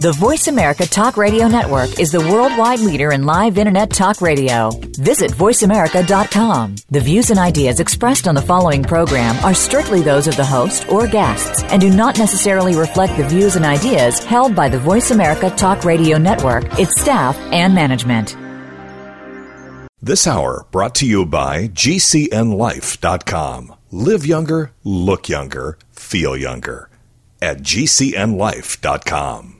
The Voice America Talk Radio Network is the worldwide leader in live Internet talk radio. Visit VoiceAmerica.com. The views and ideas expressed on the following program are strictly those of the host or guests and do not necessarily reflect the views and ideas held by the Voice America Talk Radio Network, its staff, and management. This hour brought to you by GCNLife.com. Live younger, look younger, feel younger at GCNLife.com.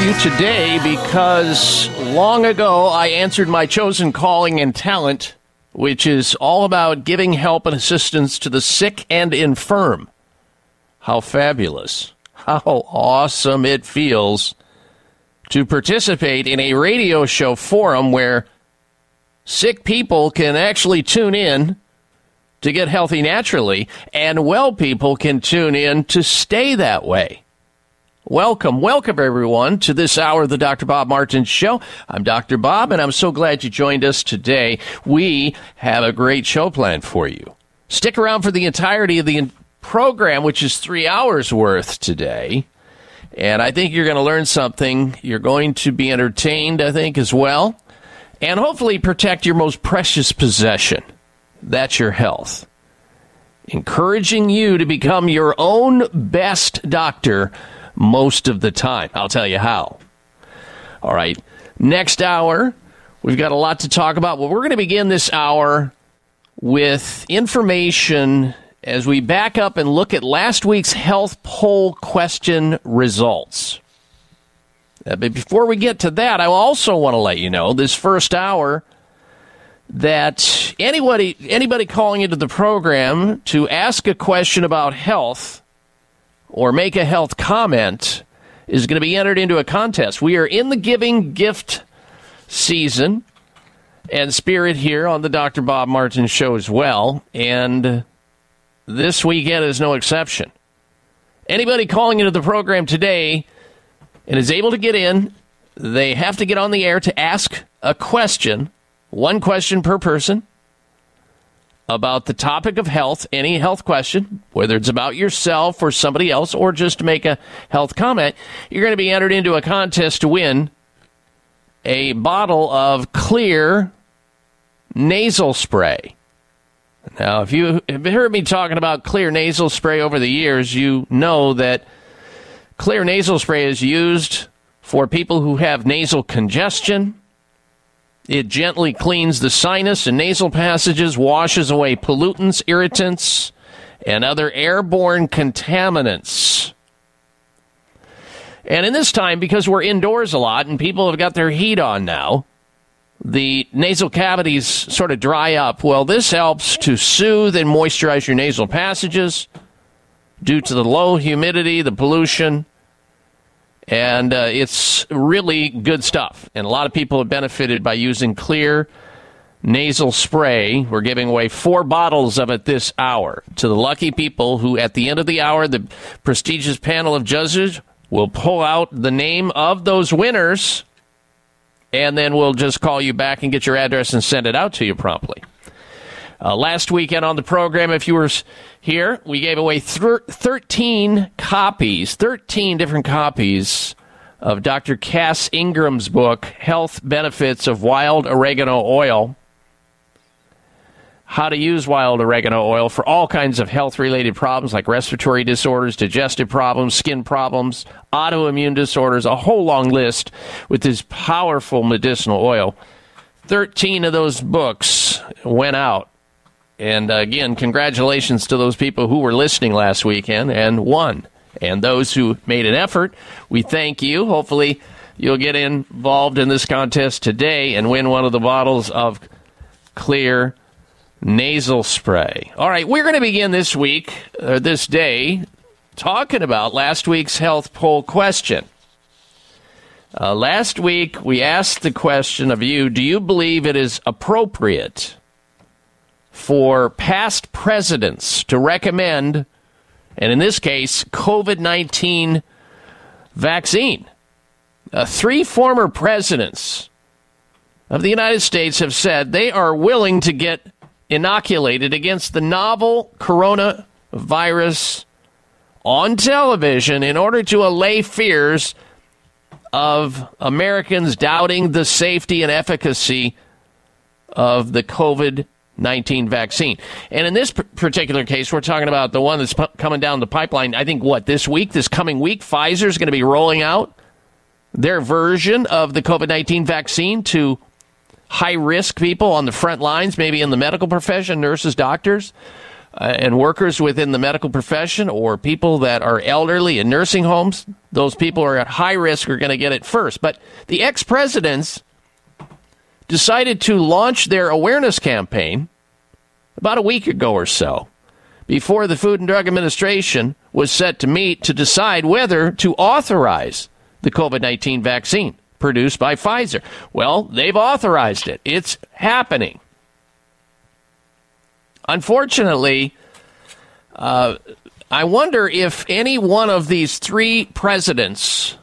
You today because long ago I answered my chosen calling and talent, which is all about giving help and assistance to the sick and infirm. How fabulous! How awesome it feels to participate in a radio show forum where sick people can actually tune in to get healthy naturally, and well people can tune in to stay that way. Welcome, welcome everyone to this hour of the Dr. Bob Martin Show. I'm Dr. Bob, and I'm so glad you joined us today. We have a great show planned for you. Stick around for the entirety of the program, which is three hours worth today. And I think you're going to learn something. You're going to be entertained, I think, as well. And hopefully protect your most precious possession. That's your health. Encouraging you to become your own best doctor most of the time. I'll tell you how. All right. Next hour, we've got a lot to talk about. Well, we're going to begin this hour with information as we back up and look at last week's health poll question results. Uh, But before we get to that, I also want to let you know this first hour that anybody anybody calling into the program to ask a question about health or make a health comment is going to be entered into a contest. We are in the giving gift season and spirit here on the Dr. Bob Martin show as well, and this weekend is no exception. Anybody calling into the program today and is able to get in, they have to get on the air to ask a question, one question per person, about the topic of health, any health question, whether it's about yourself or somebody else, or just to make a health comment. You're going to be entered into a contest to win a bottle of Xlear nasal spray. Now, if you have heard me talking about Xlear nasal spray over the years, you know that Xlear nasal spray is used for people who have nasal congestion. It gently cleans the sinus and nasal passages, washes away pollutants, irritants, and other airborne contaminants. And in this time, because we're indoors a lot and people have got their heat on now, the nasal cavities sort of dry up. Well, this helps to soothe and moisturize your nasal passages due to the low humidity, the pollution, and uh, it's really good stuff. And a lot of people have benefited by using Xlear nasal spray. We're giving away four bottles of it this hour to the lucky people who, at the end of the hour, the prestigious panel of judges will pull out the name of those winners, and then we'll just call you back and get your address and send it out to you promptly. Uh, last weekend on the program, if you were here, we gave away thir- 13 copies, 13 different copies of Dr. Cass Ingram's book, Health Benefits of Wild Oregano Oil. How to use wild oregano oil for all kinds of health related problems like respiratory disorders, digestive problems, skin problems, autoimmune disorders, a whole long list with this powerful medicinal oil. 13 of those books went out. And uh, again, congratulations to those people who were listening last weekend and won. And those who made an effort, we thank you. Hopefully, you'll get involved in this contest today and win one of the bottles of Xlear nasal spray. All right, we're going to begin this week, or this day, talking about last week's health poll question. Uh, last week, we asked the question of you Do you believe it is appropriate for past presidents to recommend, and in this case, COVID 19 vaccine? Uh, three former presidents of the United States have said they are willing to get inoculated against the novel coronavirus on television in order to allay fears of Americans doubting the safety and efficacy of the COVID 19 vaccine. And in this particular case, we're talking about the one that's p- coming down the pipeline. I think what, this week, this coming week, Pfizer's going to be rolling out their version of the COVID 19 vaccine to high risk people on the front lines, maybe in the medical profession, nurses, doctors, uh, and workers within the medical profession, or people that are elderly in nursing homes. Those people are at high risk are going to get it first. But the ex presidents decided to launch their awareness campaign about a week ago or so before the Food and Drug Administration was set to meet to decide whether to authorize the COVID 19 vaccine produced by Pfizer. Well, they've authorized it, it's happening. Unfortunately, uh, I wonder if any one of these three presidents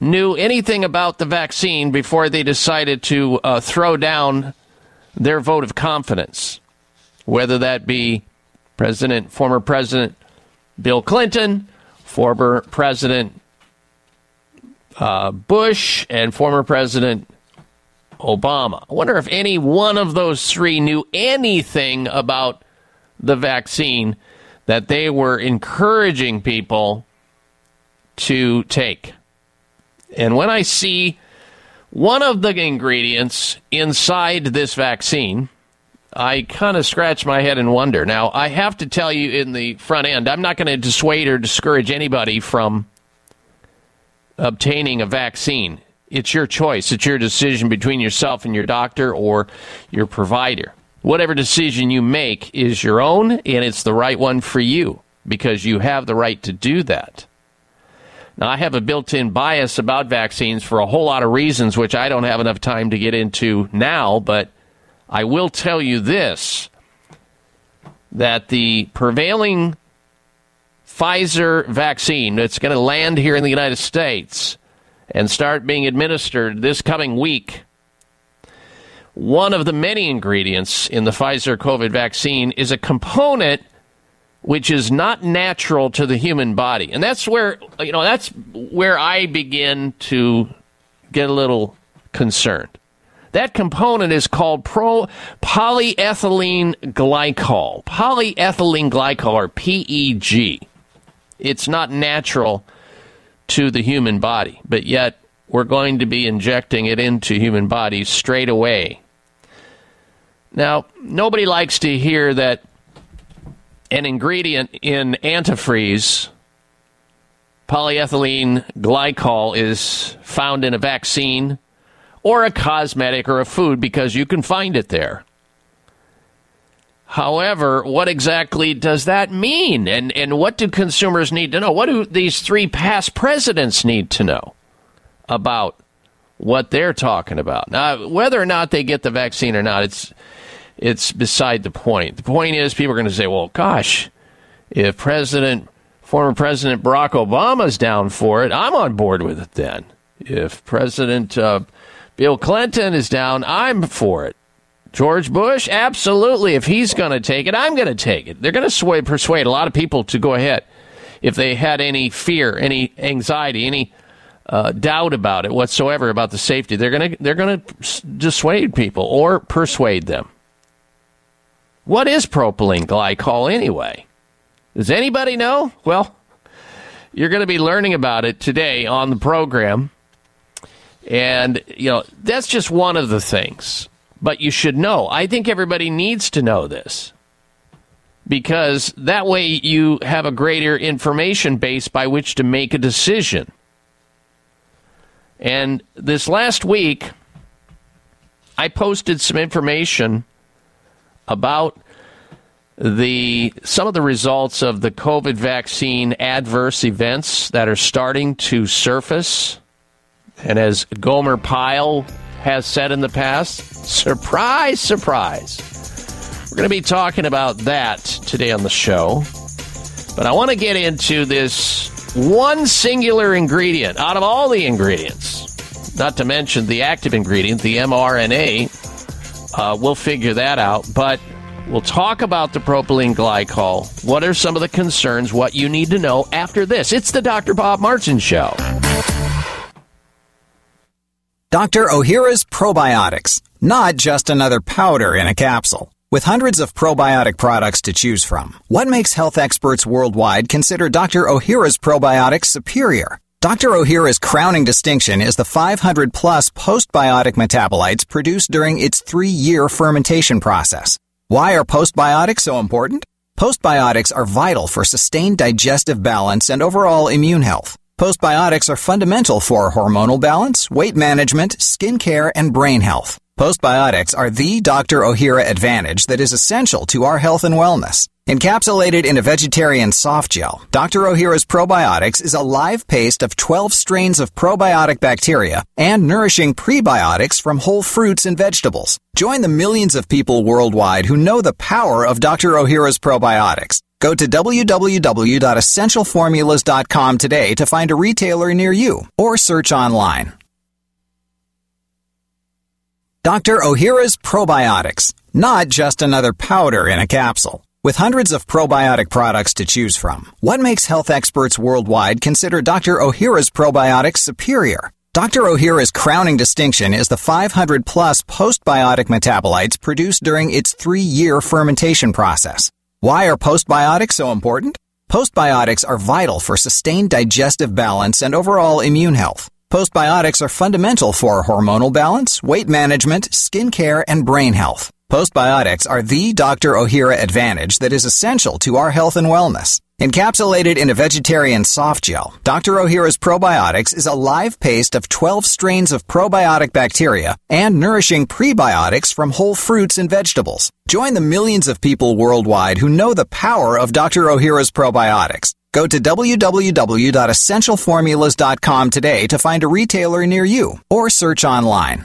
knew anything about the vaccine before they decided to uh, throw down their vote of confidence, whether that be President, former President Bill Clinton, former President uh, Bush, and former President Obama. I wonder if any one of those three knew anything about the vaccine that they were encouraging people to take. And when I see one of the ingredients inside this vaccine, I kind of scratch my head and wonder. Now, I have to tell you in the front end, I'm not going to dissuade or discourage anybody from obtaining a vaccine. It's your choice. It's your decision between yourself and your doctor or your provider. Whatever decision you make is your own, and it's the right one for you because you have the right to do that. Now, I have a built in bias about vaccines for a whole lot of reasons, which I don't have enough time to get into now, but I will tell you this that the prevailing Pfizer vaccine that's going to land here in the United States and start being administered this coming week. One of the many ingredients in the Pfizer COVID vaccine is a component which is not natural to the human body. And that's where, you know, that's where I begin to get a little concerned. That component is called pro polyethylene glycol. Polyethylene glycol or PEG. It's not natural to the human body, but yet we're going to be injecting it into human bodies straight away. Now, nobody likes to hear that an ingredient in antifreeze, polyethylene glycol, is found in a vaccine or a cosmetic or a food because you can find it there. However, what exactly does that mean? And, and what do consumers need to know? What do these three past presidents need to know about what they're talking about? Now, whether or not they get the vaccine or not, it's, it's beside the point. The point is, people are going to say, well, gosh, if President, former President Barack Obama's down for it, I'm on board with it then. If President uh, Bill Clinton is down, I'm for it. George Bush, absolutely. If he's going to take it, I'm going to take it. They're going to sway, persuade a lot of people to go ahead if they had any fear, any anxiety, any uh, doubt about it whatsoever about the safety. They're going to they're going to dissuade people or persuade them. What is propylene glycol anyway? Does anybody know? Well, you're going to be learning about it today on the program. And, you know, that's just one of the things but you should know. I think everybody needs to know this because that way you have a greater information base by which to make a decision. And this last week, I posted some information about the some of the results of the COVID vaccine adverse events that are starting to surface. And as Gomer Pyle has said in the past. Surprise, surprise. We're going to be talking about that today on the show. But I want to get into this one singular ingredient out of all the ingredients, not to mention the active ingredient, the mRNA. Uh, we'll figure that out. But we'll talk about the propylene glycol. What are some of the concerns, what you need to know after this? It's the Dr. Bob Martin Show. Dr. Ohhira's Probiotics, not just another powder in a capsule. With hundreds of probiotic products to choose from, what makes health experts worldwide consider Dr. Ohhira's probiotics superior? Dr. Ohhira's crowning distinction is the 500 plus postbiotic metabolites produced during its three year fermentation process. Why are postbiotics so important? Postbiotics are vital for sustained digestive balance and overall immune health. Postbiotics are fundamental for hormonal balance, weight management, skin care, and brain health. Postbiotics are the Dr. Ohhira advantage that is essential to our health and wellness. Encapsulated in a vegetarian soft gel, Dr. Ohhira's Probiotics is a live paste of 12 strains of probiotic bacteria and nourishing prebiotics from whole fruits and vegetables. Join the millions of people worldwide who know the power of Dr. Ohhira's Probiotics. Go to www.essentialformulas.com today to find a retailer near you or search online. Dr. Ohhira's Probiotics, not just another powder in a capsule. With hundreds of probiotic products to choose from, what makes health experts worldwide consider Dr. Ohhira's probiotics superior? Dr. Ohhira's crowning distinction is the 500 plus postbiotic metabolites produced during its three year fermentation process. Why are postbiotics so important? Postbiotics are vital for sustained digestive balance and overall immune health. Postbiotics are fundamental for hormonal balance, weight management, skin care, and brain health. Postbiotics are the Dr. Ohhira advantage that is essential to our health and wellness. Encapsulated in a vegetarian soft gel, Dr. Ohhira's Probiotics is a live paste of 12 strains of probiotic bacteria and nourishing prebiotics from whole fruits and vegetables. Join the millions of people worldwide who know the power of Dr. Ohhira's Probiotics. Go to www.essentialformulas.com today to find a retailer near you or search online.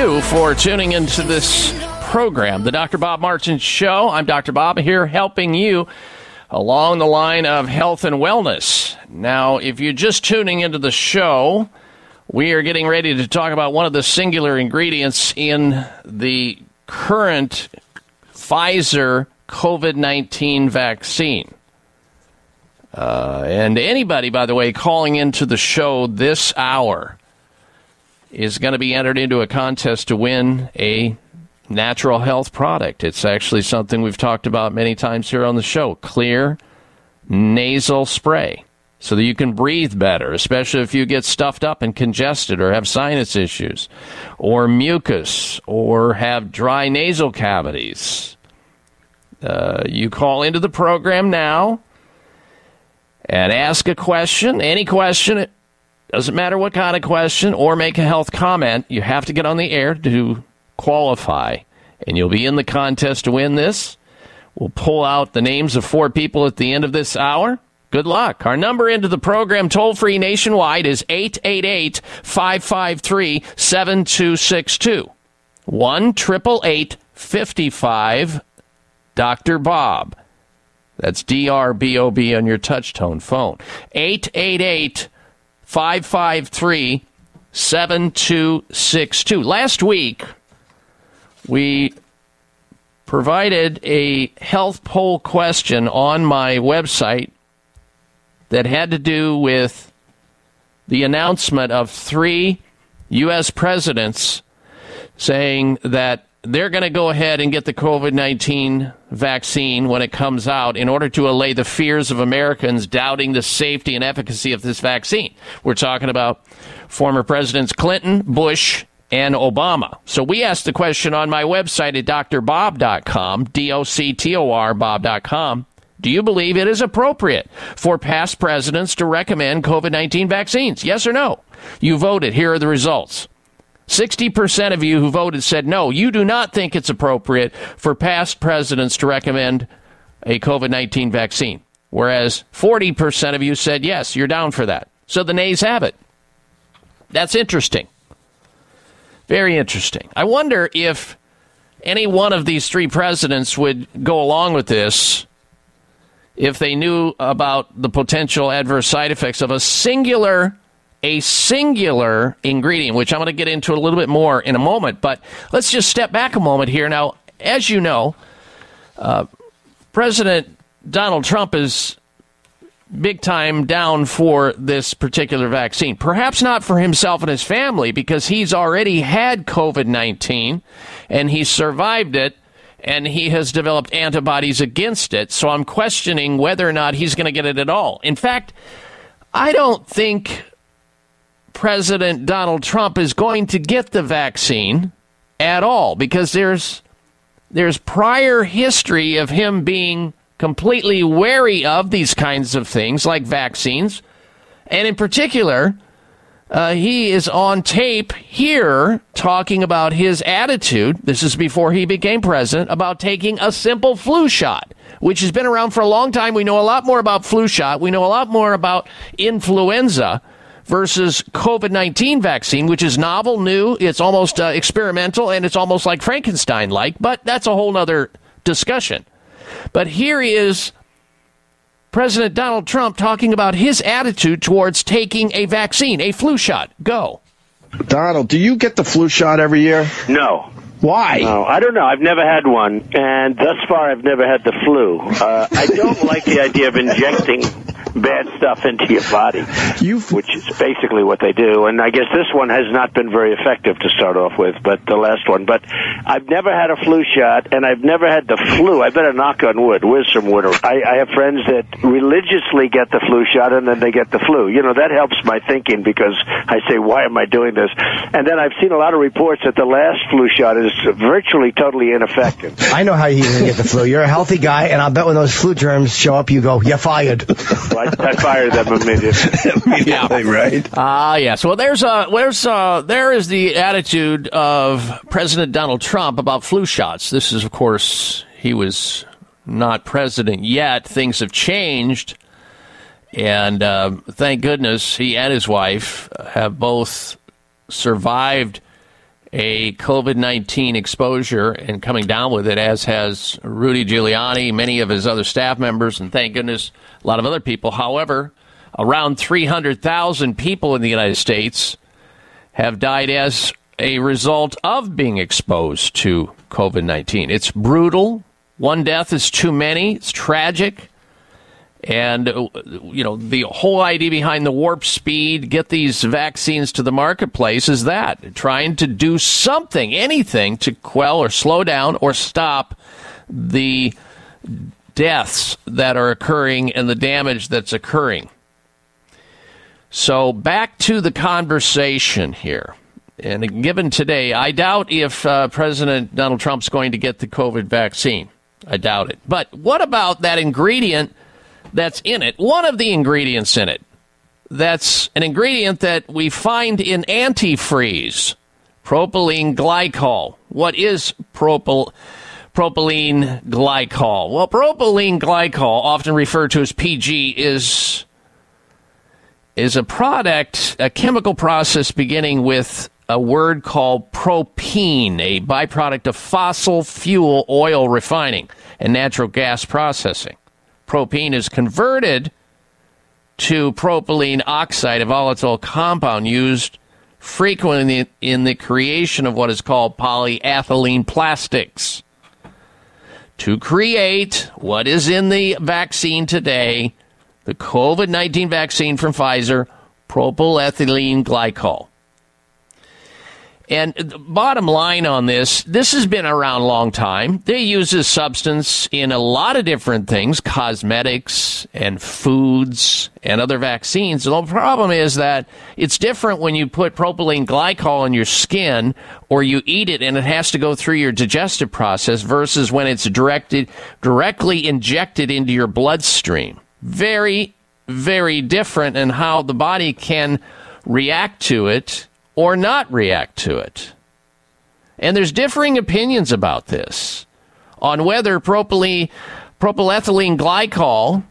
you for tuning into this program, the Dr. Bob Martin Show. I'm Dr. Bob here helping you along the line of health and wellness. Now, if you're just tuning into the show, we are getting ready to talk about one of the singular ingredients in the current Pfizer COVID 19 vaccine. Uh, and anybody, by the way, calling into the show this hour is going to be entered into a contest to win a natural health product. It's actually something we've talked about many times here on the show Xlear nasal spray so that you can breathe better, especially if you get stuffed up and congested or have sinus issues or mucus or have dry nasal cavities. Uh, you call into the program now and ask a question, any question. Doesn't matter what kind of question, or make a health comment. You have to get on the air to qualify, and you'll be in the contest to win this. We'll pull out the names of four people at the end of this hour. Good luck. Our number into the program toll free nationwide is 888 553 7262. 1 888 55 Dr. Bob. That's D R B O B on your touchtone phone. 888 553 7262. Last week, we provided a health poll question on my website that had to do with the announcement of three U.S. presidents saying that they're going to go ahead and get the COVID 19 vaccine when it comes out in order to allay the fears of Americans doubting the safety and efficacy of this vaccine. We're talking about former Presidents Clinton, Bush, and Obama. So we asked the question on my website at drbob.com, D O C T O R Bob.com. Do you believe it is appropriate for past presidents to recommend COVID 19 vaccines? Yes or no? You voted. Here are the results. 60% of you who voted said no, you do not think it's appropriate for past presidents to recommend a COVID 19 vaccine. Whereas 40% of you said yes, you're down for that. So the nays have it. That's interesting. Very interesting. I wonder if any one of these three presidents would go along with this if they knew about the potential adverse side effects of a singular a singular ingredient, which I'm going to get into a little bit more in a moment. But let's just step back a moment here. Now, as you know, uh, President Donald Trump is big time down for this particular vaccine. Perhaps not for himself and his family, because he's already had COVID 19 and he survived it and he has developed antibodies against it. So I'm questioning whether or not he's going to get it at all. In fact, I don't think President Donald Trump is going to get the vaccine at all because there's there's prior history of him being completely wary of these kinds of things like vaccines. And in particular, uh, he is on tape here talking about his attitude. This is before he became president about taking a simple flu shot, which has been around for a long time. We know a lot more about flu shot. We know a lot more about influenza versus COVID 19 vaccine, which is novel, new, it's almost uh, experimental, and it's almost like Frankenstein like, but that's a whole other discussion. But here is President Donald Trump talking about his attitude towards taking a vaccine, a flu shot. Go. Donald, do you get the flu shot every year? No. Why? No, I don't know. I've never had one, and thus far I've never had the flu. Uh, I don't like the idea of injecting bad stuff into your body, You've... which is basically what they do. And I guess this one has not been very effective to start off with, but the last one. But I've never had a flu shot, and I've never had the flu. I better knock on wood. Where's some wood? I, I have friends that religiously get the flu shot, and then they get the flu. You know, that helps my thinking because I say, why am I doing this? And then I've seen a lot of reports that the last flu shot is virtually totally ineffective. I know how you can get the flu. You're a healthy guy, and I'll bet when those flu germs show up, you go, you're fired. I, I fired them immediately. yeah, right. Ah, yes. Well, there's uh, there's uh, there is the attitude of President Donald Trump about flu shots. This is, of course, he was not president yet. Things have changed, and uh, thank goodness he and his wife have both survived a COVID 19 exposure and coming down with it, as has Rudy Giuliani, many of his other staff members, and thank goodness a lot of other people. However, around 300,000 people in the United States have died as a result of being exposed to COVID 19. It's brutal. One death is too many. It's tragic. And, uh, you know, the whole idea behind the warp speed, get these vaccines to the marketplace is that trying to do something, anything to quell or slow down or stop the deaths that are occurring and the damage that's occurring. So, back to the conversation here. And given today, I doubt if uh, President Donald Trump's going to get the COVID vaccine. I doubt it. But what about that ingredient that's in it? One of the ingredients in it. That's an ingredient that we find in antifreeze, propylene glycol. What is propyl, propylene glycol? Well, propylene glycol, often referred to as PG, is is a product, a chemical process beginning with a word called propene, a byproduct of fossil fuel oil refining and natural gas processing. Propene is converted to propylene oxide, a volatile compound used frequently in the, creation of what is called polyethylene plastics. To create what is in the vaccine today, the COVID 19 vaccine from Pfizer, propylethylene glycol. And the bottom line on this, this has been around a long time. They use this substance in a lot of different things, cosmetics and foods and other vaccines. The problem is that it's different when you put propylene glycol in your skin or you eat it and it has to go through your digestive process versus when it's directed, directly injected into your bloodstream. Very, very different in how the body can react to it or not react to it. And there's differing opinions about this on whether propylene, propylethylene glycol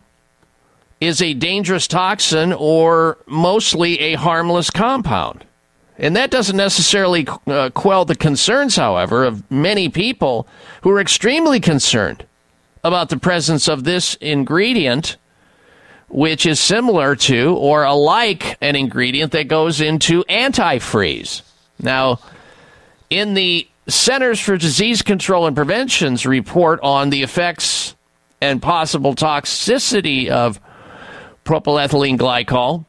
is a dangerous toxin or mostly a harmless compound. And that doesn't necessarily uh, quell the concerns, however, of many people who are extremely concerned about the presence of this ingredient which is similar to or alike an ingredient that goes into antifreeze. Now, in the Centers for Disease Control and Prevention's report on the effects and possible toxicity of propylethylene glycol,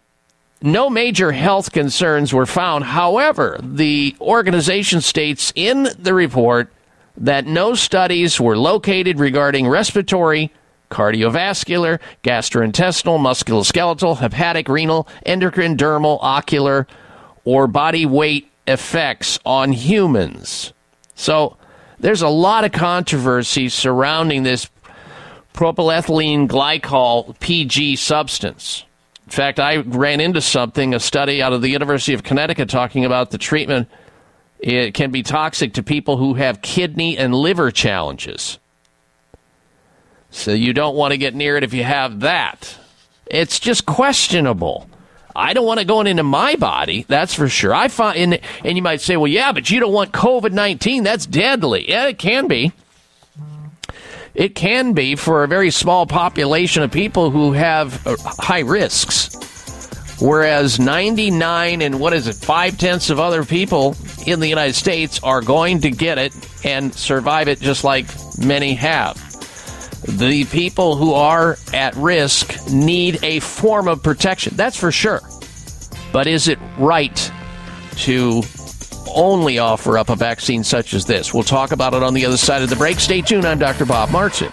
no major health concerns were found. However, the organization states in the report that no studies were located regarding respiratory, cardiovascular, gastrointestinal, musculoskeletal, hepatic, renal, endocrine, dermal, ocular, or body weight effects on humans. So there's a lot of controversy surrounding this propylethylene glycol PG substance. In fact, I ran into something, a study out of the University of Connecticut talking about the treatment. It can be toxic to people who have kidney and liver challenges. So you don't want to get near it if you have that. It's just questionable. I don't want to go into my body, that's for sure. I find, and, and you might say, well, yeah, but you don't want COVID 19. That's deadly. Yeah, it can be. It can be for a very small population of people who have uh, high risks. whereas 99 and what is it, five tenths of other people in the United States are going to get it and survive it just like many have. The people who are at risk need a form of protection. That's for sure. But is it right to only offer up a vaccine such as this? We'll talk about it on the other side of the break. Stay tuned. I'm Dr. Bob Martin.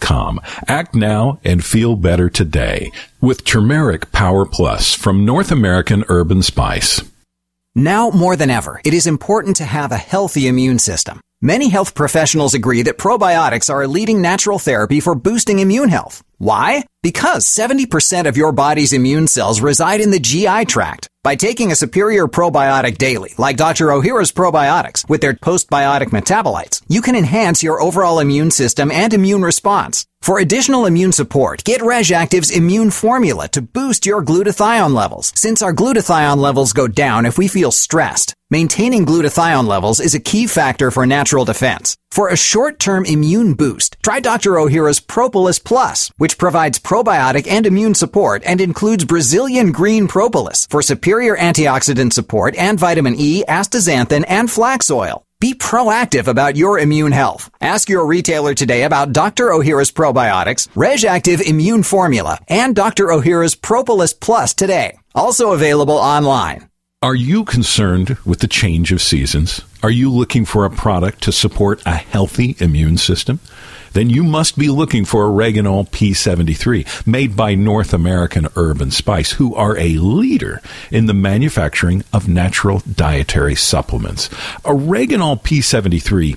com. Act now and feel better today with Turmeric Power Plus from North American Herb and Spice. Now more than ever, it is important to have a healthy immune system. Many health professionals agree that probiotics are a leading natural therapy for boosting immune health. Why? Because 70% of your body's immune cells reside in the GI tract. By taking a superior probiotic daily, like Dr. Ohhira's probiotics, with their postbiotic metabolites, you can enhance your overall immune system and immune response. For additional immune support, get RegActive's immune formula to boost your glutathione levels, since our glutathione levels go down if we feel stressed. Maintaining glutathione levels is a key factor for natural defense. For a short-term immune boost, try Dr. Ohhira's Propolis Plus, which provides probiotic and immune support and includes Brazilian green propolis for superior antioxidant support and vitamin E, astaxanthin, and flax oil. Be proactive about your immune health. Ask your retailer today about Dr. Ohhira's probiotics, RegActive Immune Formula, and Dr. Ohhira's Propolis Plus today. Also available online. Are you concerned with the change of seasons? Are you looking for a product to support a healthy immune system? Then you must be looking for Oreganol P73, made by North American Herb and Spice, who are a leader in the manufacturing of natural dietary supplements. Oreganol P73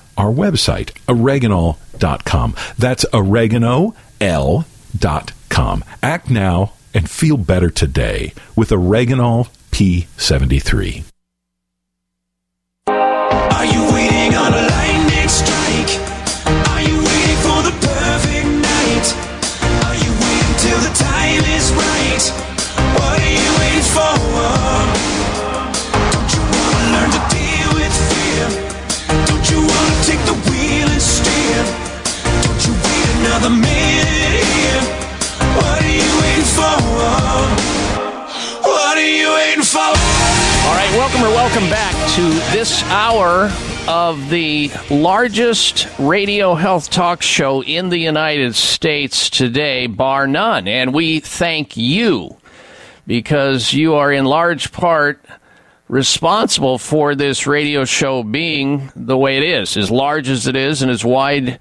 our website, oreganol.com. That's oregano.l.com. Act now and feel better today with Oreganol P73. Are you waiting for? All right, welcome or welcome back to this hour of the largest radio health talk show in the United States today, bar none. And we thank you because you are in large part responsible for this radio show being the way it is, as large as it is and as wide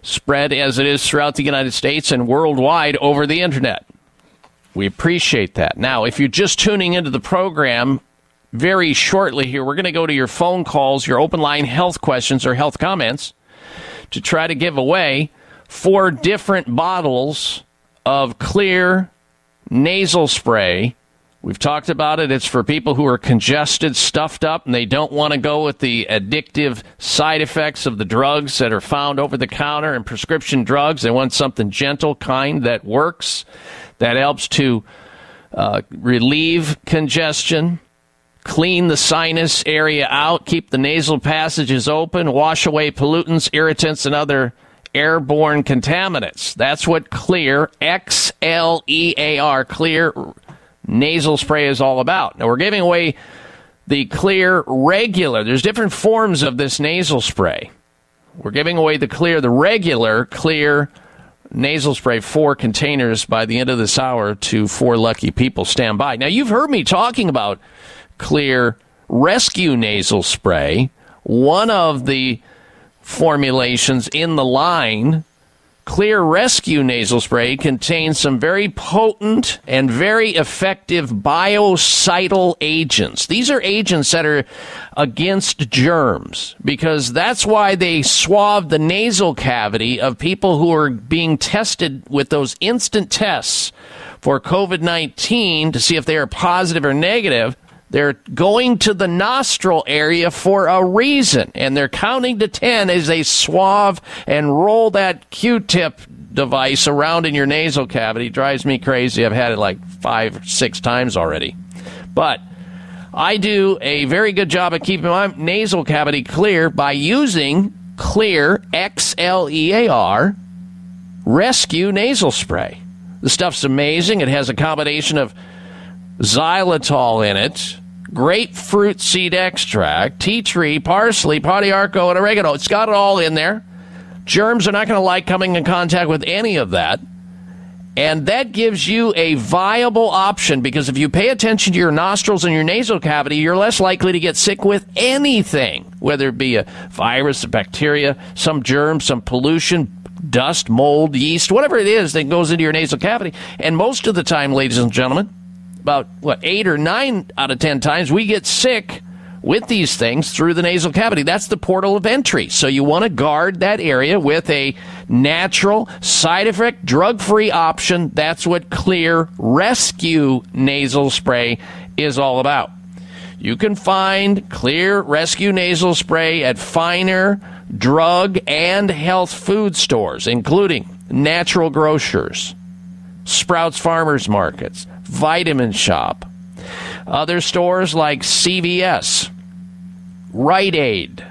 spread as it is throughout the United States and worldwide over the internet. We appreciate that. Now, if you're just tuning into the program, very shortly here, we're going to go to your phone calls, your open line health questions or health comments to try to give away four different bottles of clear nasal spray. We've talked about it. It's for people who are congested, stuffed up, and they don't want to go with the addictive side effects of the drugs that are found over the counter and prescription drugs. They want something gentle, kind, that works, that helps to uh, relieve congestion clean the sinus area out, keep the nasal passages open, wash away pollutants, irritants, and other airborne contaminants. That's what Xlear, X L E A R, Xlear nasal spray is all about. Now, we're giving away the Xlear regular. There's different forms of this nasal spray. We're giving away the Xlear, the regular Xlear nasal spray, four containers by the end of this hour to four lucky people. Stand by. Now, you've heard me talking about Xlear Rescue nasal spray. One of the formulations in the line, Xlear Rescue nasal spray, contains some very potent and very effective biocidal agents. These are agents that are against germs because that's why they swab the nasal cavity of people who are being tested with those instant tests for COVID 19 to see if they are positive or negative. They're going to the nostril area for a reason, and they're counting to 10 as they swab and roll that Q tip device around in your nasal cavity. Drives me crazy. I've had it like five, six times already. But I do a very good job of keeping my nasal cavity clear by using Xlear, X L E A R, Rescue Nasal Spray. The stuff's amazing. It has a combination of xylitol in it, grapefruit seed extract, tea tree, parsley, pau d'arco, and oregano. It's got it all in there. Germs are not going to like coming in contact with any of that. And that gives you a viable option because if you pay attention to your nostrils and your nasal cavity, you're less likely to get sick with anything, whether it be a virus, a bacteria, some germ, some pollution, dust, mold, yeast, whatever it is that goes into your nasal cavity. And most of the time, ladies and gentlemen, about what eight or nine out of ten times we get sick with these things through the nasal cavity. That's the portal of entry. So you want to guard that area with a natural, side effect, drug free option. That's what Xlear Rescue Nasal Spray is all about. You can find Xlear Rescue Nasal Spray at finer drug and health food stores, including natural grocers, Sprouts Farmers Markets, Vitamin Shoppe, other stores like CVS, Rite Aid,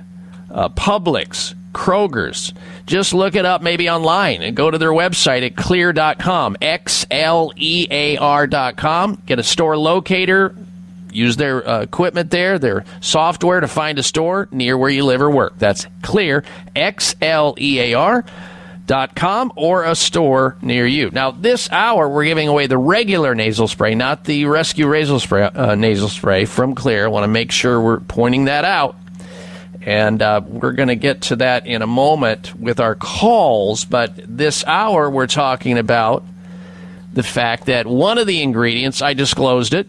uh, Publix, Kroger's. Just look it up maybe online and go to their website at xlear.com, X L E A R.com. Get a store locator, use their uh, equipment there, their software to find a store near where you live or work. That's clear, X L E A R dot com or a store near you. Now, this hour we're giving away the regular nasal spray, not the rescue nasal spray, uh, nasal spray from Xlear. I want to make sure we're pointing that out. And uh, we're going to get to that in a moment with our calls. But this hour, we're talking about the fact that one of the ingredients, I disclosed it,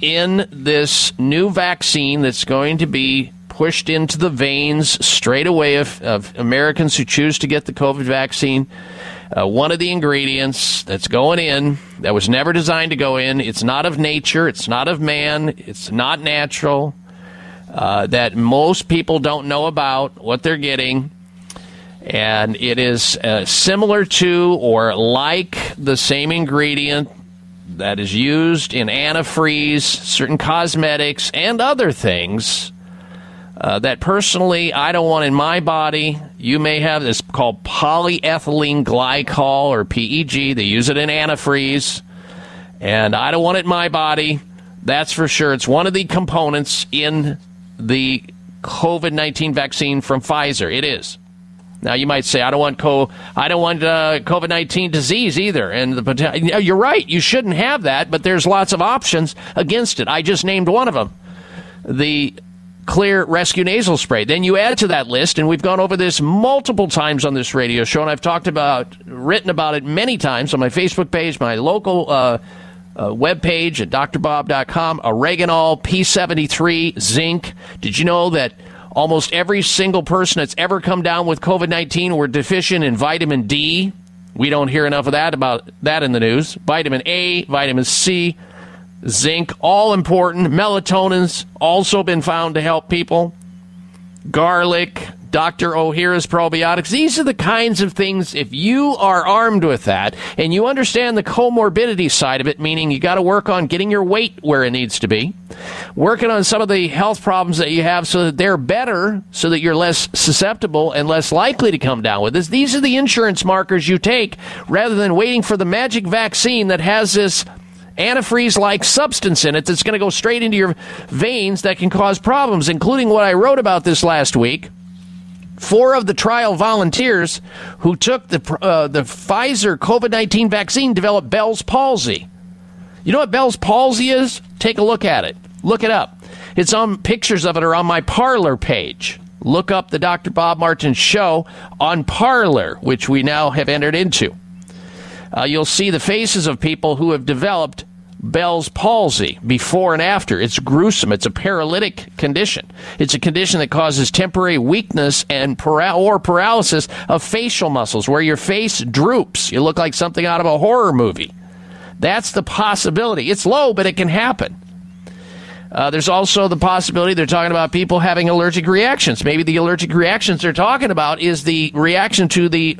in this new vaccine that's going to be pushed into the veins straight away of, of Americans who choose to get the COVID vaccine. Uh, one of the ingredients that's going in that was never designed to go in, it's not of nature, it's not of man, it's not natural, uh, that most people don't know about what they're getting. And it is uh, similar to or like the same ingredient that is used in antifreeze, certain cosmetics, and other things uh, that personally I don't want in my body. You may have this called polyethylene glycol or PEG. They use it in antifreeze, and I don't want it in my body. That's for sure. It's one of the components in the COVID nineteen vaccine from Pfizer. It is. Now you might say I don't want co I don't want uh, COVID nineteen disease either, and the potential. You're right. You shouldn't have that, but there's lots of options against it. I just named one of them. The Xlear Rescue Nasal Spray. Then you add to that list, and we've gone over this multiple times on this radio show, and I've talked about, written about it many times on my Facebook page, my local uh, uh, webpage at drbob.com. Oreganol, P73, zinc. Did you know that almost every single person that's ever come down with COVID 19 were deficient in vitamin D? We don't hear enough of that about that in the news. Vitamin A, vitamin C, zinc, all important. Melatonin's also been found to help people. Garlic, Dr. Ohhira's probiotics. These are the kinds of things, if you are armed with that and you understand the comorbidity side of it, meaning you got to work on getting your weight where it needs to be, working on some of the health problems that you have so that they're better, so that you're less susceptible and less likely to come down with this. These are the insurance markers you take rather than waiting for the magic vaccine that has this antifreeze like substance in it that's going to go straight into your veins that can cause problems, including what I wrote about this last week. Four of the trial volunteers who took the, uh, the Pfizer COVID 19 vaccine developed Bell's palsy. You know what Bell's palsy is? Take a look at it. Look it up. It's on pictures of it are on my Parler page. Look up the Dr. Bob Martin show on Parler, which we now have entered into uh, you'll see the faces of people who have developed Bell's palsy before and after. It's gruesome. It's a paralytic condition. It's a condition that causes temporary weakness and para- or paralysis of facial muscles where your face droops. You look like something out of a horror movie. That's the possibility. It's low, but it can happen. Uh, there's also the possibility they're talking about people having allergic reactions. Maybe the allergic reactions they're talking about is the reaction to the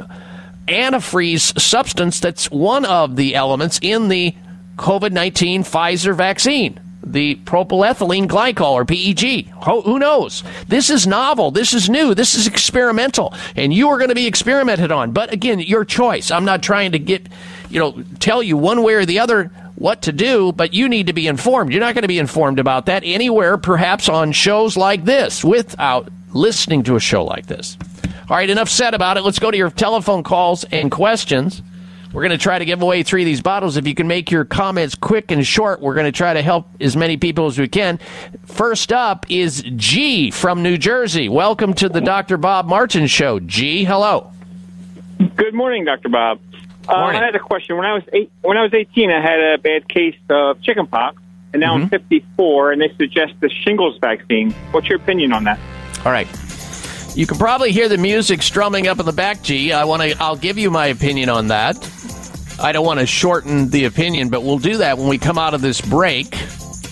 antifreeze substance that's one of the elements in the COVID 19 Pfizer vaccine, the propylethylene glycol or PEG. Who knows? This is novel. This is new. This is experimental. And you are going to be experimented on. But again, your choice. I'm not trying to get, you know, tell you one way or the other what to do, but you need to be informed. You're not going to be informed about that anywhere, perhaps on shows like this, without listening to a show like this. All right, enough said about it. Let's go to your telephone calls and questions. We're going to try to give away three of these bottles. If you can make your comments quick and short, we're going to try to help as many people as we can. First up is G from New Jersey. Welcome to the Dr. Bob Martin Show. G, hello. Good morning, Dr. Bob. Uh. I had a question. When I was eight, when I was 18, I had a bad case of chickenpox, and now I'm 54, and they suggest the shingles vaccine. What's your opinion on that? All right. You can probably hear the music strumming up in the back, G. I want to. I'll give you my opinion on that. I don't want to shorten the opinion, but we'll do that when we come out of this break.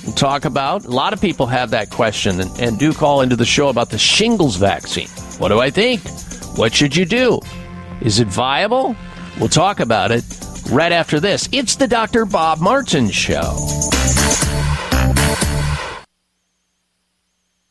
We'll talk about. A lot of people have that question and, and do call into the show about the shingles vaccine. What do I think? What should you do? Is it viable? We'll talk about it right after this. It's the Dr. Bob Martin Show.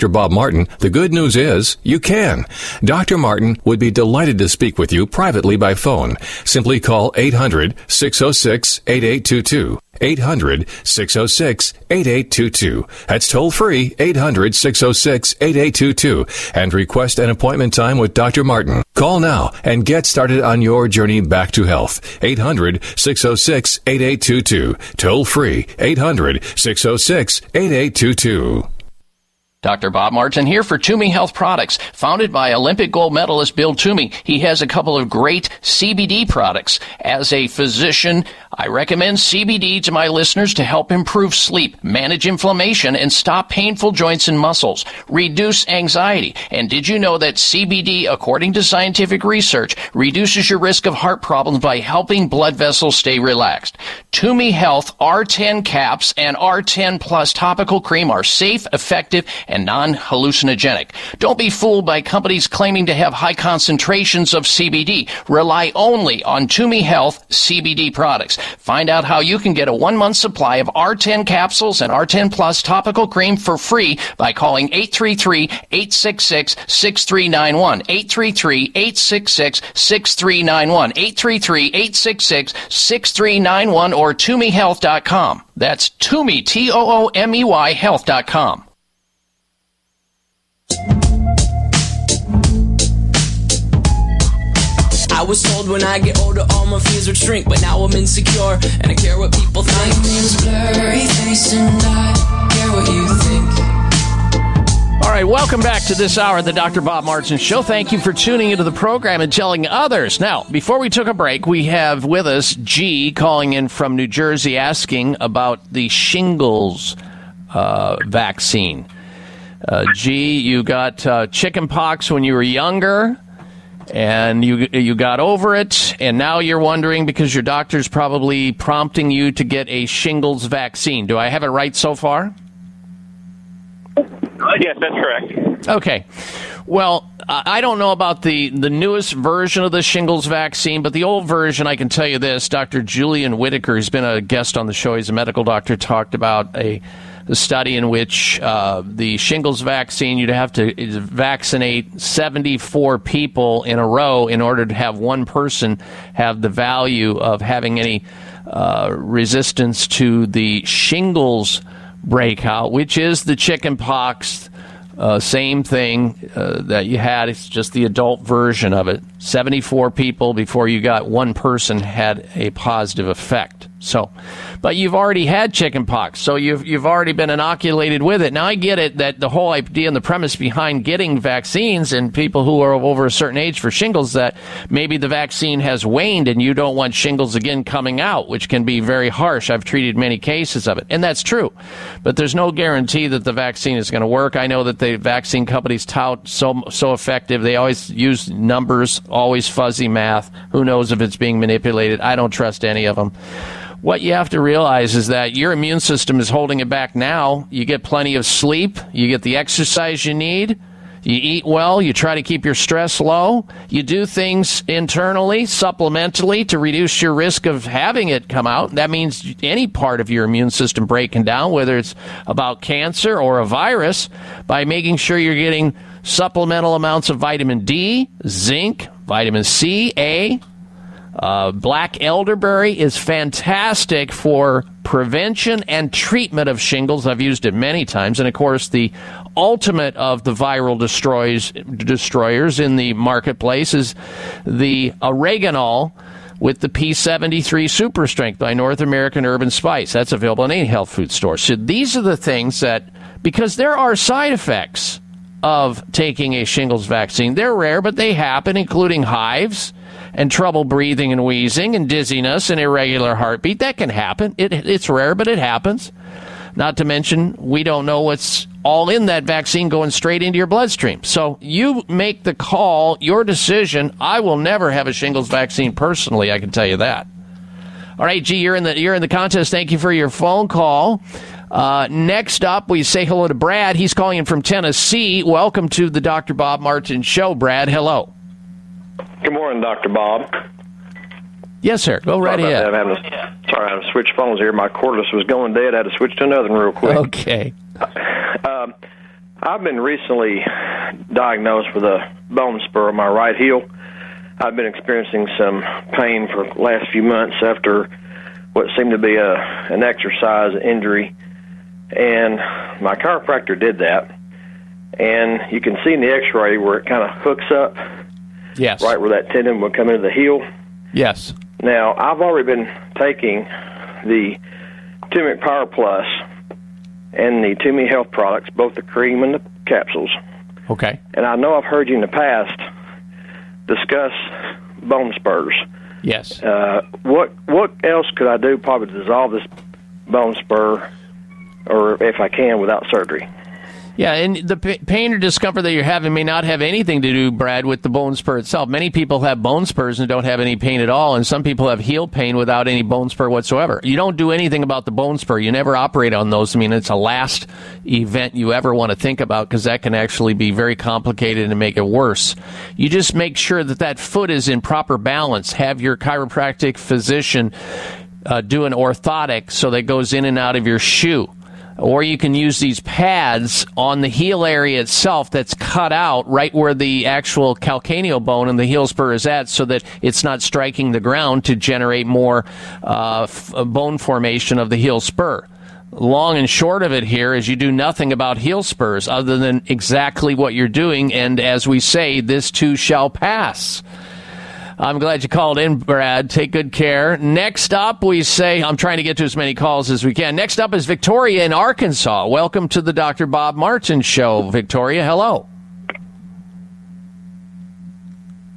Dr. Bob Martin, the good news is you can. Dr. Martin would be delighted to speak with you privately by phone. Simply call 800 606 8822. 800 606 8822. That's toll free 800 606 8822 and request an appointment time with Dr. Martin. Call now and get started on your journey back to health. 800 606 8822. Toll free 800 606 8822. Dr. Bob Martin here for Toomey Health Products. Founded by Olympic gold medalist Bill Toomey, he has a couple of great CBD products. As a physician, I recommend CBD to my listeners to help improve sleep, manage inflammation, and stop painful joints and muscles, reduce anxiety. And did you know that CBD, according to scientific research, reduces your risk of heart problems by helping blood vessels stay relaxed? Toomey Health R10 caps and R10 plus topical cream are safe, effective, and non-hallucinogenic. Don't be fooled by companies claiming to have high concentrations of CBD. Rely only on Toomey Health CBD products. Find out how you can get a one month supply of R10 capsules and R10 Plus topical cream for free by calling 833-866-6391. 833-866-6391. 833-866-6391 or ToomeyHealth.com. That's Toomey, T-O-O-M-E-Y health.com. I was told when I get older all my fears would shrink, but now I'm insecure and I care what people think. My name's blurry face and I care what you think. All right, welcome back to this hour of the Dr. Bob Martin Show. Thank you for tuning into the program and telling others. Now, before we took a break, we have with us G calling in from New Jersey asking about the shingles uh, vaccine. Uh, G, you got uh, chicken pox when you were younger, and you you got over it, and now you're wondering because your doctor's probably prompting you to get a shingles vaccine. Do I have it right so far? Yes, that's correct. Okay. Well, I I don't know about the, the newest version of the shingles vaccine, but the old version, I can tell you this. Dr. Julian Whitaker, who's been a guest on the show, he's a medical doctor, talked about a, a study in which uh, the shingles vaccine, you'd have to vaccinate 74 people in a row in order to have one person have the value of having any uh, resistance to the shingles breakout, which is the chicken pox. Uh, same thing uh, that you had. It's just the adult version of it. 74 people before you got one person had a positive effect. So, but you've already had chickenpox, so you've you've already been inoculated with it. Now I get it that the whole idea and the premise behind getting vaccines and people who are over a certain age for shingles that maybe the vaccine has waned and you don't want shingles again coming out, which can be very harsh. I've treated many cases of it, and that's true. But there's no guarantee that the vaccine is going to work. I know that the vaccine companies tout so so effective. They always use numbers, always fuzzy math. Who knows if it's being manipulated? I don't trust any of them what you have to realize is that your immune system is holding it back now. You get plenty of sleep, you get the exercise you need, you eat well, you try to keep your stress low, you do things internally, supplementally to reduce your risk of having it come out. That means any part of your immune system breaking down, whether it's about cancer or a virus, by making sure you're getting supplemental amounts of vitamin D, zinc, vitamin C, A, uh, black elderberry is fantastic for prevention and treatment of shingles. I've used it many times. And of course, the ultimate of the viral destroys, destroyers in the marketplace is the oregano with the P73 Super Strength by North American Herb and Spice. That's available in any health food store. So these are the things that, because there are side effects of taking a shingles vaccine. They're rare, but they happen, including hives and trouble breathing and wheezing and dizziness and irregular heartbeat. That can happen. It, it's rare, but it happens. Not to mention, we don't know what's all in that vaccine going straight into your bloodstream. So you make the call, your decision. I will never have a shingles vaccine personally. I can tell you that. All right, G, you're in the you're in the contest. Thank you for your phone call. Uh, next up, we say hello to Brad. He's calling in from Tennessee. Welcome to the Dr. Bob Martin Show, Brad. Hello. Good morning, Dr. Bob. Yes, sir. Go right sorry ahead. That. I'm having to, sorry, I had to switch phones here. My cordless was going dead. I had to switch to another one real quick. Okay. Um, I've been recently diagnosed with a bone spur on my right heel. I've been experiencing some pain for the last few months after what seemed to be a an exercise injury, and my chiropractor did that. And you can see in the X-ray where it kind of hooks up, Yes. right where that tendon would come into the heel. Yes. Now, I've already been taking the Turmeric Power Plus, and the Toomey Health products, both the cream and the capsules. Okay. And I know I've heard you in the past discuss bone spurs. Yes. Uh, what what else could I do probably to dissolve this bone spur, or if I can, without surgery? Yeah, and the pain or discomfort that you're having may not have anything to do, Brad, with the bone spur itself. Many people have bone spurs and don't have any pain at all, and some people have heel pain without any bone spur whatsoever. You don't do anything about the bone spur. You never operate on those. I mean, it's a last event you ever want to think about because that can actually be very complicated and make it worse. You just make sure that that foot is in proper balance. Have your chiropractic physician uh, do an orthotic so that goes in and out of your shoe or you can use these pads on the heel area itself that's cut out right where the actual calcaneal bone and the heel spur is at so that it's not striking the ground to generate more uh, f- bone formation of the heel spur. Long and short of it here is you do nothing about heel spurs other than exactly what you're doing, and as we say, this too shall pass. I'm glad you called in, Brad. Take good care. Next up, we say, I'm trying to get to as many calls as we can. Next up is Victoria in Arkansas. Welcome to the Dr. Bob Martin Show. Victoria, hello.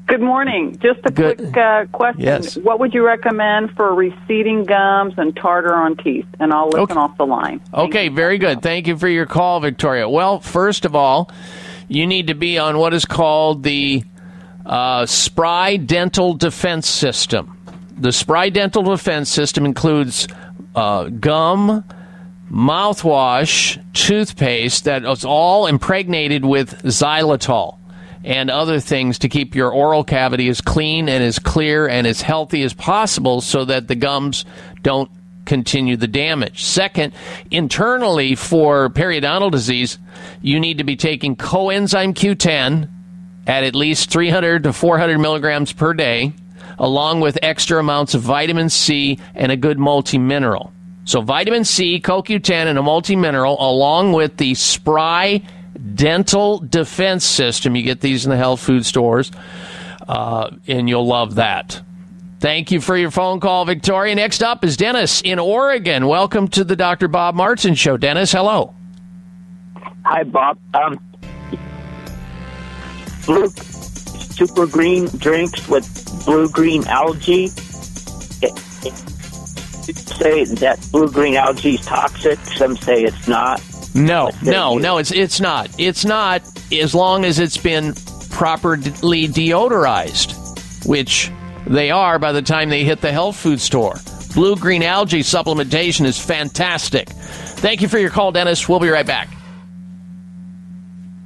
Good morning. Just a Good- quick uh, question. Yes. What would you recommend for receding gums and tartar on teeth? And I'll listen off the line. Okay, very good. Thank you for your call, Victoria. Well, first of all, you need to be on what is called the uh, Spry Dental Defense System. The Spry Dental Defense System includes uh, gum, mouthwash, toothpaste that is all impregnated with xylitol and other things to keep your oral cavity as clean and as clear and as healthy as possible so that the gums don't continue the damage. Second, internally for periodontal disease, you need to be taking coenzyme Q10 at at least 300 to 400 milligrams per day, along with extra amounts of vitamin C and a good multi-mineral. So vitamin C, CoQ10, and a multi-mineral, along with the Spry Dental Defense System. You get these in the health food stores, uh, and you'll love that. Thank you for your phone call, Victoria. Next up is Dennis in Oregon. Welcome to the Dr. Bob Martin Show. Dennis, hello. Hi, Bob. Um, blue super green drinks with blue green algae. It, it, say that blue green algae is toxic. Some say it's not. No, no, no, it's it's not. It's not as long as it's been properly deodorized, which they are by the time they hit the health food store. Blue green algae supplementation is fantastic. Thank you for your call, Dennis. We'll be right back.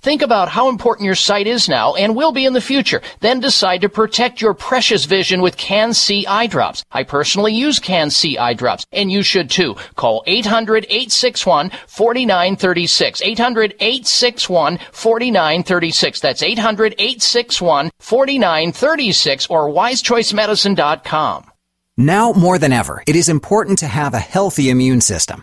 Think about how important your sight is now and will be in the future. Then decide to protect your precious vision with CAN-C eye drops. I personally use CAN-C eye drops, and you should too. Call 800-861-4936. 800-861-4936. That's 800-861-4936 or wisechoicemedicine.com. Now more than ever, it is important to have a healthy immune system.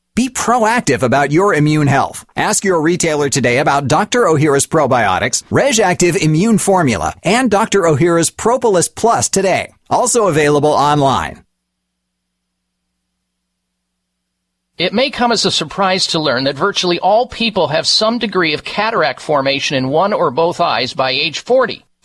Be proactive about your immune health. Ask your retailer today about Dr. Ohhira's probiotics, RegActive Immune Formula, and Dr. Ohhira's Propolis Plus today. Also available online. It may come as a surprise to learn that virtually all people have some degree of cataract formation in one or both eyes by age 40.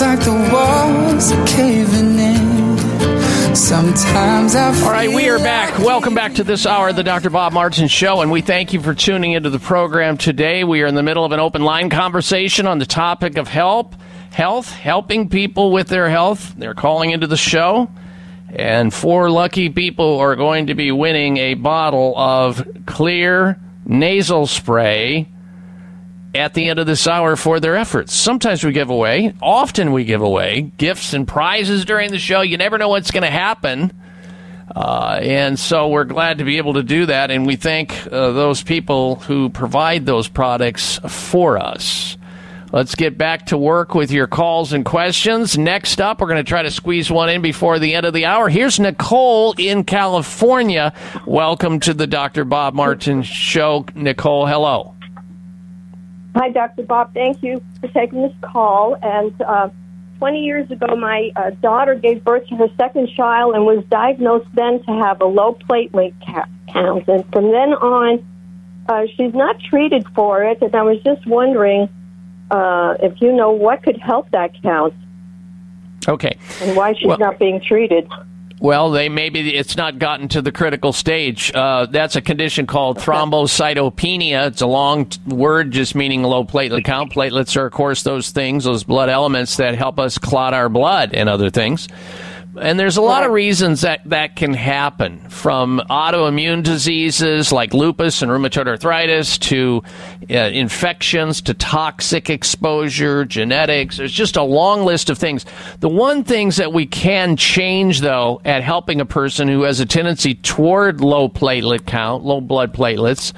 Like the walls are caving in. Sometimes I All right, we are back. Welcome back to this hour of the Dr. Bob Martin Show, and we thank you for tuning into the program today. We are in the middle of an open line conversation on the topic of help, health, helping people with their health. They're calling into the show, and four lucky people are going to be winning a bottle of Xlear nasal spray at the end of this hour for their efforts. Sometimes we give away, often we give away gifts and prizes during the show. You never know what's going to happen. Uh, and so we're glad to be able to do that, and we thank uh, those people who provide those products for us. Let's get back to work with your calls and questions. Next up, we're going to try to squeeze one in before the end of the hour. Here's Nicole in California. Welcome to the Dr. Bob Martin Show. Nicole, hello. Hi, Dr. Bob. Thank you for taking this call. And uh, 20 years ago, my uh, daughter gave birth to her second child and was diagnosed then to have a low platelet ca- count. And from then on, uh, she's not treated for it. And I was just wondering uh, if you know what could help that count Okay. and why she's Well- not being treated. Well, they maybe it's not gotten to the critical stage. Uh, that's a condition called thrombocytopenia. It's a long t- word, just meaning low platelet count. Platelets are, of course, those things, those blood elements that help us clot our blood and other things. And there's a lot of reasons that that can happen, from autoimmune diseases like lupus and rheumatoid arthritis to uh, infections to toxic exposure, genetics. There's just a long list of things. The one things that we can change, though, at helping a person who has a tendency toward low platelet count, low blood platelets,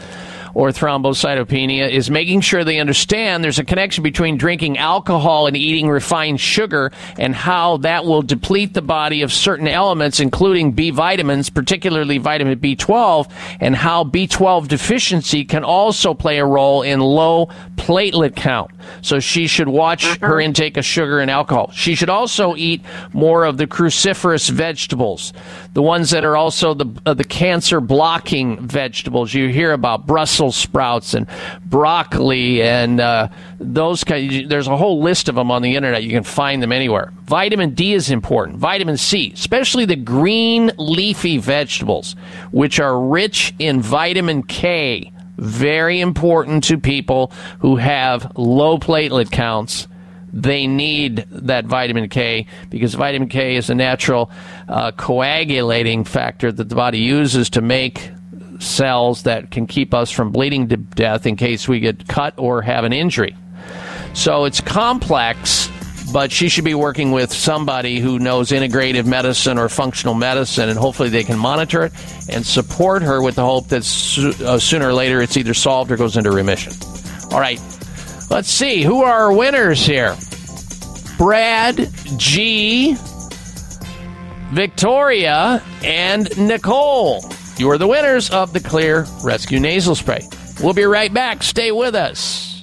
or thrombocytopenia is making sure they understand there's a connection between drinking alcohol and eating refined sugar and how that will deplete the body of certain elements, including B vitamins, particularly vitamin B12, and how B12 deficiency can also play a role in low platelet count. So she should watch her intake of sugar and alcohol. She should also eat more of the cruciferous vegetables, the ones that are also the uh, the cancer blocking vegetables. You hear about Brussels sprouts and broccoli and uh, those kind. There's a whole list of them on the internet. You can find them anywhere. Vitamin D is important. Vitamin C, especially the green leafy vegetables, which are rich in vitamin K very important to people who have low platelet counts. They need that vitamin K because vitamin K is a natural uh, coagulating factor that the body uses to make cells that can keep us from bleeding to death in case we get cut or have an injury. So it's complex, but she should be working with somebody who knows integrative medicine or functional medicine, and hopefully they can monitor it and support her with the hope that so- uh, sooner or later it's either solved or goes into remission. All right, let's see who are our winners here. Brad G, Victoria, and Nicole. You are the winners of the Xlear Rescue Nasal Spray. We'll be right back. Stay with us.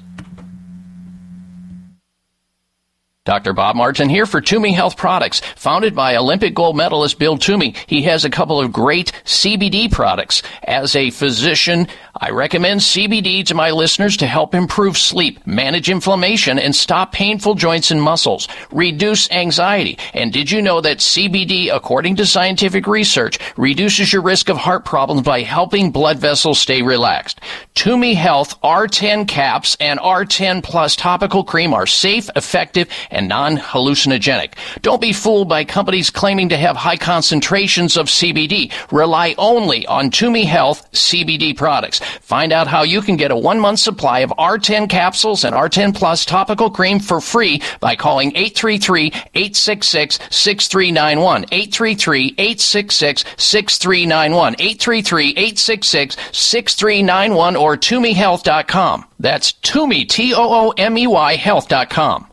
Dr. Bob Martin here for Toomey Health Products. Founded by Olympic gold medalist Bill Toomey, he has a couple of great CBD products. As a physician, I recommend CBD to my listeners to help improve sleep, manage inflammation, and stop painful joints and muscles, reduce anxiety. And did you know that CBD, according to scientific research, reduces your risk of heart problems by helping blood vessels stay relaxed? Toomey Health R10 caps and R10 plus topical cream are safe, effective, and non-hallucinogenic. Don't be fooled by companies claiming to have high concentrations of CBD. Rely only on Toomey Health CBD products. Find out how you can get a one month supply of R10 capsules and R10 Plus topical cream for free by calling 833-866-6391. 833-866-6391. 833-866-6391 or ToomeyHealth.com. That's Toomey, T-O-O-M-E-Y Health.com.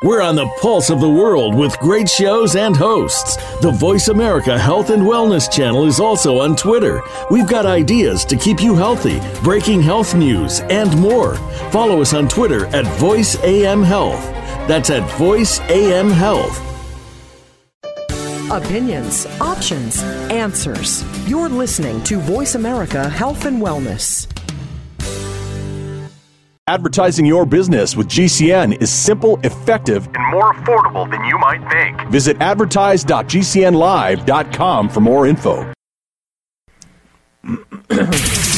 We're on the pulse of the world with great shows and hosts. The Voice America Health and Wellness channel is also on Twitter. We've got ideas to keep you healthy, breaking health news, and more. Follow us on Twitter at Voice AM Health. That's at Voice AM Health. Opinions, options, answers. You're listening to Voice America Health and Wellness. Advertising your business with GCN is simple, effective, and more affordable than you might think. Visit advertise.gcnlive.com for more info.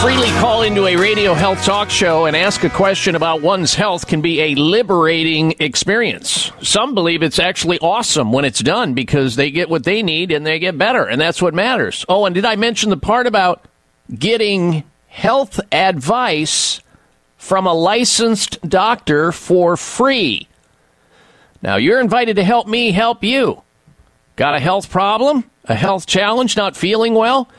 Freely call into a radio health talk show and ask a question about one's health can be a liberating experience. Some believe it's actually awesome when it's done because they get what they need and they get better, and that's what matters. Oh, and did I mention the part about getting health advice from a licensed doctor for free? Now, you're invited to help me help you. Got a health problem? A health challenge? Not feeling well?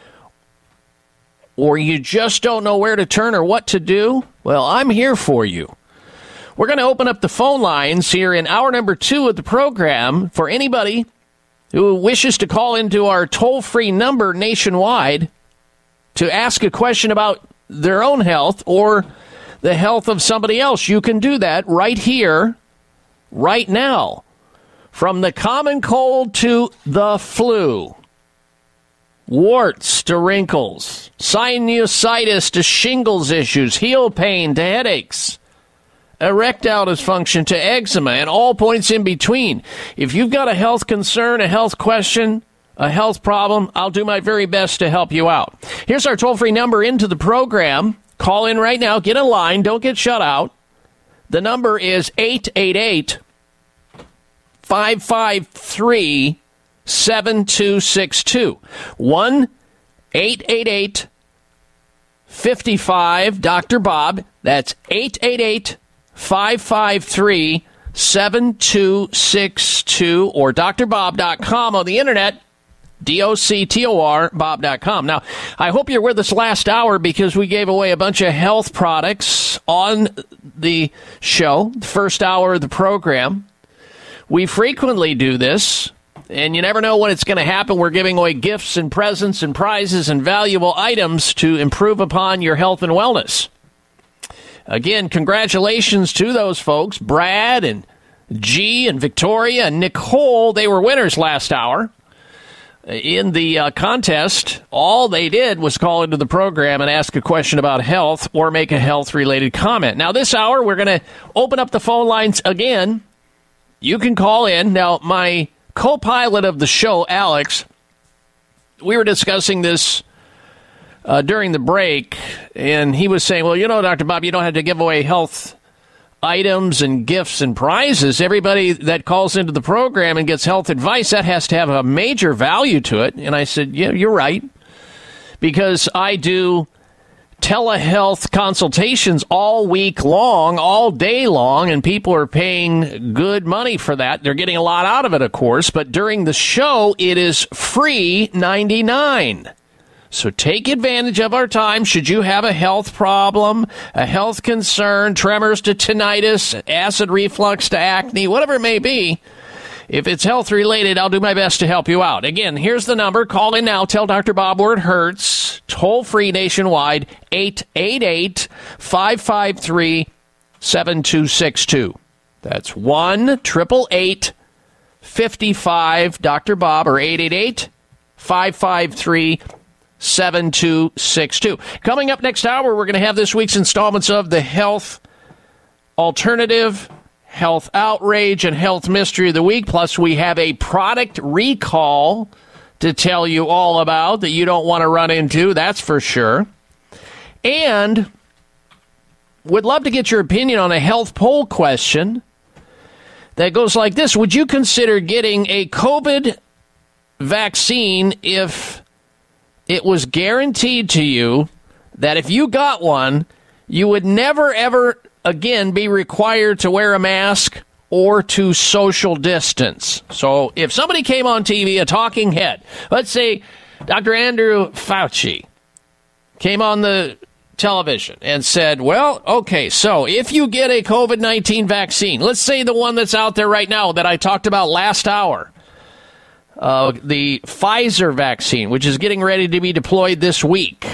Or you just don't know where to turn or what to do? Well, I'm here for you. We're going to open up the phone lines here in hour number two of the program for anybody who wishes to call into our toll free number nationwide to ask a question about their own health or the health of somebody else. You can do that right here, right now. From the common cold to the flu, warts to wrinkles, sinusitis to shingles issues, heel pain to headaches erectile dysfunction to eczema and all points in between. If you've got a health concern, a health question, a health problem, I'll do my very best to help you out. Here's our toll free number into the program. Call in right now, get in line, don't get shut out. The number is 888 553 7262. 1 888 55 Dr. Bob. That's 888 553 7262 or drbob.com on the internet. D-O-C-T-O-R, bob.com. Now, I hope you're with us last hour because we gave away a bunch of health products on the show, the first hour of the program. We frequently do this, and you never know when it's going to happen. We're giving away gifts and presents and prizes and valuable items to improve upon your health and wellness. Again, congratulations to those folks, Brad and G and Victoria and Nicole. They were winners last hour in the uh, contest. All they did was call into the program and ask a question about health or make a health related comment. Now, this hour, we're going to open up the phone lines again. You can call in. Now, my co pilot of the show, Alex, we were discussing this uh, during the break, and he was saying, "Well, you know, Doctor Bob, you don't have to give away health items and gifts and prizes. Everybody that calls into the program and gets health advice that has to have a major value to it." And I said, "Yeah, you're right, because I do." Telehealth consultations all week long, all day long, and people are paying good money for that. They're getting a lot out of it, of course, but during the show, it is free 99. So take advantage of our time. Should you have a health problem, a health concern, tremors to tinnitus, acid reflux to acne, whatever it may be, if it's health related, I'll do my best to help you out. Again, here's the number. Call in now. Tell Dr. Bob where it hurts. Toll free nationwide 888 553 7262. That's 1 888 55 Dr. Bob or 888 553 7262. Coming up next hour, we're going to have this week's installments of the Health Alternative, Health Outrage, and Health Mystery of the Week. Plus, we have a product recall to tell you all about that you don't want to run into, that's for sure. And would love to get your opinion on a health poll question that goes like this Would you consider getting a COVID vaccine if it was guaranteed to you that if you got one, you would never, ever again be required to wear a mask or to social distance. So if somebody came on TV, a talking head, let's say Dr. Andrew Fauci came on the television and said, well, okay, so if you get a COVID 19 vaccine, let's say the one that's out there right now that I talked about last hour, uh, the Pfizer vaccine, which is getting ready to be deployed this week.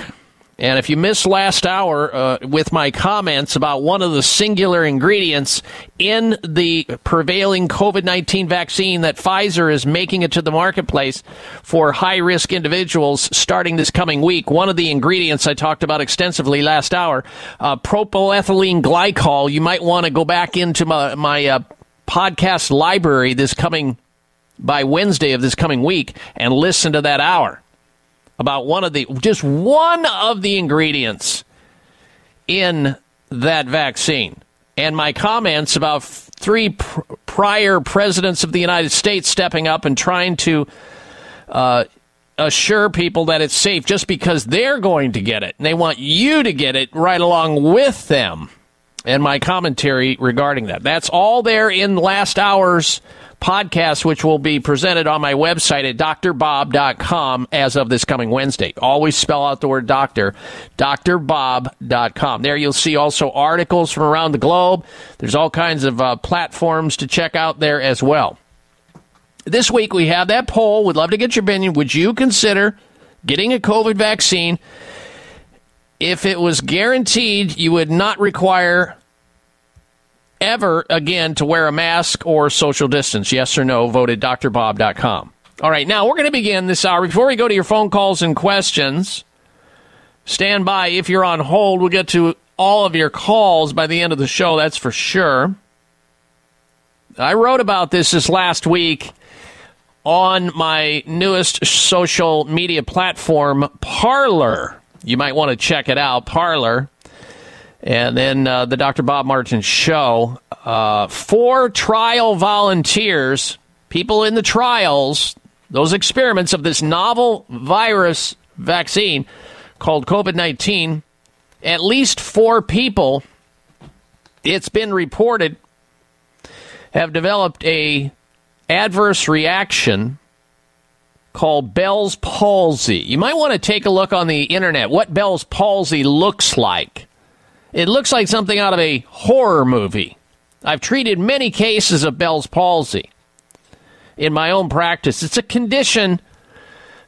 And if you missed last hour uh, with my comments about one of the singular ingredients in the prevailing COVID 19 vaccine that Pfizer is making it to the marketplace for high risk individuals starting this coming week, one of the ingredients I talked about extensively last hour, uh, propylethylene glycol. You might want to go back into my, my uh, podcast library this coming by Wednesday of this coming week and listen to that hour about one of the just one of the ingredients in that vaccine and my comments about three pr- prior presidents of the United States stepping up and trying to uh, assure people that it's safe just because they're going to get it and they want you to get it right along with them. and my commentary regarding that. That's all there in last hour's podcast, which will be presented on my website at drbob.com as of this coming Wednesday. Always spell out the word doctor, drbob.com. There you'll see also articles from around the globe. There's all kinds of uh, platforms to check out there as well. This week we have that poll. We'd love to get your opinion. Would you consider getting a COVID vaccine if it was guaranteed you would not require ever again to wear a mask or social distance? Yes or no? Voted drbob.com. All right, now we're going to begin this hour. Before we go to your phone calls and questions, stand by. If you're on hold, we'll get to all of your calls by the end of the show, that's for sure. I wrote about this this last week on my newest social media platform, Parler. You might want to check it out, Parler. And then uh, the Dr. Bob Martin show. Uh, four trial volunteers, people in the trials, those experiments of this novel virus vaccine called COVID 19, at least four people, it's been reported, have developed a adverse reaction called Bell's palsy. You might want to take a look on the internet what Bell's palsy looks like. It looks like something out of a horror movie. I've treated many cases of Bell's palsy in my own practice. It's a condition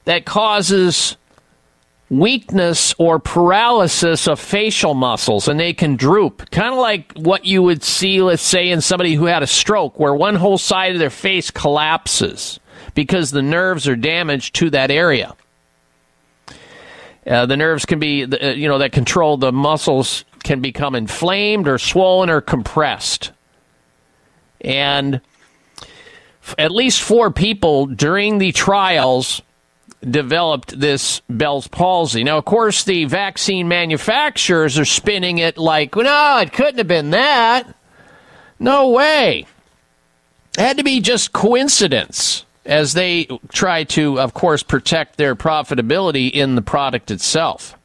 that causes weakness or paralysis of facial muscles and they can droop. Kind of like what you would see, let's say, in somebody who had a stroke, where one whole side of their face collapses because the nerves are damaged to that area. Uh, the nerves can be, uh, you know, that control the muscles can become inflamed or swollen or compressed. And f- at least four people during the trials developed this Bell's palsy. Now, of course, the vaccine manufacturers are spinning it like, no, it couldn't have been that. No way. It had to be just coincidence as they try to, of course, protect their profitability in the product itself.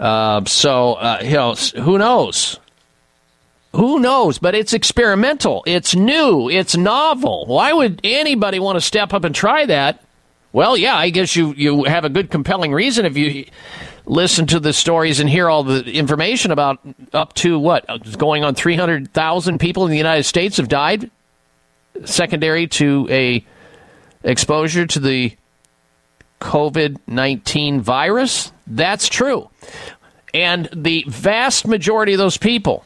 Uh, so, uh, you know, who knows? Who knows? But it's experimental. It's new. It's novel. Why would anybody want to step up and try that? Well, yeah, I guess you, you have a good, compelling reason if you listen to the stories and hear all the information about up to what? Going on 300,000 people in the United States have died secondary to a exposure to the COVID-19 virus. That's true. And the vast majority of those people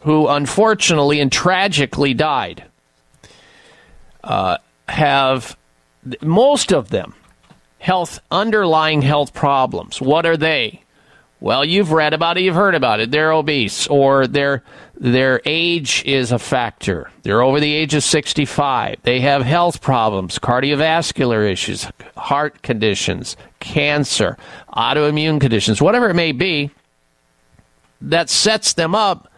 who unfortunately and tragically died uh, have most of them health underlying health problems. What are they? Well, you've read about it, you've heard about it. They're obese or their their age is a factor. They're over the age of 65. They have health problems, cardiovascular issues, heart conditions, cancer, autoimmune conditions, whatever it may be. That sets them up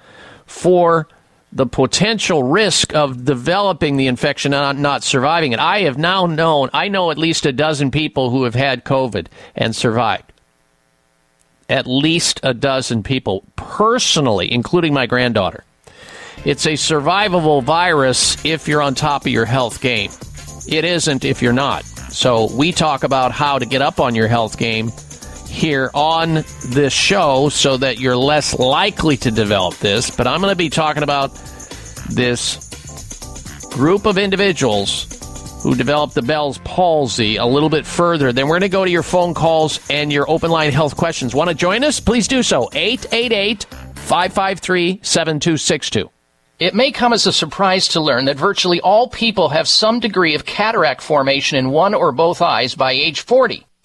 for the potential risk of developing the infection and not surviving it. I have now known, I know at least a dozen people who have had COVID and survived. At least a dozen people personally, including my granddaughter. It's a survivable virus if you're on top of your health game. It isn't if you're not. So we talk about how to get up on your health game here on this show so that you're less likely to develop this. But I'm going to be talking about this group of individuals who developed the Bell's palsy a little bit further. Then we're going to go to your phone calls and your open line health questions. Want to join us? Please do so. 888 553 7262. It may come as a surprise to learn that virtually all people have some degree of cataract formation in one or both eyes by age 40.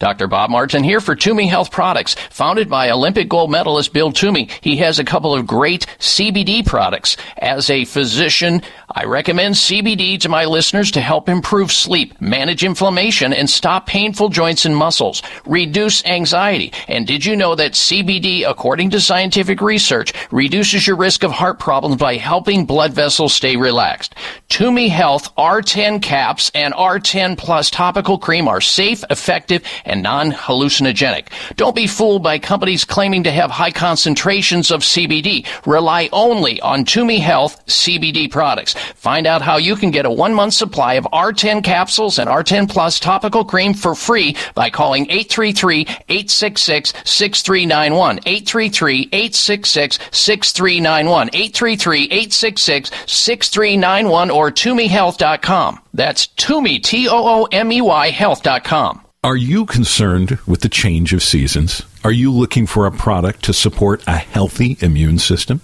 Dr. Bob Martin here for Toomey Health Products, founded by Olympic gold medalist Bill Toomey. He has a couple of great CBD products. As a physician, I recommend CBD to my listeners to help improve sleep, manage inflammation, and stop painful joints and muscles, reduce anxiety. And did you know that CBD, according to scientific research, reduces your risk of heart problems by helping blood vessels stay relaxed? Toomey Health R10 caps and R10 plus topical cream are safe, effective, and non-hallucinogenic. Don't be fooled by companies claiming to have high concentrations of CBD. Rely only on Toomey Health CBD products. Find out how you can get a one month supply of R10 capsules and R10 Plus topical cream for free by calling 833-866-6391. 833-866-6391. 833-866-6391 or ToomeyHealth.com. That's Toomey, T-O-O-M-E-Y Health.com. Are you concerned with the change of seasons? Are you looking for a product to support a healthy immune system?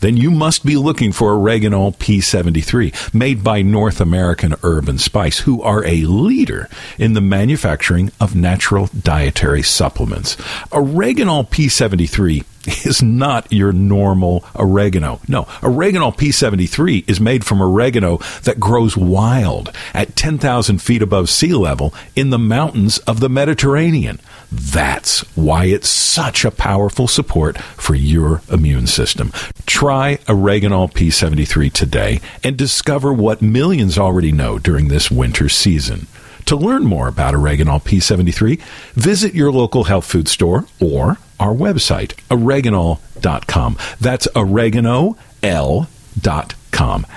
Then you must be looking for Oreganol P73, made by North American Herb and Spice, who are a leader in the manufacturing of natural dietary supplements. Oreganol P73 is not your normal oregano. No, Oreganol P73 is made from oregano that grows wild at 10,000 feet above sea level in the mountains of the Mediterranean. That's why it's such a powerful support for your immune system. Try Oreganol P73 today and discover what millions already know during this winter season. To learn more about Oreganol P73, visit your local health food store or our website, oreganol.com. That's oregano.l.com.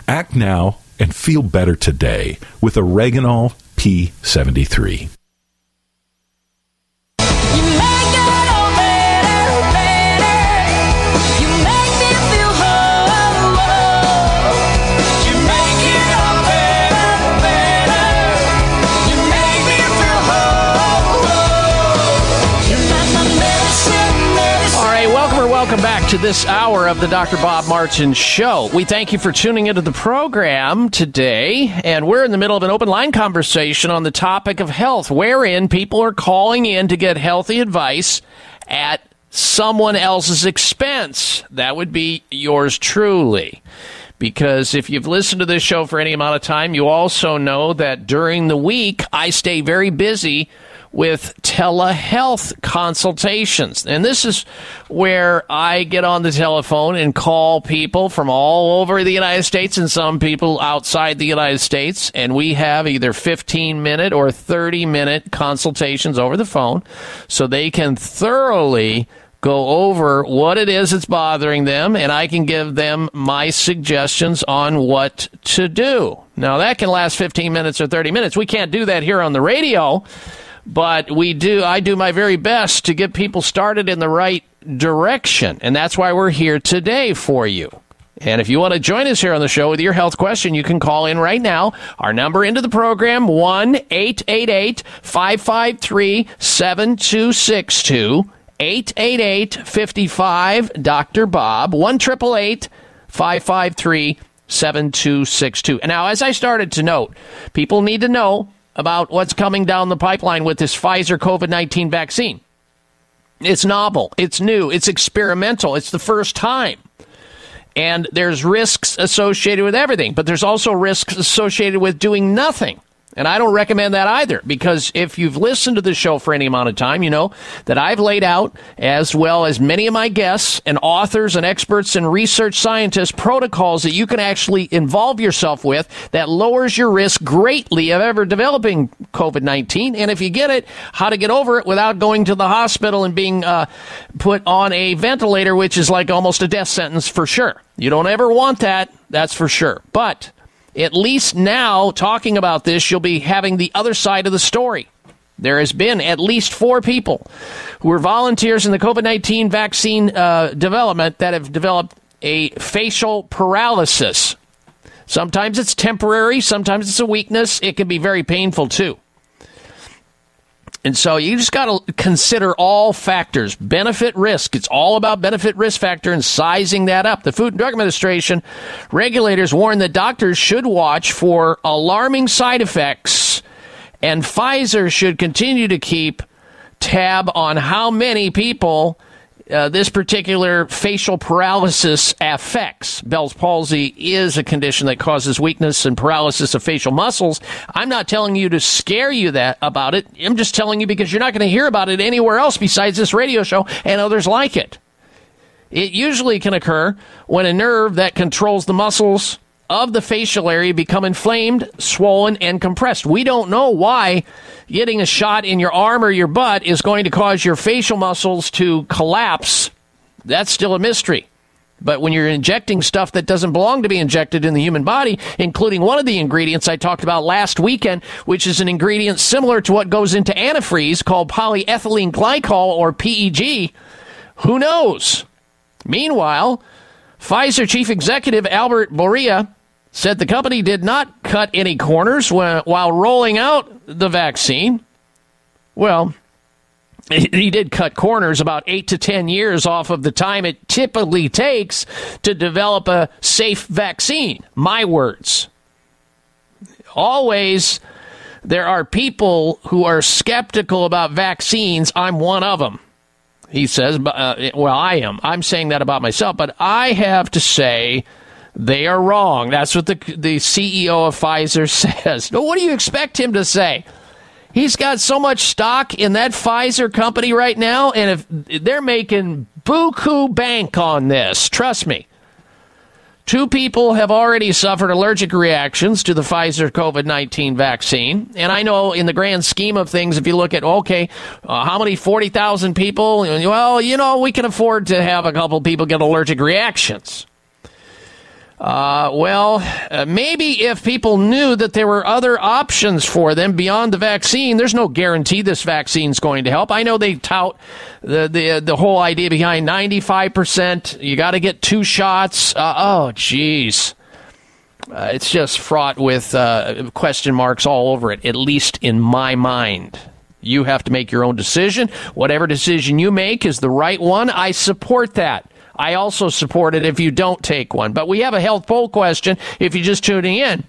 Act now and feel better today with Oreganol P73. To this hour of the Dr. Bob Martin Show. We thank you for tuning into the program today, and we're in the middle of an open line conversation on the topic of health, wherein people are calling in to get healthy advice at someone else's expense. That would be yours truly. Because if you've listened to this show for any amount of time, you also know that during the week I stay very busy with telehealth consultations. And this is where I get on the telephone and call people from all over the United States and some people outside the United States. And we have either 15 minute or 30 minute consultations over the phone so they can thoroughly go over what it is that's bothering them and I can give them my suggestions on what to do. Now that can last 15 minutes or 30 minutes. We can't do that here on the radio but we do i do my very best to get people started in the right direction and that's why we're here today for you and if you want to join us here on the show with your health question, you can call in right now. Our number into the program, 1 888 553 7262. 888 55 Dr. Bob. 1 553 7262. And Now, as I started to note, people need to know about what's coming down the pipeline with this Pfizer COVID 19 vaccine. It's novel, it's new, it's experimental, it's the first time. And there's risks associated with everything, but there's also risks associated with doing nothing. And I don't recommend that either because if you've listened to the show for any amount of time, you know that I've laid out, as well as many of my guests and authors and experts and research scientists, protocols that you can actually involve yourself with that lowers your risk greatly of ever developing COVID 19. And if you get it, how to get over it without going to the hospital and being uh, put on a ventilator, which is like almost a death sentence for sure. You don't ever want that, that's for sure. But at least now, talking about this, you'll be having the other side of the story. There has been at least four people who were volunteers in the COVID 19 vaccine uh, development that have developed a facial paralysis. Sometimes it's temporary, sometimes it's a weakness. It can be very painful too. And so you just got to consider all factors, benefit risk. It's all about benefit risk factor and sizing that up. The Food and Drug Administration regulators warn that doctors should watch for alarming side effects, and Pfizer should continue to keep tab on how many people uh, this particular facial paralysis affects. Bell's palsy is a condition that causes weakness and paralysis of facial muscles. I'm not telling you to scare you that about it. I'm just telling you because you're not going to hear about it anywhere else besides this radio show and others like it. It usually can occur when a nerve that controls the muscles of the facial area become inflamed, swollen, and compressed. We don't know why getting a shot in your arm or your butt is going to cause your facial muscles to collapse. That's still a mystery. But when you're injecting stuff that doesn't belong to be injected in the human body, including one of the ingredients I talked about last weekend, which is an ingredient similar to what goes into antifreeze called polyethylene glycol or PEG, who knows? Meanwhile, Pfizer chief executive Albert Bourla said the company did not cut any corners while rolling out the vaccine. Well, he did cut corners about eight to 10 years off of the time it typically takes to develop a safe vaccine. My words. Always, there are people who are skeptical about vaccines. I'm one of them. He says, uh, well, I am. I'm saying that about myself, but I have to say they are wrong. That's what the, the CEO of Pfizer says. What do you expect him to say? He's got so much stock in that Pfizer company right now, and if they're making buku bank on this, trust me. Two people have already suffered allergic reactions to the Pfizer COVID 19 vaccine. And I know, in the grand scheme of things, if you look at, okay, uh, how many 40,000 people? Well, you know, we can afford to have a couple people get allergic reactions. Uh, well, uh, maybe if people knew that there were other options for them beyond the vaccine, there's no guarantee this vaccine's going to help. I know they tout the the the whole idea behind 95%. You got to get two shots. Uh, oh, jeez. Uh, it's just fraught with uh, question marks all over it, at least in my mind. You have to make your own decision. Whatever decision you make is the right one. I support that. I also support it if you don't take one. But we have a health poll question if you're just tuning in.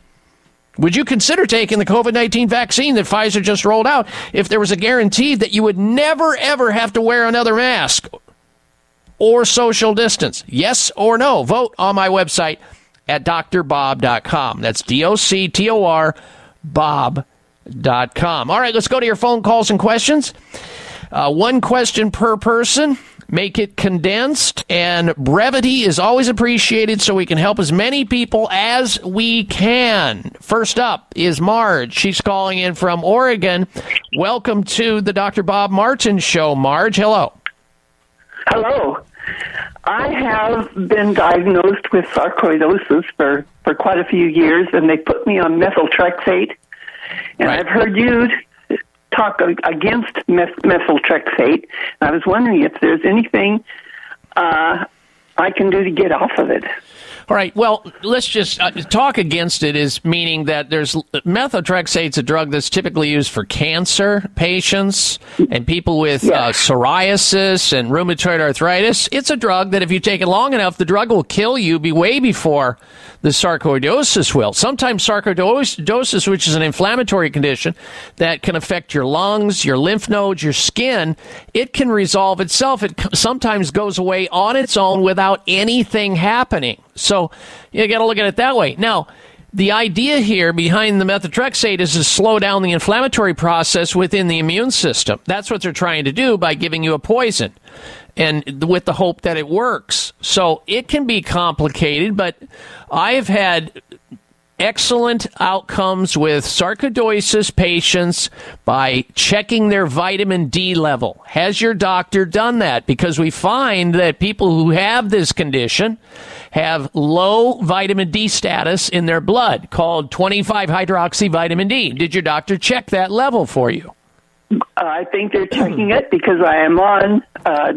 Would you consider taking the COVID 19 vaccine that Pfizer just rolled out if there was a guarantee that you would never, ever have to wear another mask or social distance? Yes or no? Vote on my website at drbob.com. That's D O C T O R Bob.com. All right, let's go to your phone calls and questions. Uh, one question per person make it condensed, and brevity is always appreciated so we can help as many people as we can. First up is Marge. She's calling in from Oregon. Welcome to the Dr. Bob Martin Show, Marge. Hello. Hello. I have been diagnosed with sarcoidosis for, for quite a few years, and they put me on methotrexate. And I've heard you talk against meth- methotrexate. I was wondering if there's anything uh, I can do to get off of it. All right. Well, let's just uh, talk against it. Is meaning that there's methotrexate's a drug that's typically used for cancer patients and people with uh, psoriasis and rheumatoid arthritis. It's a drug that if you take it long enough, the drug will kill you be way before the sarcoidosis will. Sometimes sarcoidosis, which is an inflammatory condition that can affect your lungs, your lymph nodes, your skin, it can resolve itself. It sometimes goes away on its own without anything happening. So you got to look at it that way. Now, the idea here behind the methotrexate is to slow down the inflammatory process within the immune system. That's what they're trying to do by giving you a poison and with the hope that it works. So it can be complicated, but I've had excellent outcomes with sarcoidosis patients by checking their vitamin D level. Has your doctor done that? Because we find that people who have this condition have low vitamin D status in their blood called 25 hydroxy vitamin D. Did your doctor check that level for you? Uh, I think they're checking it because I am on uh,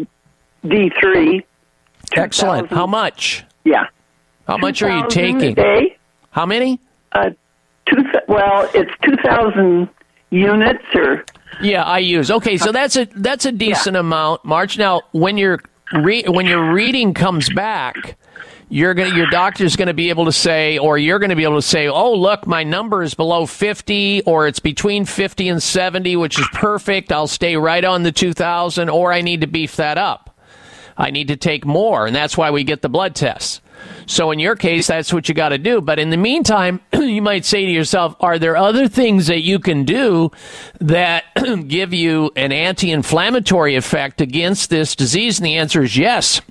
D3. Excellent. How much? Yeah. How much are you taking? A day. How many? Uh, two. Well, it's two thousand units or Yeah, I use. Okay, so that's a that's a decent amount, Marge. Now, when your re- when your reading comes back, you're gonna your doctor's going to be able to say, or you're going to be able to say, "Oh, look, my number is below 50, or it's between 50 and 70, which is perfect. I'll stay right on the 2,000, or I need to beef that up. I need to take more, and that's why we get the blood tests." So in your case, that's what you got to do. But in the meantime, you might say to yourself, are there other things that you can do that give you an anti-inflammatory effect against this disease? And the answer is yes.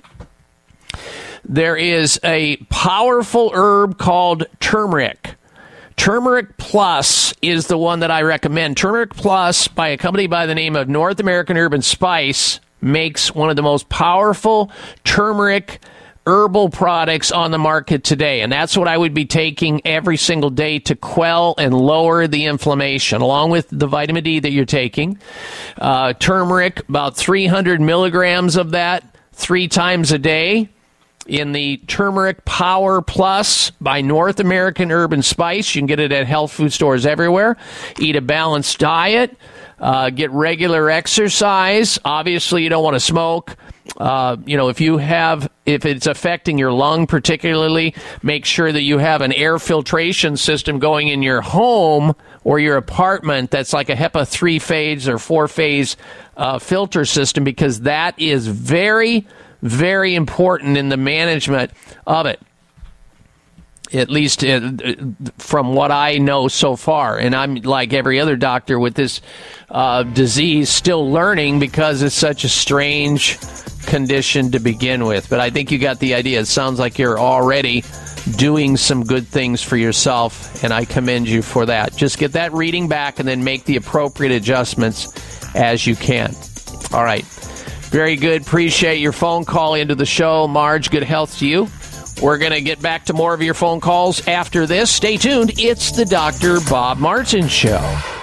There is a powerful herb called turmeric. Turmeric Plus is the one that I recommend. Turmeric Plus by a company by the name of North American Herb and Spice makes one of the most powerful turmeric herbal products on the market today. And that's what I would be taking every single day to quell and lower the inflammation, along with the vitamin D that you're taking. Uh, turmeric, about 300 milligrams of that three times a day in the Turmeric Power Plus by North American Herb and Spice. You can get it at health food stores everywhere. Eat a balanced diet. Uh, get regular exercise. Obviously, you don't want to smoke. Uh, you know, if you have, if it's affecting your lung particularly, make sure that you have an air filtration system going in your home or your apartment that's like a HEPA three phase or four phase uh, filter system because that is very, very important in the management of it at least uh, from what I know so far. And I'm like every other doctor with this uh, disease, still learning because it's such a strange condition to begin with. But I think you got the idea. It sounds like you're already doing some good things for yourself, and I commend you for that. Just get that reading back and then make the appropriate adjustments as you can. All right. Very good. Appreciate your phone call into the show. Marge, good health to you. We're going to get back to more of your phone calls after this. Stay tuned. It's the Dr. Bob Martin Show.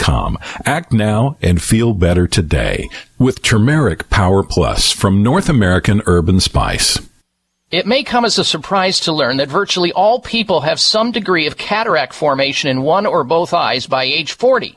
com. Act now and feel better today with Turmeric Power Plus from North American Herb and Spice. It may come as a surprise to learn that virtually all people have some degree of cataract formation in one or both eyes by age 40.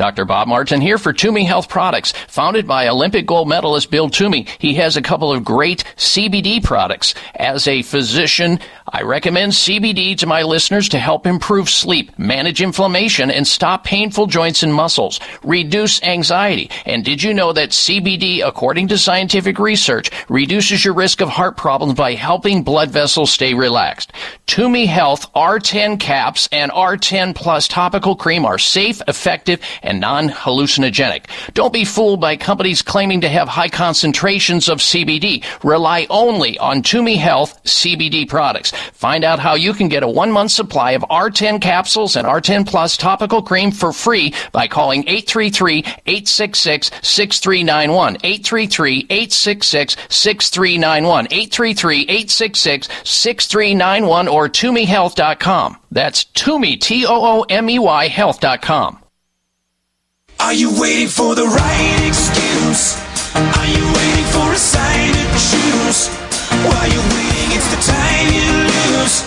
Dr. Bob Martin here for Toomey Health Products. Founded by Olympic gold medalist Bill Toomey, he has a couple of great CBD products. As a physician, I recommend CBD to my listeners to help improve sleep, manage inflammation, and stop painful joints and muscles, reduce anxiety. And did you know that CBD, according to scientific research, reduces your risk of heart problems by helping blood vessels stay relaxed? Toomey Health R10 caps and R10 plus topical cream are safe, effective, and non-hallucinogenic. Don't be fooled by companies claiming to have high concentrations of CBD. Rely only on Toomey Health CBD products. Find out how you can get a one-month supply of R10 capsules and R10 Plus topical cream for free by calling 833-866-6391. 833-866-6391. 833-866-6391 or ToomeyHealth.com. That's Toomey, T-O-O-M-E-Y Health.com. Are you waiting for the right excuse? Are you waiting for a sign to choose? While you're waiting, it's the time you lose.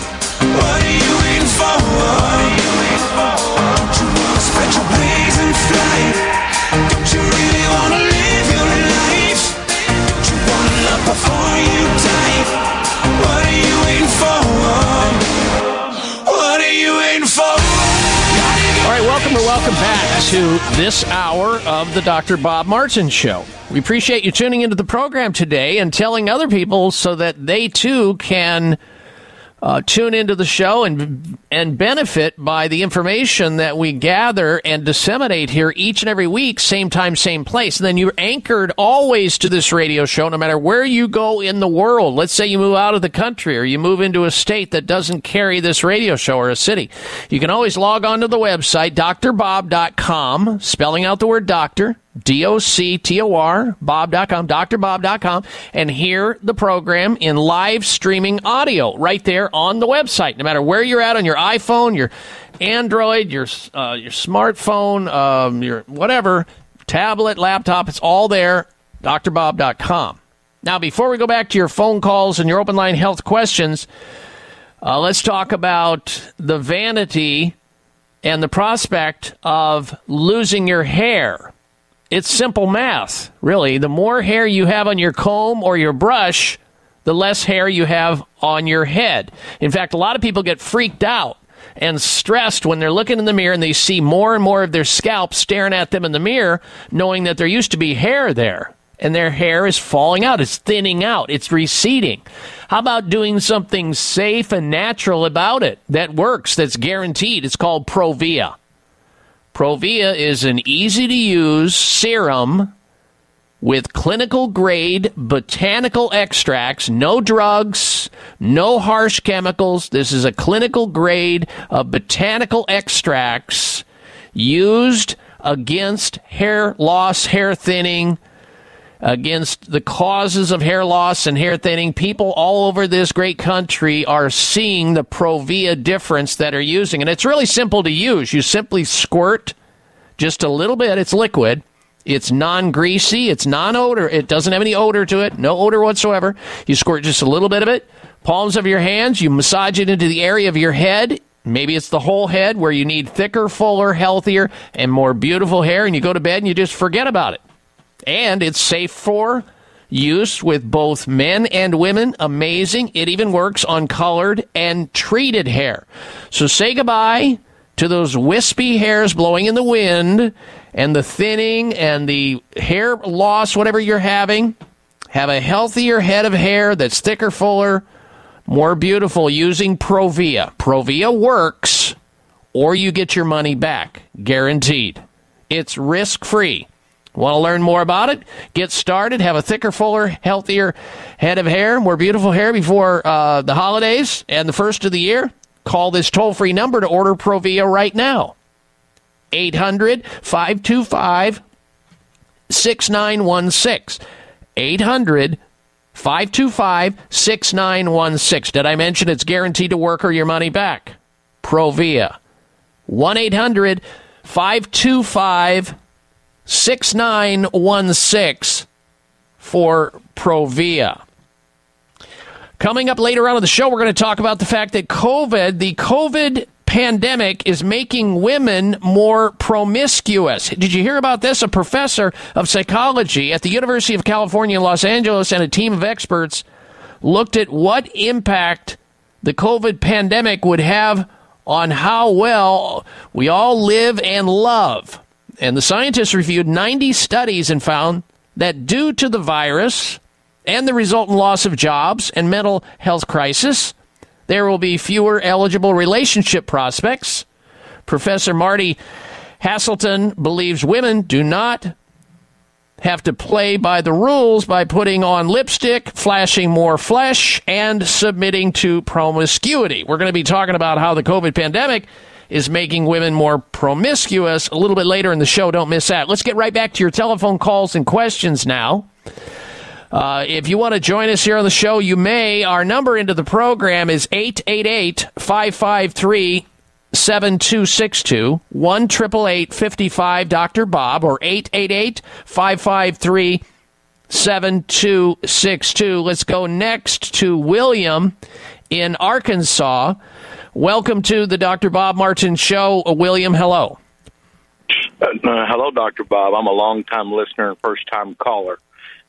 What are you waiting for? Welcome back to this hour of the Dr. Bob Martin Show. We appreciate you tuning into the program today and telling other people so that they too can uh, tune into the show and and benefit by the information that we gather and disseminate here each and every week, same time, same place. And then you're anchored always to this radio show, no matter where you go in the world. Let's say you move out of the country or you move into a state that doesn't carry this radio show or a city. You can always log on to the website, drbob.com, spelling out the word doctor, D-O-C-T-O-R, bob.com, drbob.com, and hear the program in live streaming audio right there on the website. No matter where you're at on your iPhone, your Android, your, uh, your smartphone, um, your whatever, tablet, laptop, it's all there, drbob.com. Now, before we go back to your phone calls and your open line health questions, uh, let's talk about the vanity and the prospect of losing your hair. It's simple math, really. The more hair you have on your comb or your brush, the less hair you have on your head. In fact, a lot of people get freaked out and stressed when they're looking in the mirror and they see more and more of their scalp staring at them in the mirror, knowing that there used to be hair there. And their hair is falling out, it's thinning out, it's receding. How about doing something safe and natural about it that works, that's guaranteed? It's called Provia. Provia is an easy to use serum with clinical grade botanical extracts, no drugs, no harsh chemicals. This is a clinical grade of botanical extracts used against hair loss, hair thinning, against the causes of hair loss and hair thinning. People all over this great country are seeing the Provia difference that are using. And it's really simple to use. You simply squirt just a little bit, it's liquid. It's non greasy, it's non odor, it doesn't have any odor to it, no odor whatsoever. You squirt just a little bit of it, palms of your hands, you massage it into the area of your head. Maybe it's the whole head where you need thicker, fuller, healthier, and more beautiful hair, and you go to bed and you just forget about it. And it's safe for use with both men and women. Amazing. It even works on colored and treated hair. So say goodbye to those wispy hairs blowing in the wind and the thinning and the hair loss, whatever you're having. Have a healthier head of hair that's thicker, fuller, more beautiful using Provia. Provia works, or you get your money back, guaranteed. It's risk free. Want to learn more about it? Get started. Have a thicker, fuller, healthier head of hair, more beautiful hair before uh, the holidays and the first of the year. Call this toll free number to order Provia right now. 800 525 6916. 800 525 6916. Did I mention it's guaranteed to work or your money back? Provia. 1 800 525 6916 for Provia. Coming up later on in the show, we're going to talk about the fact that COVID, the COVID pandemic, is making women more promiscuous. Did you hear about this? A professor of psychology at the University of California Los Angeles and a team of experts looked at what impact the COVID pandemic would have on how well we all live and love. And the scientists reviewed 90 studies and found that due to the virus and the resultant loss of jobs and mental health crisis, there will be fewer eligible relationship prospects. Professor Martie Haselton believes women do not have to play by the rules by putting on lipstick, flashing more flesh, and submitting to promiscuity. We're going to be talking about how the COVID pandemic is making women more promiscuous a little bit later in the show. Don't miss that. Let's get right back to your telephone calls and questions now. Uh, if you want to join us here on the show, you may. Our number into the program is 888 553 7262 1 55 Dr. Bob or 888 553 7262. Let's go next to William in Arkansas. Welcome to the Dr. Bob Martin Show. Uh, William, hello. Uh, hello, Dr. Bob. I'm a long-time listener and first-time caller.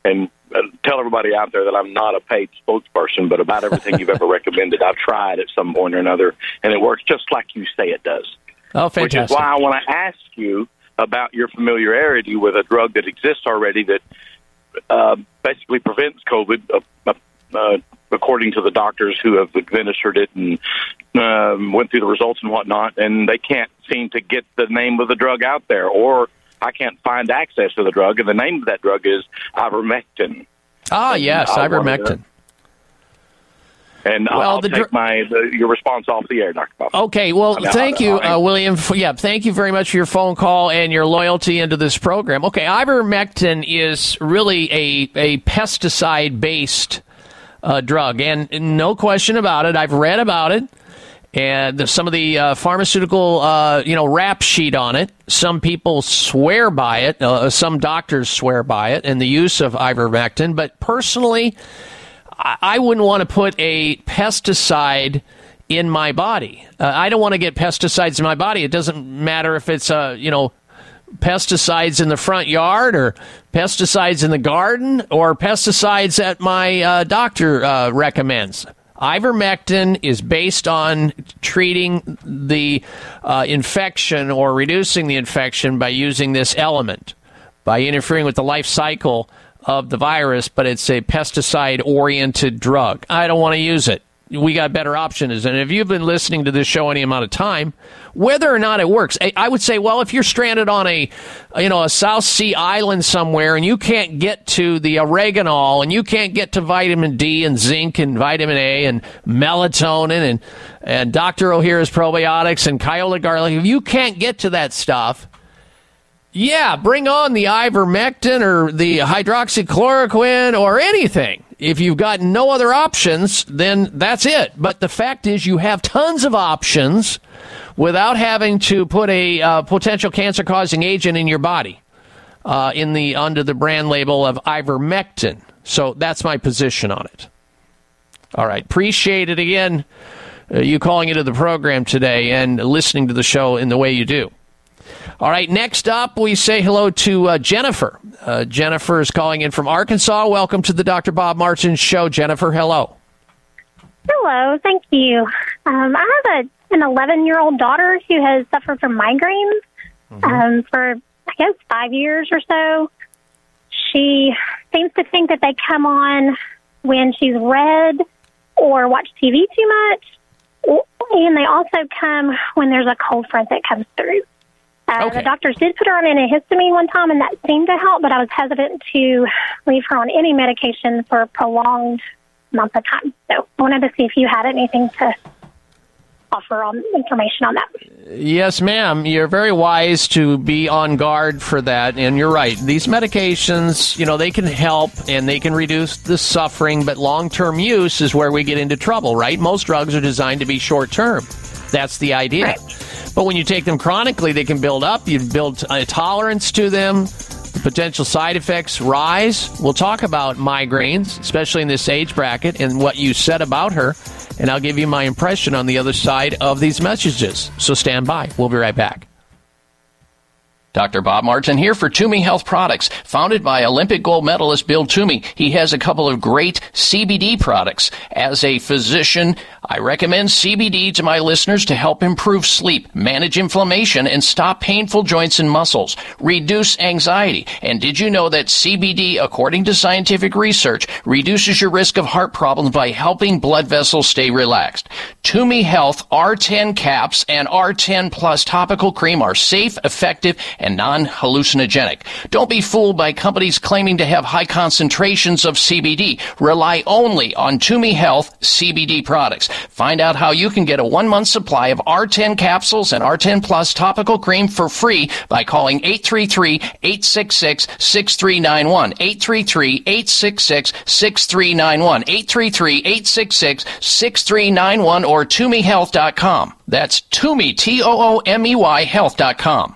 And uh, tell everybody out there that I'm not a paid spokesperson, but about everything you've ever recommended, I've tried at some point or another, and it works just like you say it does. Oh, fantastic! Which is why I want to ask you about your familiarity with a drug that exists already that uh, basically prevents COVID, uh, uh, uh, according to the doctors who have administered it and um, went through the results and whatnot, and they can't seem to get the name of the drug out there, or I can't find access to the drug, and the name of that drug is ivermectin. Ah, yes, ivermectin. And Well, I'll the take my the, your response off the air, Dr. Bob. Okay, well, I mean, thank you, uh, William. For, yeah, thank you very much for your phone call and your loyalty into this program. Okay, ivermectin is really a, a pesticide based uh, drug, and no question about it. I've read about it. And the, some of the uh, pharmaceutical, uh, you know, rap sheet on it. Some people swear by it. Uh, some doctors swear by it and the use of ivermectin. But personally, I, I wouldn't want to put a pesticide in my body. Uh, I don't want to get pesticides in my body. It doesn't matter if it's uh, you know pesticides in the front yard or pesticides in the garden or pesticides that my uh, doctor recommends. Ivermectin is based on treating the uh, infection or reducing the infection by using this element, by interfering with the life cycle of the virus, but it's a pesticide oriented drug. I don't want to use it. We got better options. And if you've been listening to this show any amount of time, whether or not it works, I- would say, well, if you're stranded on a, you know, a South Sea island somewhere and you can't get to the oregano and you can't get to vitamin D and zinc and vitamin A and melatonin and, and Dr. Ohhira's probiotics and Kyolic garlic, if you can't get to that stuff, yeah, bring on the ivermectin or the hydroxychloroquine or anything. If you've got no other options, then that's it. But the fact is, you have tons of options without having to put a uh, potential cancer-causing agent in your body uh, in the under the brand label of ivermectin. So that's my position on it. All right, appreciate it again. Uh, you calling into the program today and listening to the show in the way you do. All right, next up, we say hello to uh, Jennifer. Uh, Jennifer is calling in from Arkansas. Welcome to the Dr. Bob Martin Show. Jennifer, hello. Hello, thank you. Um, I have a, an 11 year old daughter who has suffered from migraines um, for, I guess, five years or so. She seems to think that they come on when she's read or watched TV too much, and they also come when there's a cold front that comes through. Uh, The doctors did put her on an antihistamine one time, and that seemed to help, but I was hesitant to leave her on any medication for a prolonged month of time. So I wanted to see if you had anything to offer on information on that. Yes, ma'am. You're very wise to be on guard for that. And you're right. These medications, you know, they can help and they can reduce the suffering, but long term use is where we get into trouble, right? Most drugs are designed to be short term. That's the idea. But when you take them chronically, they can build up. You build a tolerance to them. The potential side effects rise. We'll talk about migraines, especially in this age bracket, and what you said about her. And I'll give you my impression on the other side of these messages. So stand by. We'll be right back. Dr. Bob Martin here for Toomey Health Products. Founded by Olympic gold medalist Bill Toomey, he has a couple of great CBD products. As a physician, I recommend CBD to my listeners to help improve sleep, manage inflammation, and stop painful joints and muscles, reduce anxiety. And did you know that CBD, according to scientific research, reduces your risk of heart problems by helping blood vessels stay relaxed? Toomey Health R10 caps and R10 Plus topical cream are safe, effective, non-hallucinogenic. Don't be fooled by companies claiming to have high concentrations of CBD. Rely only on Toomey Health CBD products. Find out how you can get a one-month supply of R10 capsules and R10 Plus topical cream for free by calling 833-866-6391. 833-866-6391. 833-866-6391 or ToomeyHealth.com. That's Toomey, T-O-O-M-E-Y Health.com.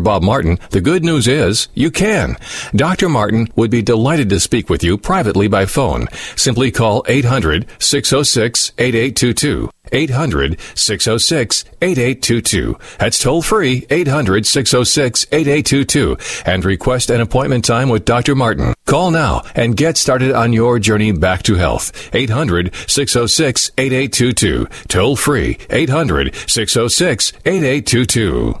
Bob Martin, the good news is you can. Dr. Martin would be delighted to speak with you privately by phone. Simply call 800 606 8822. 800 606 8822. That's toll free 800 606 8822 and request an appointment time with Dr. Martin. Call now and get started on your journey back to health. 800 606 8822. Toll free 800 606 8822.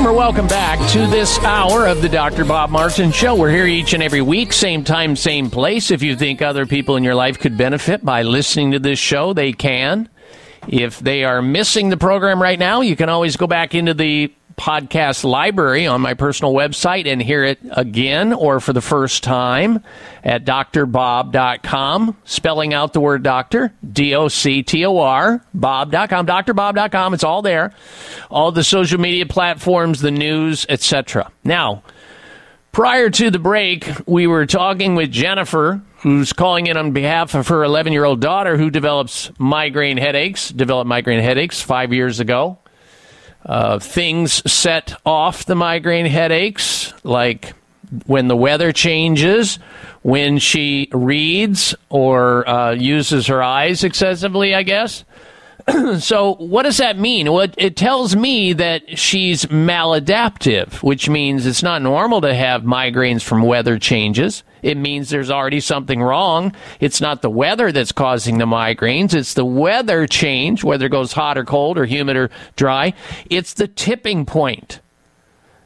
welcome or welcome back to this hour of the Dr. Bob Martin Show. We're here each and every week, same time, same place. If you think other people in your life could benefit by listening to this show, they can. If they are missing the program right now, you can always go back into the podcast library on my personal website and hear it again or for the first time at drbob.com, spelling out the word doctor, D O C T O R, bob.com, drbob.com. It's all there. All the social media platforms, the news, etc. Now, prior to the break, we were talking with Jennifer, who's calling in on behalf of her 11 year old daughter who develops migraine headaches, developed migraine headaches five years ago. Uh, things set off the migraine headaches, like when the weather changes, when she reads or uh, uses her eyes excessively, I guess. so, what does that mean? Well, it, it tells me that she's maladaptive, which means it's not normal to have migraines from weather changes. It means there's already something wrong. It's not the weather that's causing the migraines. It's the weather change, whether it goes hot or cold or humid or dry. It's the tipping point.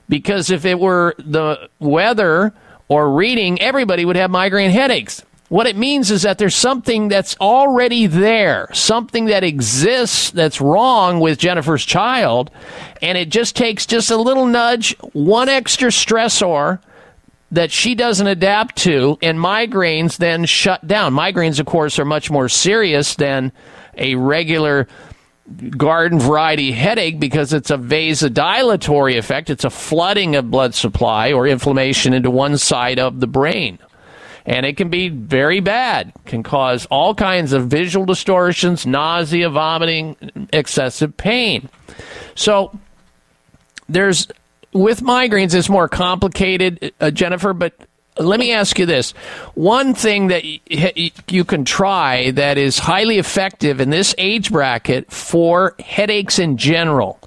Because if it were the weather or reading, everybody would have migraine headaches. What it means is that there's something that's already there, something that exists that's wrong with Jennifer's child, and it just takes just a little nudge, one extra stressor that she doesn't adapt to, and migraines then shut down. Migraines, of course, are much more serious than a regular garden variety headache because it's a vasodilatory effect. It's a flooding of blood supply or inflammation into one side of the brain. And it can be very bad, can cause all kinds of visual distortions, nausea, vomiting, excessive pain. So there's with migraines, it's more complicated, uh, Jennifer, but let me ask you this. One thing that you can try that is highly effective in this age bracket for headaches in general,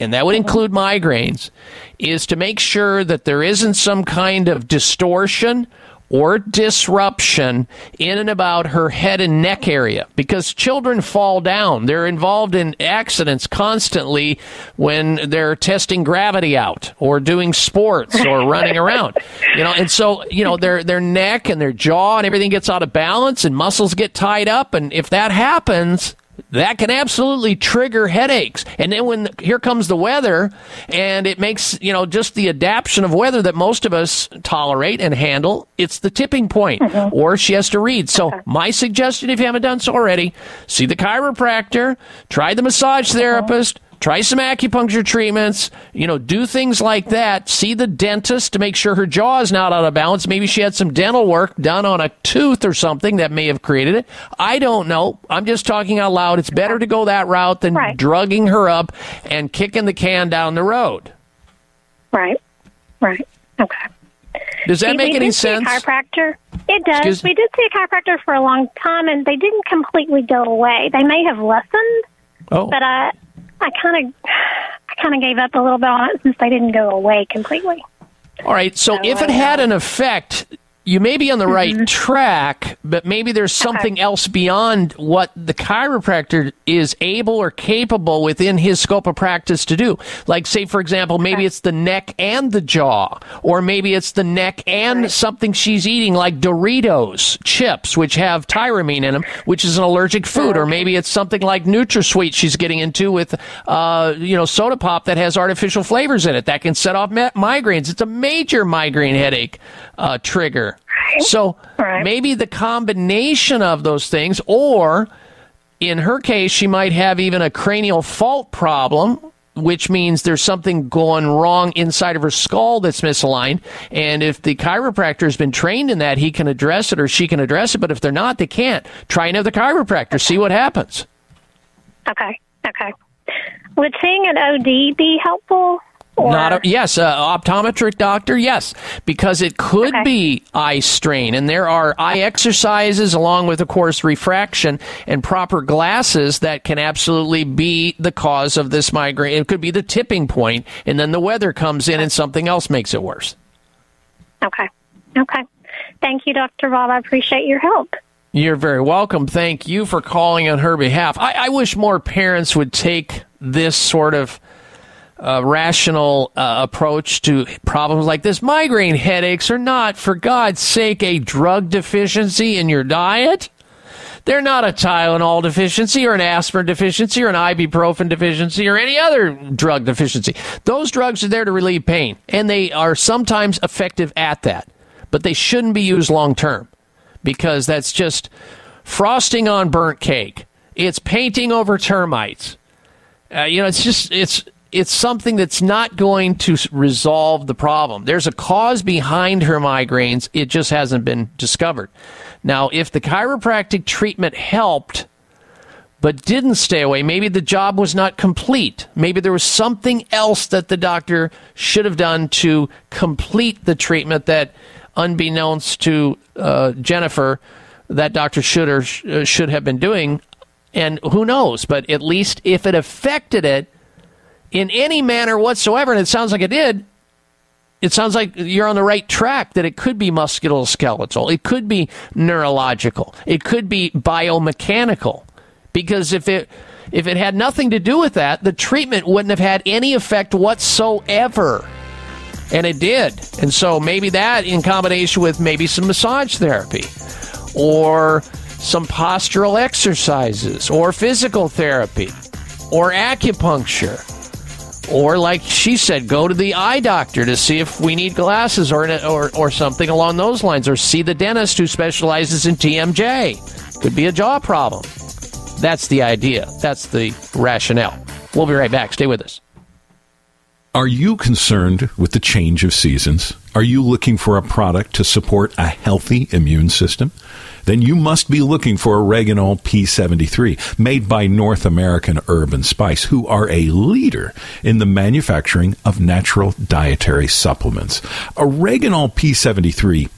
and that would include migraines, is to make sure that there isn't some kind of distortion or disruption in and about her head and neck area because children fall down. They're involved in accidents constantly when they're testing gravity out or doing sports or running around. You know, and so, you know, their their neck and their jaw and everything gets out of balance and muscles get tied up and if that happens, that can absolutely trigger headaches. And then when here comes the weather and it makes, you know, just the adaptation of weather that most of us tolerate and handle, it's the tipping point mm-hmm. or she has to read. So my suggestion, if you haven't done so already, see the chiropractor, try the massage mm-hmm. therapist, Try some acupuncture treatments, you know, do things like that. See the dentist to make sure her jaw is not out of balance. Maybe she had some dental work done on a tooth or something that may have created it. I don't know. I'm just talking out loud. It's better to go that route than drugging her up and kicking the can down the road. Right. Right. Okay. Does that make any did see a sense? chiropractor. It does. Excuse- We did see a chiropractor for a long time, and they didn't completely go away. They may have lessened, Oh. but I, I kind of, I kind of gave up a little bit on it since they didn't go away completely. All right. So So, if it uh, had an effect, you may be on the Mm-hmm. right track, but maybe there's something else beyond what the chiropractor is able or capable within his scope of practice to do. Like, say, for example, maybe it's the neck and the jaw, or maybe it's the neck and something she's eating, like Doritos chips, which have tyramine in them, which is an allergic food, or maybe it's something like NutraSweet she's getting into with, uh, you know, soda pop that has artificial flavors in it that can set off mi- migraines. It's a major migraine headache uh, trigger. So maybe the combination of those things, or in her case, she might have even a cranial fault problem. Which means there's something going wrong inside of her skull that's misaligned. And if the chiropractor has been trained in that, he can address it or she can address it. But if they're not, they can't. Try another chiropractor, see what happens. Okay. Okay. Would seeing an OD be helpful? Or Not a, yes, uh, optometric doctor, yes, because it could be eye strain, and there are eye exercises along with, of course, refraction and proper glasses that can absolutely be the cause of this migraine. It could be the tipping point, and then the weather comes in and something else makes it worse. okay. Okay. Thank you, Dr. Bob. I appreciate your help. You're very welcome. Thank you for calling on her behalf. I, I wish more parents would take this sort of uh, rational uh, approach to problems like this. Migraine headaches are not, for God's sake, a drug deficiency in your diet. They're not a Tylenol deficiency or an aspirin deficiency or an ibuprofen deficiency or any other drug deficiency. Those drugs are there to relieve pain, and they are sometimes effective at that, but they shouldn't be used long term because that's just frosting on burnt cake. It's painting over termites. Uh, you know, it's just it's it's something that's not going to resolve the problem. There's a cause behind her migraines. It just hasn't been discovered. Now, if the chiropractic treatment helped but didn't stay away, maybe the job was not complete. Maybe there was something else that the doctor should have done to complete the treatment that, unbeknownst to uh, Jennifer, that doctor should or sh- uh, should have been doing. And who knows? But at least if it affected it in any manner whatsoever, and it sounds like it did, it sounds like you're on the right track that it could be musculoskeletal, it could be neurological, it could be biomechanical. Because if it if it had nothing to do with that, the treatment wouldn't have had any effect whatsoever. And it did. And so maybe that in combination with maybe some massage therapy or some postural exercises or physical therapy or acupuncture or like she said go to the eye doctor to see if we need glasses or or or something along those lines. Or see the dentist who specializes in TMJ could be a jaw problem. That's the idea. That's the rationale. We'll be right back. Stay with us. Are you concerned with the change of seasons? Are you looking for a product to support a healthy immune system? Then you must be looking for Oreganol P73, made by North American Herb and Spice, who are a leader in the manufacturing of natural dietary supplements. Oreganol P73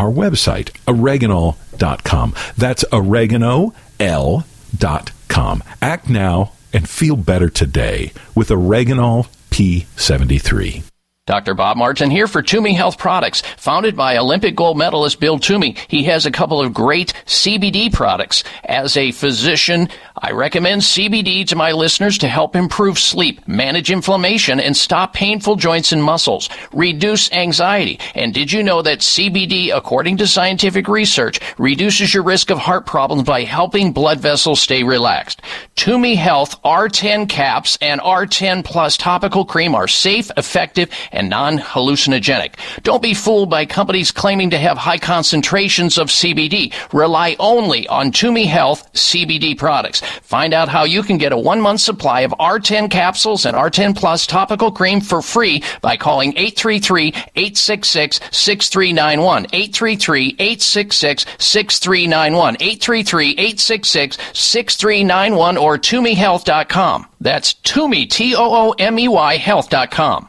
our website, oreganol.com. That's oregano.l.com. Act now and feel better today with Oreganol P73. Dr. Bob Martin here for Toomey Health Products. Founded by Olympic gold medalist Bill Toomey, he has a couple of great CBD products. As a physician, I recommend CBD to my listeners to help improve sleep, manage inflammation, and stop painful joints and muscles, reduce anxiety. And did you know that CBD, according to scientific research, reduces your risk of heart problems by helping blood vessels stay relaxed? Toomey Health R10 caps and R10 plus topical cream are safe, effective, and non-hallucinogenic. Don't be fooled by companies claiming to have high concentrations of CBD. Rely only on Toomey Health CBD products. Find out how you can get a one month supply of R10 capsules and R10 Plus topical cream for free by calling 833-866-6391. 833-866-6391. 833-866-6391 or ToomeyHealth.com. That's Toomey, T-O-O-M-E-Y Health.com.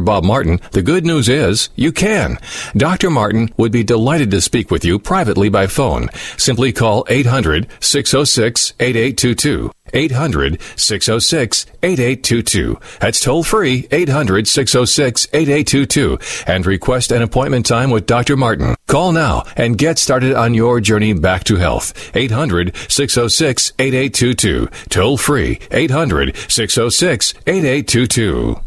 Bob Martin, the good news is you can. Dr. Martin would be delighted to speak with you privately by phone. Simply call 800 606 8822. 800 606 8822. That's toll free 800 606 8822 and request an appointment time with Dr. Martin. Call now and get started on your journey back to health. 800 606 8822. Toll free 800 606 8822.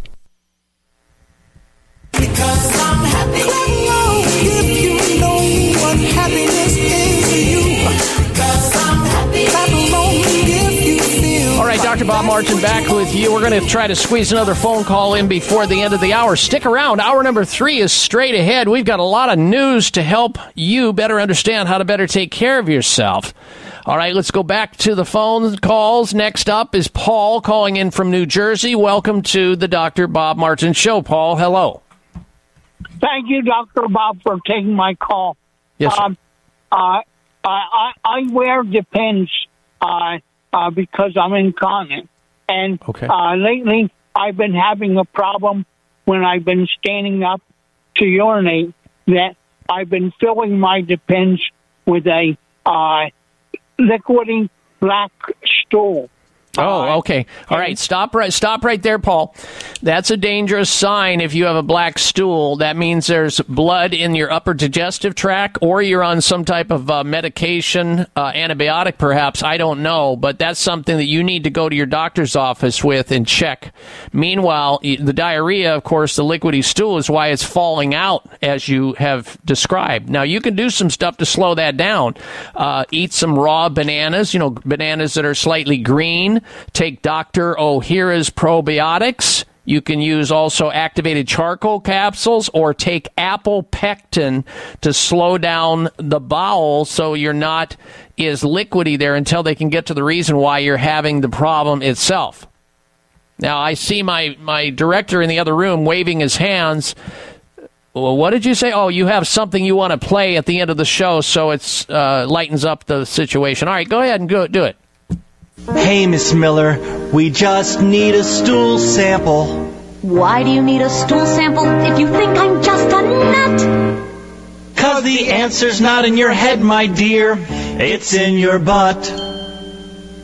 Dr. Bob Martin back with you. We're going to try to squeeze another phone call in before the end of the hour. Stick around. Hour number three is straight ahead. We've got a lot of news to help you better understand how to better take care of yourself. All right, let's go back to the phone calls. Next up is Paul calling in from New Jersey. Welcome to the Dr. Bob Martin Show. Paul, hello. Thank you, Dr. Bob, for taking my call. Yes. Um, uh, I, I, I wear Depends uh, uh, because I'm incontinent. And Okay. uh, lately, I've been having a problem when I've been standing up to urinate that I've been filling my Depends with a uh, liquidy black stool. Oh, okay. All right. Stop right. Stop right there, Paul. That's a dangerous sign. If you have a black stool, that means there's blood in your upper digestive tract, or you're on some type of uh, medication, uh, antibiotic, perhaps. I don't know, but that's something that you need to go to your doctor's office with and check. Meanwhile, the diarrhea, of course, the liquidy stool is why it's falling out, as you have described. Now, you can do some stuff to slow that down. Uh, eat some raw bananas. You know, bananas that are slightly green. Take Dr. Ohhira's probiotics. You can use also activated charcoal capsules or take apple pectin to slow down the bowel so you're not as liquidy there until they can get to the reason why you're having the problem itself. Now, I see my, my director in the other room waving his hands. Well, what did you say? Oh, you have something you want to play at the end of the show so it uh, lightens up the situation. All right, go ahead and go do it. Hey, Miss Miller, we just need a stool sample. Why do you need a stool sample if you think I'm just a nut? Cause the answer's not in your head, my dear. It's in your butt.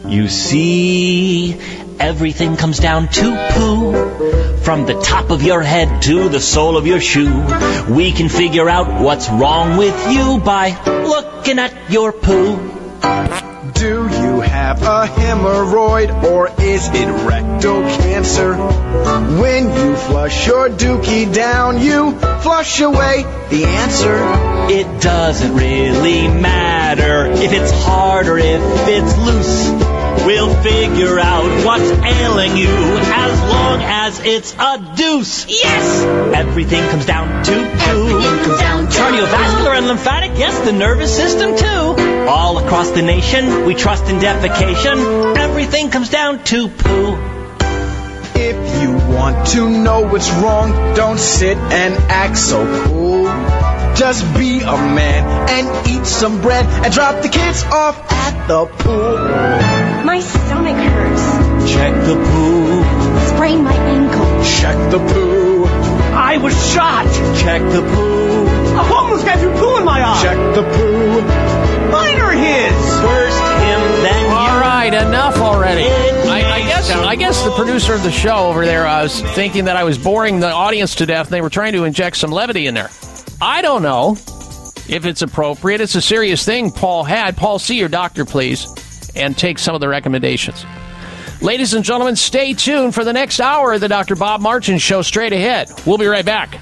You see, everything comes down to poo. From the top of your head to the sole of your shoe. We can figure out what's wrong with you by looking at your poo. Do you have a hemorrhoid or is it rectal cancer? When you flush your dookie down, you flush away the answer. It doesn't really matter if it's hard or if it's loose. We'll figure out what's ailing you as long as it's a deuce. Yes! Everything comes down to poo. Cardiovascular and lymphatic, yes, the nervous system too. All across the nation, we trust in defecation. Everything comes down to poo. If you want to know what's wrong, don't sit and act so cool. Just be a man and eat some bread and drop the kids off at the pool. My stomach hurts. Check the poo. Sprain my ankle. Check the poo. I was shot. Check the poo. A homeless guy threw poo in my eye. Check the poo. His. Him, then you. All right, enough already. I, I guess I guess the producer of the show over there uh, was thinking that I was boring the audience to death, and they were trying to inject some levity in there. I don't know if it's appropriate. It's a serious thing Paul had. Paul, see your doctor, please, and take some of the recommendations. Ladies and gentlemen, stay tuned for the next hour of the Dr. Bob Martin Show straight ahead. We'll be right back.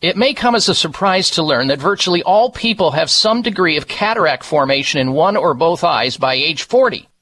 It may come as a surprise to learn that virtually all people have some degree of cataract formation in one or both eyes by age 40.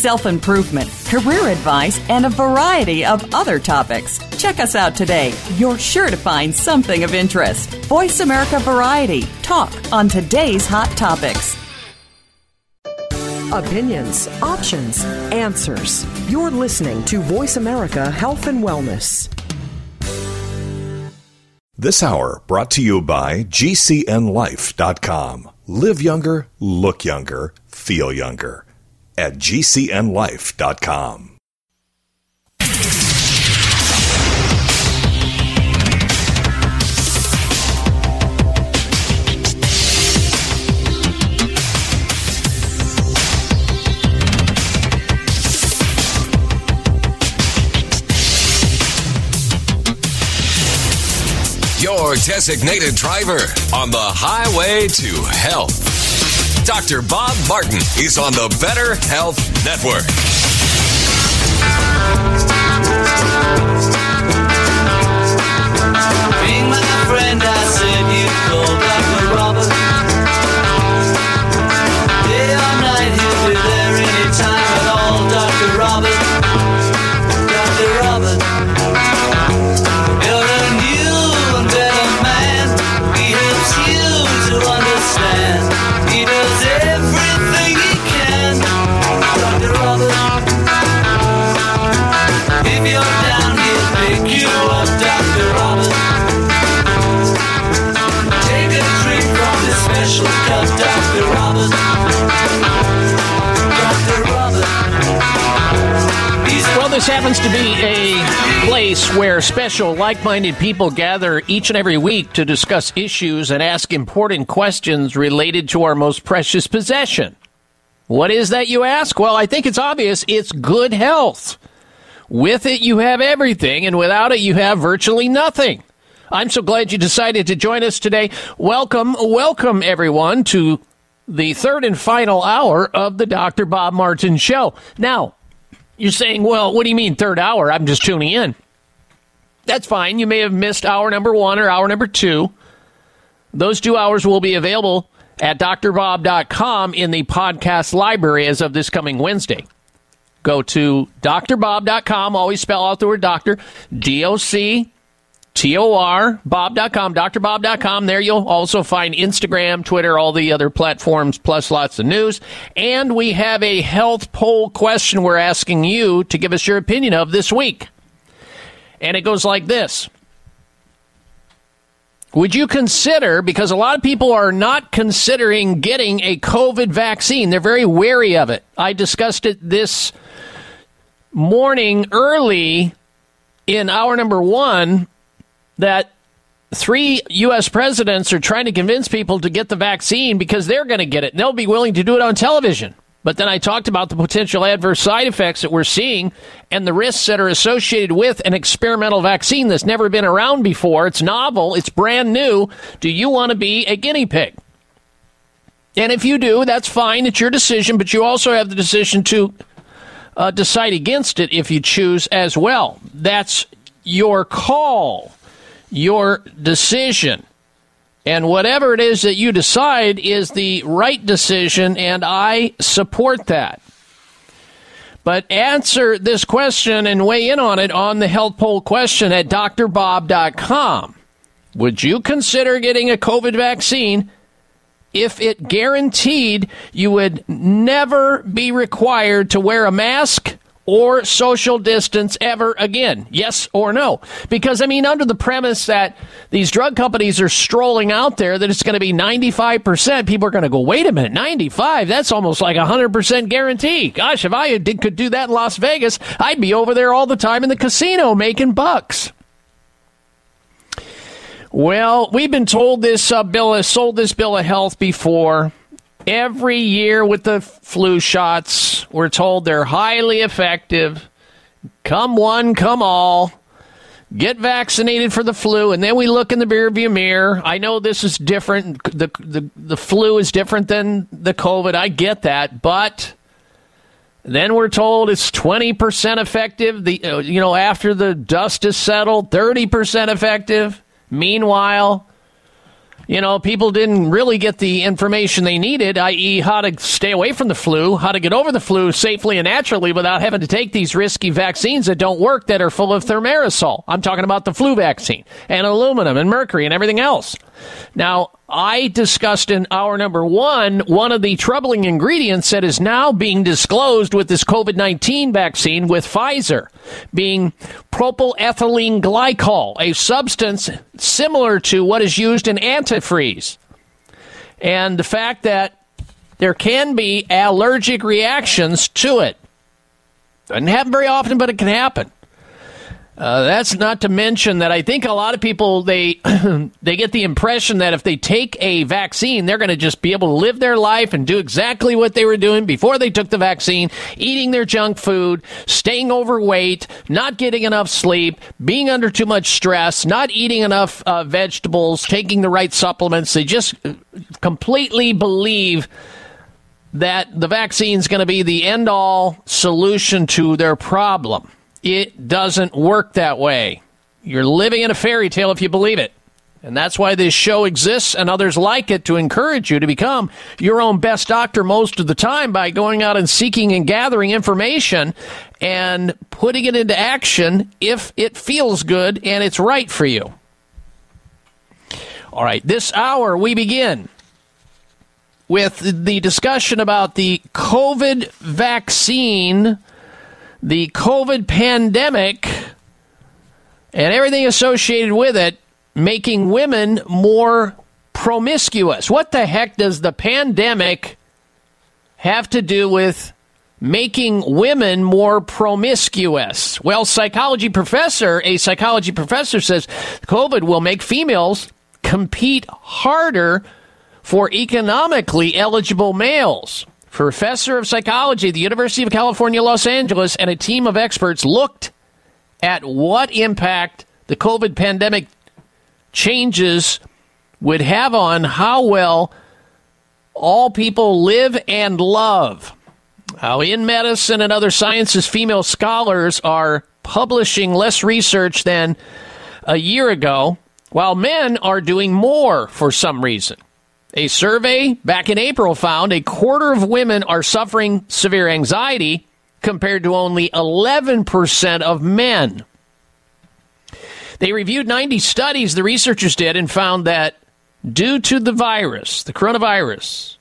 self improvement, career advice, and a variety of other topics. Check us out today. You're sure to find something of interest. Voice America Variety. Talk on today's hot topics. Opinions, options, answers. You're listening to Voice America Health and Wellness. This hour brought to you by GCNLife.com. Live younger, look younger, feel younger. At GCNLife.com. Your designated driver on the highway to health. Dr. Bob Martin is on the Better Health Network. Being friend, I said happens to be a place where special, like minded people gather each and every week to discuss issues and ask important questions related to our most precious possession. What is that, you ask? Well, I think it's obvious it's good health. With it, you have everything, and without it, you have virtually nothing. I'm so glad you decided to join us today. Welcome, welcome, everyone, to the third and final hour of the Dr. Bob Martin Show. Now, you're saying, well, what do you mean third hour? I'm just tuning in. That's fine. You may have missed hour number one or hour number two. Those two hours will be available at drbob.com in the podcast library as of this coming Wednesday. Go to drbob.com, always spell out the word doctor, D O C T O R, bob.com, drbob.com. There you'll also find Instagram, Twitter, all the other platforms, plus lots of news. And we have a health poll question we're asking you to give us your opinion of this week. And it goes like this. Would you consider, because a lot of people are not considering getting a COVID vaccine, they're very wary of it. I discussed it this morning early in hour number one that three U.S. presidents are trying to convince people to get the vaccine because they're going to get it and they'll be willing to do it on television. But then I talked about the potential adverse side effects that we're seeing and the risks that are associated with an experimental vaccine that's never been around before. It's novel, it's brand new. Do you want to be a guinea pig? And if you do, that's fine. It's your decision, but you also have the decision to uh, decide against it if you choose as well. That's your call, your decision. And whatever it is that you decide is the right decision, and I support that. But answer this question and weigh in on it on the health poll question at drbob.com. Would you consider getting a COVID vaccine if it guaranteed you would never be required to wear a mask or social distance ever again? Yes or no? Because, I mean, under the premise that these drug companies are strolling out there that it's going to be 95%, people are going to go, wait a minute, 95? That's almost like a 100% guarantee. Gosh, if I did, could do that in Las Vegas, I'd be over there all the time in the casino making bucks. Well, we've been told this uh, bill, has sold this bill of health before. Every year with the flu shots, we're told they're highly effective. Come one, come all. Get vaccinated for the flu, and then we look in the rearview mirror. I know this is different. The, the, the flu is different than the COVID. I get that. But then we're told it's 20% effective. The, uh, you know, after the dust is settled, 30% effective. Meanwhile, you know, people didn't really get the information they needed, i.e., how to stay away from the flu, how to get over the flu safely and naturally without having to take these risky vaccines that don't work that are full of thimerosal. I'm talking about the flu vaccine and aluminum and mercury and everything else. Now, I discussed in hour number one one of the troubling ingredients that is now being disclosed with this COVID 19 vaccine with Pfizer being propylethylene glycol, a substance similar to what is used in antifreeze. And the fact that there can be allergic reactions to it. Doesn't happen very often, but it can happen. Uh, that's not to mention that I think a lot of people they they get the impression that if they take a vaccine, they're going to just be able to live their life and do exactly what they were doing before they took the vaccine, eating their junk food, staying overweight, not getting enough sleep, being under too much stress, not eating enough uh, vegetables, taking the right supplements. They just uh, completely believe that the vaccine is going to be the end all solution to their problem. It doesn't work that way. You're living in a fairy tale if you believe it. And that's why this show exists and others like it to encourage you to become your own best doctor most of the time by going out and seeking and gathering information and putting it into action if it feels good and it's right for you. All right, this hour we begin with the discussion about the COVID vaccine, the COVID pandemic, and everything associated with it, making women more promiscuous. What the heck does the pandemic have to do with making women more promiscuous? Well, psychology professor, a psychology professor says COVID will make females compete harder for economically eligible males. Professor of psychology at the University of California, Los Angeles, and a team of experts looked at what impact the COVID pandemic changes would have on how well all people live and love. How in medicine and other sciences, female scholars are publishing less research than a year ago, while men are doing more for some reason. A survey back in April found a quarter of women are suffering severe anxiety compared to only 11% of men. They reviewed 90 studies the researchers did and found that due to the virus, the coronavirus,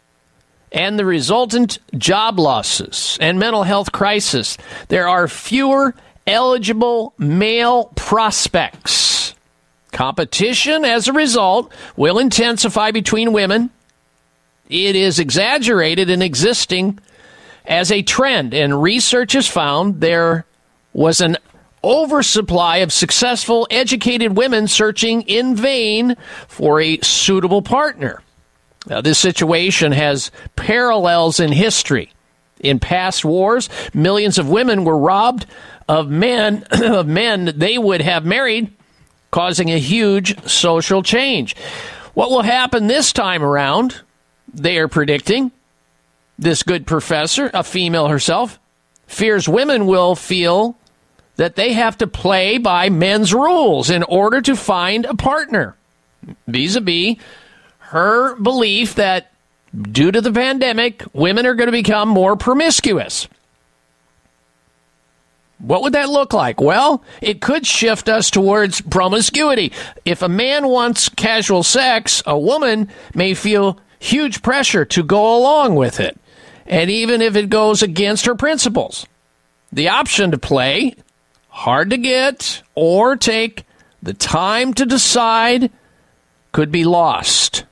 and the resultant job losses and mental health crisis, there are fewer eligible male prospects. Competition, as a result, will intensify between women. It is exaggerated and existing as a trend, and research has found there was an oversupply of successful, educated women searching in vain for a suitable partner. Now, this situation has parallels in history. In past wars, millions of women were robbed of men of men they would have married, causing a huge social change. What will happen this time around? They are predicting. This good professor, a female herself, fears women will feel that they have to play by men's rules in order to find a partner. Vis a vis her belief that due to the pandemic, women are going to become more promiscuous. What would that look like? Well, it could shift us towards promiscuity. If a man wants casual sex, a woman may feel huge pressure to go along with it, and even if it goes against her principles. The option to play, hard to get, or take the time to decide could be lost.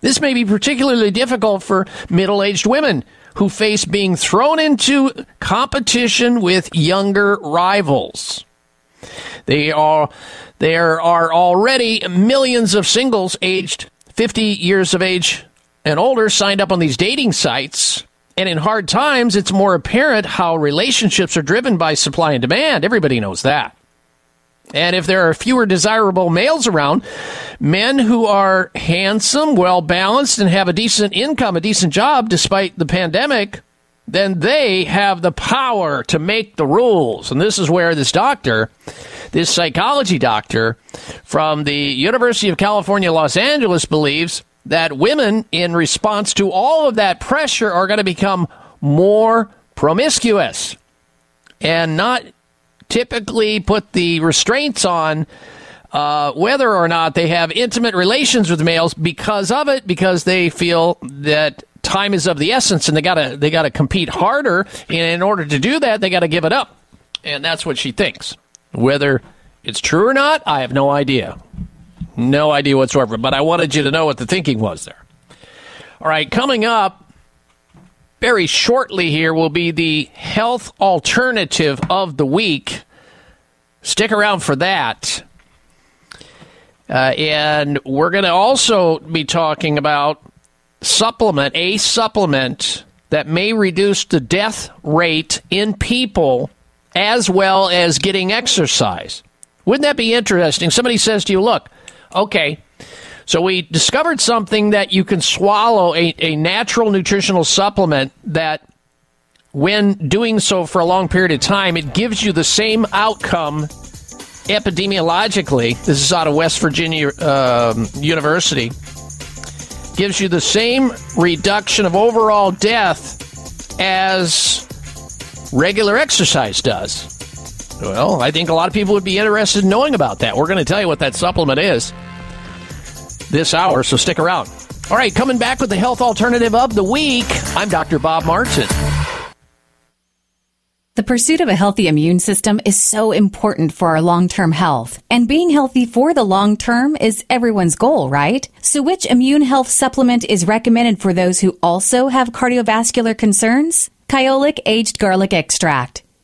This may be particularly difficult for middle aged women who face being thrown into competition with younger rivals. They are, there are already millions of singles aged 50 years of age and older signed up on these dating sites. And in hard times, it's more apparent how relationships are driven by supply and demand. Everybody knows that. And if there are fewer desirable males around, men who are handsome, well balanced, and have a decent income, a decent job despite the pandemic, then they have the power to make the rules. And this is where this doctor, this psychology doctor from the University of California, Los Angeles, believes that women, in response to all of that pressure, are going to become more promiscuous and not typically put the restraints on uh, whether or not they have intimate relations with males because of it, because they feel that time is of the essence and they gotta they gotta compete harder. And in order to do that, they gotta give it up. And that's what she thinks. Whether it's true or not, I have no idea. No idea whatsoever. But I wanted you to know what the thinking was there. All right, coming up very shortly here will be the health alternative of the week. Stick around for that. Uh, and we're going to also be talking about supplement, a supplement that may reduce the death rate in people as well as getting exercise. Wouldn't that be interesting? Somebody says to you, look, okay, so we discovered something that you can swallow, a, a natural nutritional supplement that when doing so for a long period of time, it gives you the same outcome epidemiologically. This is out of West Virginia um, University. Gives you the same reduction of overall death as regular exercise does. Well, I think a lot of people would be interested in knowing about that. We're going to tell you what that supplement is this hour, so stick around. All right, coming back with the health alternative of the week, I'm Dr. Bob Martin. The pursuit of a healthy immune system is so important for our long-term health. And being healthy for the long term is everyone's goal, right? So which immune health supplement is recommended for those who also have cardiovascular concerns? Kyolic Aged Garlic Extract.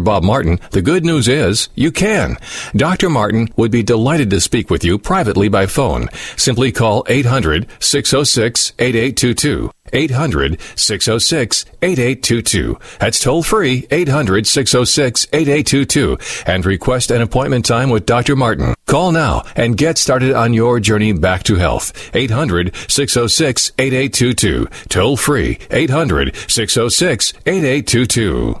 Bob Martin, the good news is you can. Dr. Martin would be delighted to speak with you privately by phone. Simply call 800 606 8822. 800 606 8822. That's toll free 800 606 8822 and request an appointment time with Dr. Martin. Call now and get started on your journey back to health. 800 606 8822. Toll free 800 606 8822.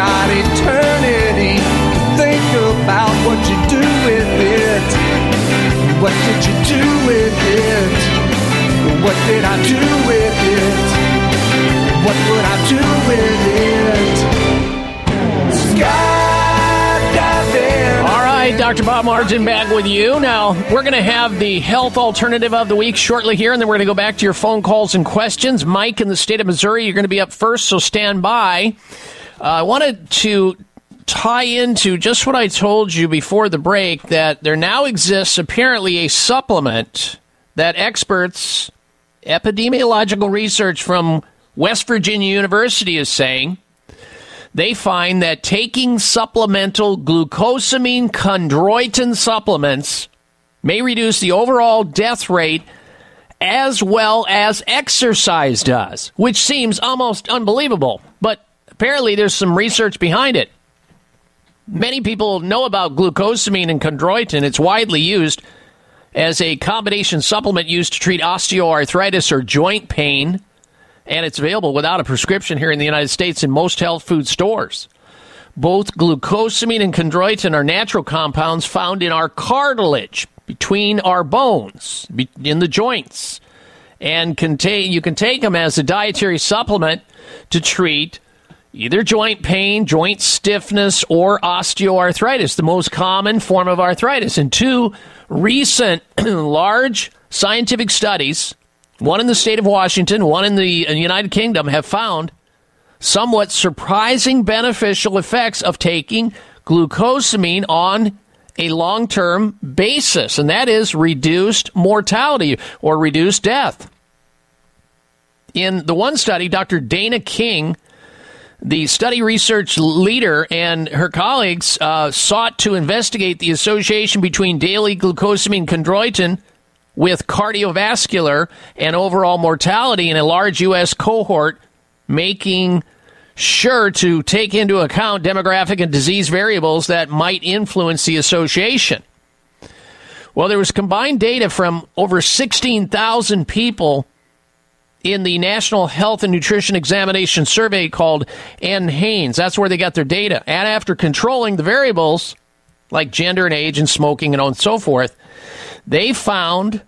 got eternity think about what you do with it. What did you do with it? What did I do with it? What would I do with it? All right, Dr. Bob Martin back with you. Now, we're going to have the health alternative of the week shortly here, and then we're going to go back to your phone calls and questions. Mike in the state of Missouri, you're going to be up first, so stand by. Uh, I wanted to tie into just what I told you before the break that there now exists apparently a supplement that experts, epidemiological research from West Virginia University is saying they find that taking supplemental glucosamine chondroitin supplements may reduce the overall death rate as well as exercise does, which seems almost unbelievable. But apparently, there's some research behind it. Many people know about glucosamine and chondroitin. It's widely used as a combination supplement used to treat osteoarthritis or joint pain, and it's available without a prescription here in the United States in most health food stores. Both glucosamine and chondroitin are natural compounds found in our cartilage, between our bones, in the joints, and contain, you can take them as a dietary supplement to treat either joint pain, joint stiffness, or osteoarthritis, the most common form of arthritis. And two recent large scientific studies, one in the state of Washington, one in the United Kingdom, have found somewhat surprising beneficial effects of taking glucosamine on a long term basis, and that is reduced mortality or reduced death. In the one study, Dr. Dana King, the study research leader, and her colleagues uh, sought to investigate the association between daily glucosamine chondroitin with cardiovascular and overall mortality in a large U.S. cohort, making sure to take into account demographic and disease variables that might influence the association. Well, there was combined data from over 16,000 people in the National Health and Nutrition Examination Survey called NHANES. That's where they got their data. And after controlling the variables like gender and age and smoking and so forth, they found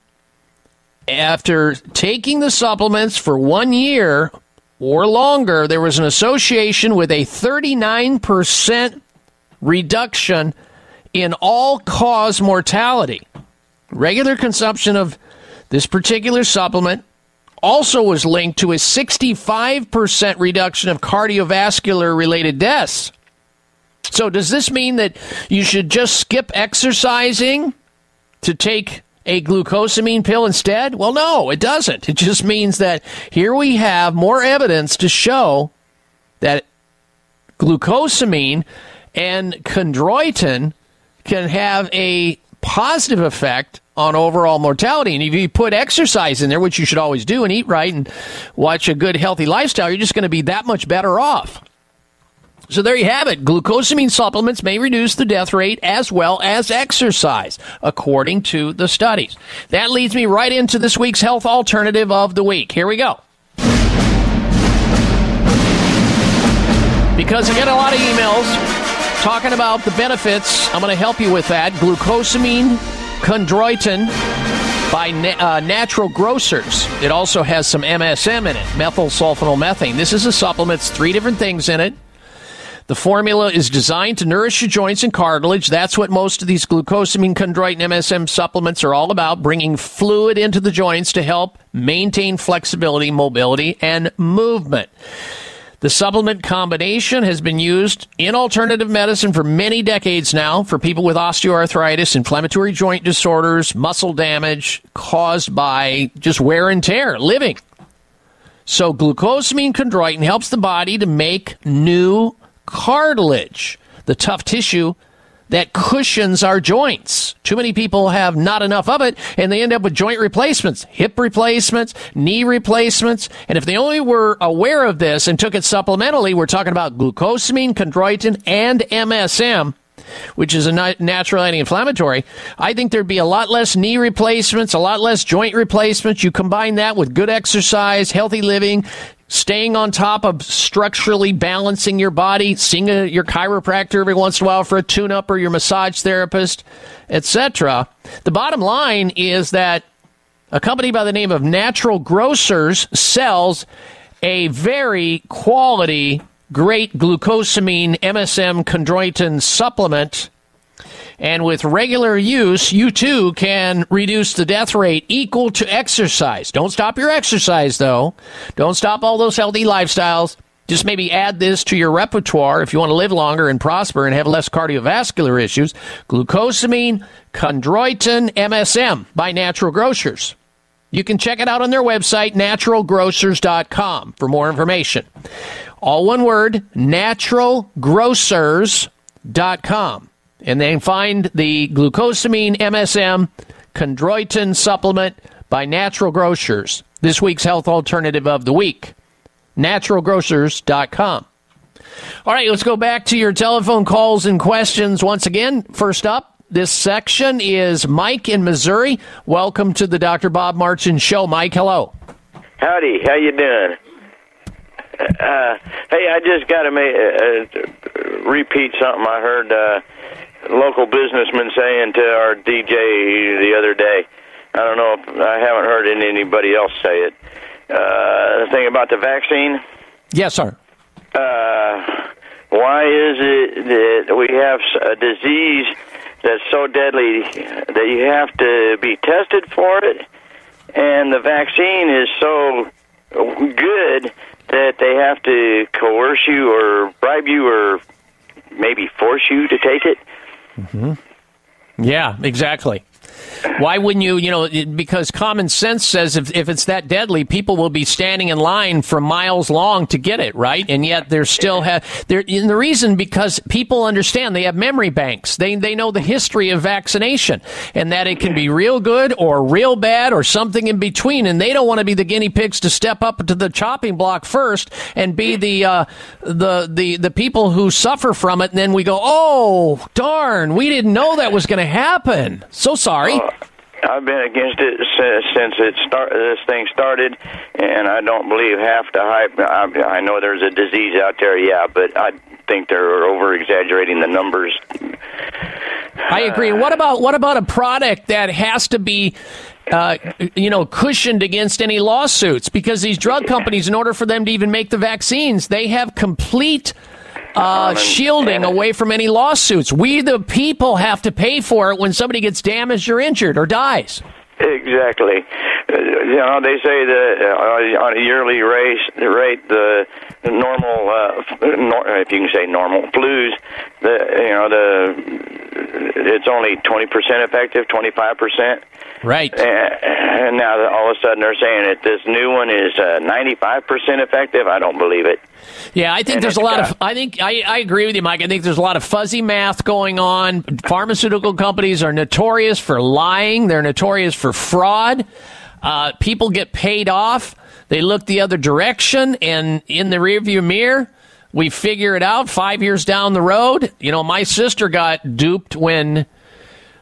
after taking the supplements for one year or longer, there was an association with a 39% reduction in all cause mortality. Regular consumption of this particular supplement also was linked to a 65% reduction of cardiovascular related deaths. So, does this mean that you should just skip exercising to take a glucosamine pill instead? Well, no, it doesn't. It just means that here we have more evidence to show that glucosamine and chondroitin can have a positive effect on overall mortality. And if you put exercise in there, which you should always do, and eat right and watch a good, healthy lifestyle, you're just going to be that much better off. So there you have it. Glucosamine supplements may reduce the death rate as well as exercise, according to the studies. That leads me right into this week's health alternative of the week. Here we go. Because I get a lot of emails talking about the benefits, I'm going to help you with that. Glucosamine, chondroitin by na- uh, Natural Grocers. It also has some MSM in it, methyl sulfonylmethane. This is a supplement, it's three different things in it. The formula is designed to nourish your joints and cartilage. That's what most of these glucosamine, chondroitin, MSM supplements are all about, bringing fluid into the joints to help maintain flexibility, mobility, and movement. The supplement combination has been used in alternative medicine for many decades now for people with osteoarthritis, inflammatory joint disorders, muscle damage caused by just wear and tear, living. So glucosamine chondroitin helps the body to make new cartilage, the tough tissue that cushions our joints. Too many people have not enough of it and they end up with joint replacements, hip replacements, knee replacements. And if they only were aware of this and took it supplementally, we're talking about glucosamine, chondroitin, and MSM. Which is a natural anti-inflammatory. I think there'd be a lot less knee replacements, a lot less joint replacements. You combine that with good exercise, healthy living, staying on top of structurally balancing your body, seeing a, your chiropractor every once in a while for a tune-up or your massage therapist, etc. The bottom line is that a company by the name of Natural Grocers sells a very quality, great glucosamine MSM chondroitin supplement. And with regular use, you too can reduce the death rate equal to exercise. Don't stop your exercise though. Don't stop all those healthy lifestyles. Just maybe add this to your repertoire if you want to live longer and prosper and have less cardiovascular issues. Glucosamine, chondroitin, MSM by Natural Grocers. You can check it out on their website, naturalgrocers.com, for more information. All one word, naturalgrocers.com. And they find the glucosamine MSM chondroitin supplement by Natural Grocers. This week's health alternative of the week. Naturalgrocers.com. All right, let's go back to your telephone calls and questions once again. First up, this section is Mike in Missouri. Welcome to the Dr. Bob Martin Show. Mike, hello. Howdy, how you doing? Uh, hey, I just got to uh, repeat something I heard uh, local businessman saying to our DJ the other day. I don't know if I haven't heard anybody else say it. Uh, the thing about the vaccine. Yes, sir. Uh, why is it that we have a disease that's so deadly that you have to be tested for it, and the vaccine is so good that they have to coerce you or bribe you or maybe force you to take it? hmm Yeah, exactly. Why wouldn't you, you know, because common sense says if, if it's that deadly, people will be standing in line for miles long to get it, right? And yet they're still have, they're, and the reason because people understand they have memory banks. They, they know the history of vaccination and that it can be real good or real bad or something in between. And they don't want to be the guinea pigs to step up to the chopping block first and be the, uh, the, the, the people who suffer from it. And then we go, oh, darn, we didn't know that was going to happen. So sorry. I've been against it since, it start, this thing started, and I don't believe half the hype. I, I know there's a disease out there, yeah, but I think they're over exaggerating the numbers. I agree. And what about what about a product that has to be, uh, you know, cushioned against any lawsuits? Because these drug companies, in order for them to even make the vaccines, they have complete uh, shielding away from any lawsuits. We, the people, have to pay for it when somebody gets damaged or injured or dies. Exactly. Uh, you know, they say that uh, on a yearly rate, rate the normal, uh, nor, if you can say normal flus, the you know the it's only twenty percent effective, twenty five percent. Right. And, and now all of a sudden they're saying that this new one is ninety five percent effective. I don't believe it. Yeah, I think And there's a lot got- of. I think I, I agree with you, Mike. I think there's a lot of fuzzy math going on. Pharmaceutical companies are notorious for lying. They're notorious for fraud. Uh, people get paid off. They look the other direction, and in the rearview mirror, we figure it out. Five years down the road, you know, my sister got duped when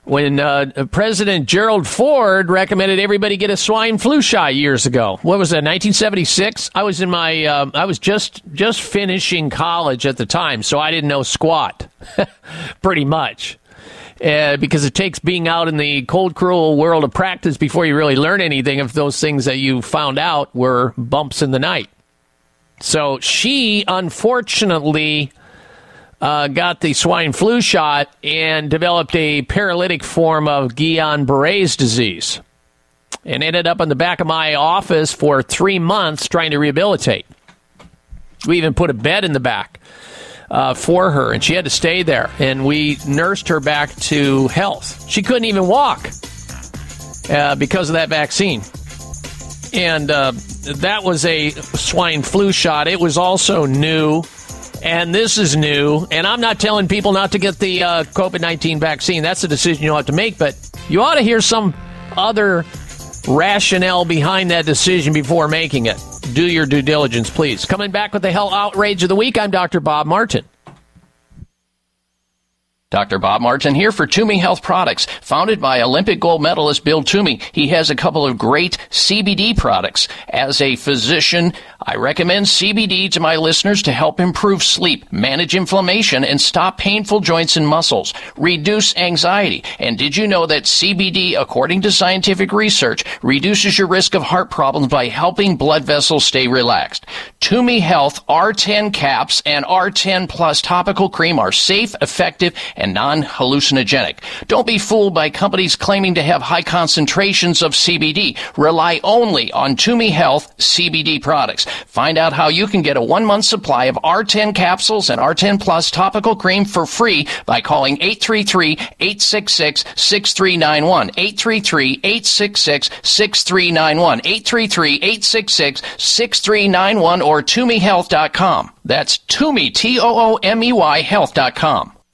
when uh, President Gerald Ford recommended everybody get a swine flu shot years ago. What was that? 1976. I was in my. Uh, I was just just finishing college at the time, so I didn't know squat, pretty much. Uh, because it takes being out in the cold, cruel world of practice before you really learn anything if those things that you found out were bumps in the night. So she, unfortunately, uh, got the swine flu shot and developed a paralytic form of Guillain Barre's disease and ended up in the back of my office for three months trying to rehabilitate. We even put a bed in the back uh, for her, and she had to stay there. And we nursed her back to health. She couldn't even walk uh, because of that vaccine. And uh, that was a swine flu shot. It was also new and this is new. And I'm not telling people not to get the uh, COVID 19 vaccine. That's a decision you'll have to make. But you ought to hear some other rationale behind that decision before making it. Do your due diligence, please. Coming back with the hell outrage of the week, I'm Dr. Bob Martin. Dr. Bob Martin here for Toomey Health Products. Founded by Olympic gold medalist Bill Toomey, he has a couple of great CBD products. As a physician, I recommend CBD to my listeners to help improve sleep, manage inflammation, and stop painful joints and muscles, reduce anxiety. And did you know that CBD, according to scientific research, reduces your risk of heart problems by helping blood vessels stay relaxed? Toomey Health R10 caps and R10 plus topical cream are safe, effective, and non-hallucinogenic. Don't be fooled by companies claiming to have high concentrations of CBD. Rely only on Toomey Health CBD products. Find out how you can get a one month supply of R10 capsules and R10 Plus topical cream for free by calling 833-866-6391. 833-866-6391. 833-866-6391 or ToomeyHealth.com. That's Toomey, T-O-O-M-E-Y Health.com.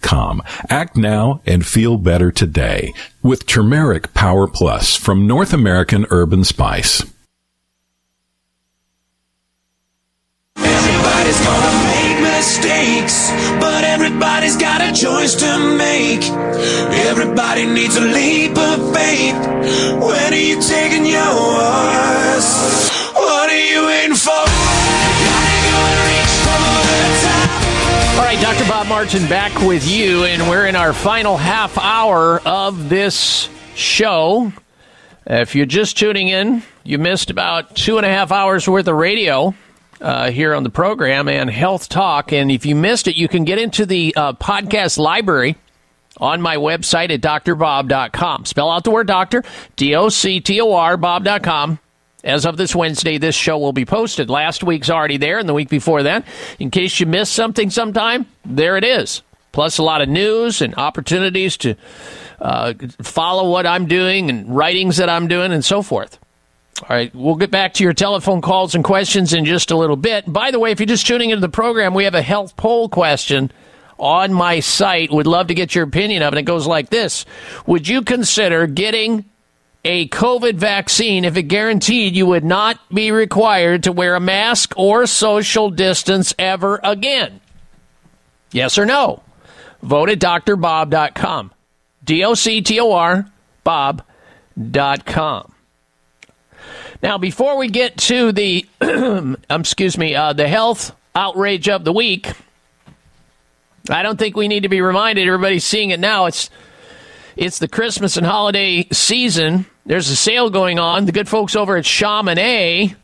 com. Act now and feel better today with Turmeric Power Plus from North American Herb and Spice. Everybody's gonna make mistakes, but everybody's got a choice to make. Everybody needs a leap of faith. When are you taking yours? What are you waiting for? Dr. Bob Martin back with you, and we're in our final half hour of this show. If you're just tuning in, you missed about two and a half hours worth of radio uh, here on the program and health talk. And if you missed it, you can get into the uh, podcast library on my website at drbob.com. Spell out the word doctor, D O C T O R, bob.com. As of this Wednesday, this show will be posted. Last week's already there, and the week before that. In case you missed something sometime, there it is. Plus, a lot of news and opportunities to uh, follow what I'm doing and writings that I'm doing and so forth. All right, we'll get back to your telephone calls and questions in just a little bit. By the way, if you're just tuning into the program, we have a health poll question on my site. Would love to get your opinion of it. It goes like this Would you consider getting a COVID vaccine if it guaranteed you would not be required to wear a mask or social distance ever again? Yes or no? Vote at drbob.com. D O C T O R, Bob.com. Now, before we get to the, um, excuse me, uh, the health outrage of the week, I don't think we need to be reminded. Everybody's seeing it now. It's it's the Christmas and holiday season. There's a sale going on. The good folks over at Chamonix,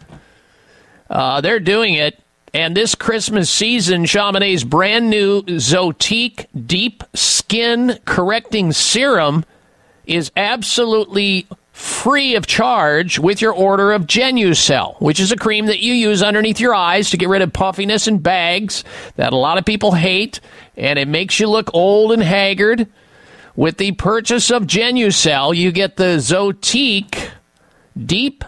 uh, they're doing it. And this Christmas season, Chamonix's brand new Zotique Deep Skin Correcting Serum is absolutely free of charge with your order of Genucel, which is a cream that you use underneath your eyes to get rid of puffiness and bags that a lot of people hate, and it makes you look old and haggard. With the purchase of Genucel, you get the Zotique Deep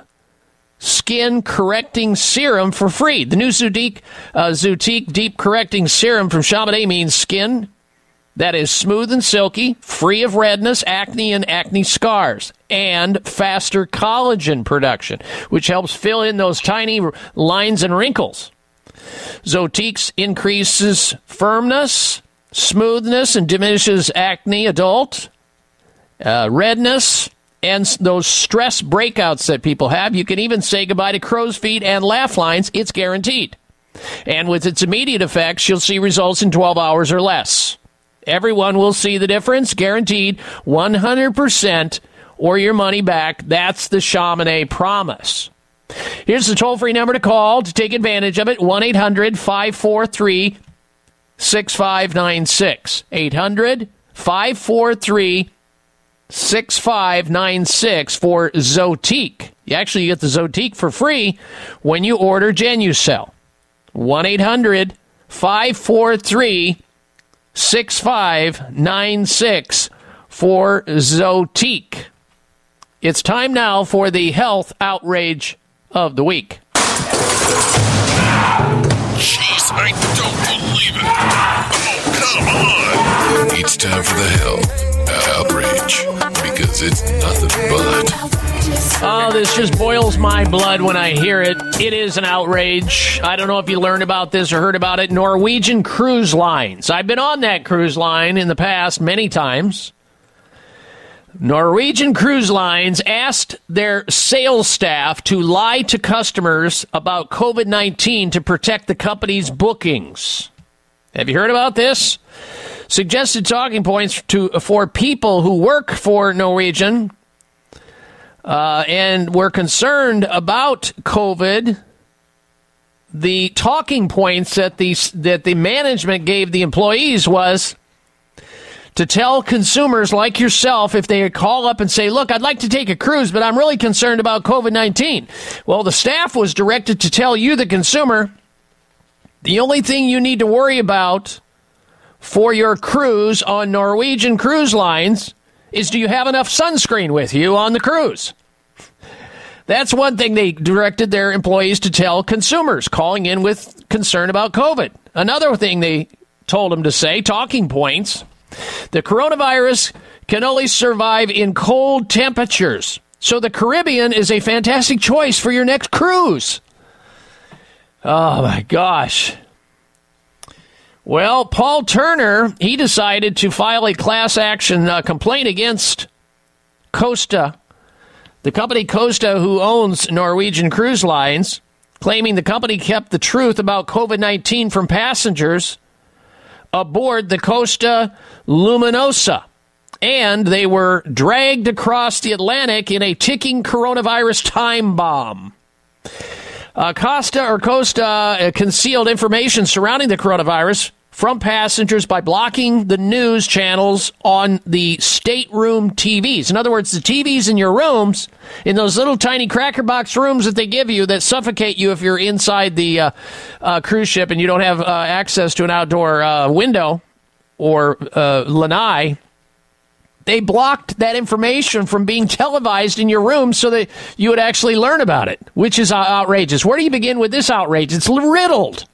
Skin Correcting Serum for free. The new Zotique, uh, Zotique Deep Correcting Serum from Chamonix means skin that is smooth and silky, free of redness, acne, and acne scars, and faster collagen production, which helps fill in those tiny lines and wrinkles. Zotique's increases firmness, smoothness, and diminishes acne adult, uh, redness, and those stress breakouts that people have. You can even say goodbye to crow's feet and laugh lines. It's guaranteed. And with its immediate effects, you'll see results in 12 hours or less. Everyone will see the difference, guaranteed 100% or your money back. That's the Chamonix promise. Here's the toll free number to call to take advantage of it 1 800 543 6596. 800 543 6596 for Zotique. You actually get the Zotique for free when you order Genucel. 1 800 543 6596 for Zotique. It's time now for the health outrage of the week. Jeez, I don't believe it. Oh, come on. It's time for the health outrage because it's nothing but. Oh, this just boils my blood when I hear it. It is an outrage. I don't know if you learned about this or heard about it. Norwegian Cruise Lines. I've been on that cruise line in the past many times. Norwegian Cruise Lines asked their sales staff to lie to customers about COVID 19 to protect the company's bookings. Have you heard about this? Suggested talking points to, for people who work for Norwegian uh, and were concerned about COVID. The talking points that the that the management gave the employees was to tell consumers like yourself if they call up and say, "Look, I'd like to take a cruise, but I'm really concerned about COVID-19." Well, the staff was directed to tell you, the consumer, the only thing you need to worry about for your cruise on Norwegian Cruise Lines is do you have enough sunscreen with you on the cruise? That's one thing they directed their employees to tell consumers calling in with concern about COVID. Another thing they told them to say, talking points, the coronavirus can only survive in cold temperatures. So the Caribbean is a fantastic choice for your next cruise. Oh my gosh. Well, Paul Turner, he decided to file a class action uh, complaint against Costa, the company Costa, who owns Norwegian Cruise Lines, claiming the company kept the truth about COVID 19 from passengers aboard the Costa Luminosa. And they were dragged across the Atlantic in a ticking coronavirus time bomb. Uh, Costa or Costa uh, concealed information surrounding the coronavirus from passengers by blocking the news channels on the stateroom TVs. In other words, the TVs in your rooms, in those little tiny cracker box rooms that they give you that suffocate you if you're inside the uh, uh, cruise ship and you don't have uh, access to an outdoor uh, window or uh, lanai. They blocked that information from being televised in your room so that you would actually learn about it, which is uh, outrageous. Where do you begin with this outrage? It's riddled.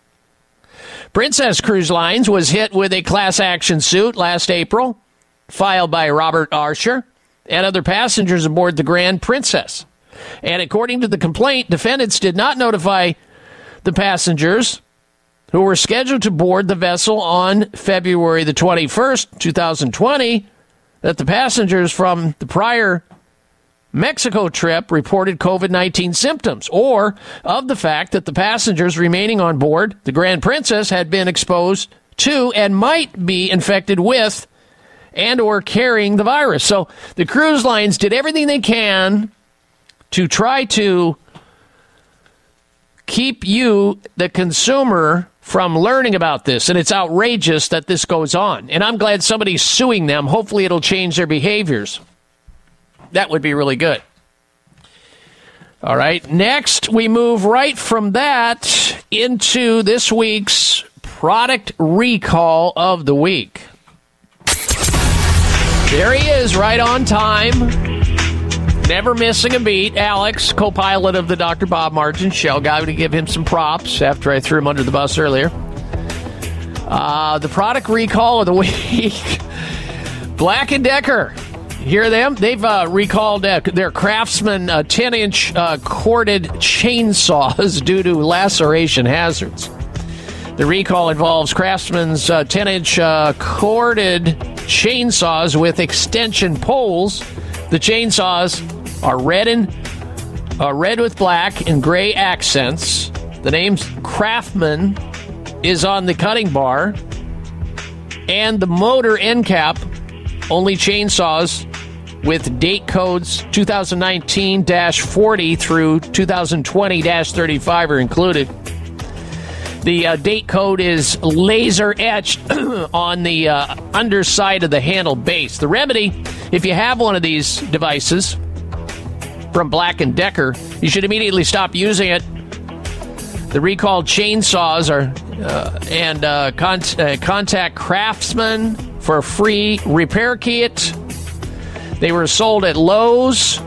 Princess Cruise Lines was hit with a class action suit last April, filed by Robert Archer and other passengers aboard the Grand Princess. And according to the complaint, defendants did not notify the passengers who were scheduled to board the vessel on February the 21st, 2020, that the passengers from the prior Mexico trip reported COVID 19 symptoms, or of the fact that the passengers remaining on board the Grand Princess had been exposed to and might be infected with and or carrying the virus. So the cruise lines did everything they can to try to keep you, the consumer, from learning about this. And it's outrageous that this goes on. And I'm glad somebody's suing them. Hopefully, it'll change their behaviors. That would be really good. All right. Next, we move right from that into this week's product recall of the week. There he is, right on time. Never missing a beat. Alex, co pilot of the Dr. Bob Martin show. Got to give him some props after I threw him under the bus earlier. Uh, the product recall of the week Black and Decker. Hear them? They've uh, recalled uh, their Craftsman uh, 10 inch uh, corded chainsaws due to laceration hazards. The recall involves Craftsman's 10 inch corded chainsaws with extension poles. The chainsaws are red and uh, red with black and gray accents. The name Craftsman is on the cutting bar, and the motor end cap only chainsaws with date codes 2019 40 through 2020 35 are included. The uh, date code is laser etched on the uh, underside of the handle base. The remedy, if you have one of these devices from Black and Decker, you should immediately stop using it. The recalled chainsaws are uh, and uh, con- uh, contact Craftsman for a free repair kit. They were sold at Lowe's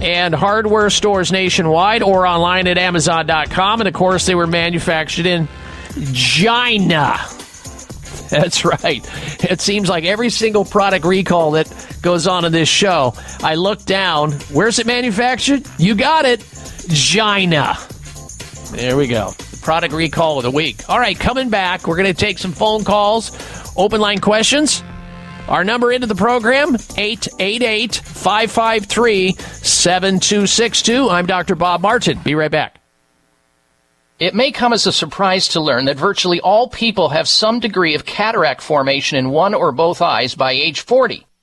and hardware stores nationwide or online at Amazon.com. And of course, they were manufactured in China. That's right. It seems like every single product recall that goes on in this show, I look down. Where's it manufactured? You got it. China. There we go. Product recall of the week. All right, coming back, we're going to take some phone calls, open line questions. Our number into the program, 888 553 7262. I'm Dr. Bob Martin. Be right back. It may come as a surprise to learn that virtually all people have some degree of cataract formation in one or both eyes by age 40.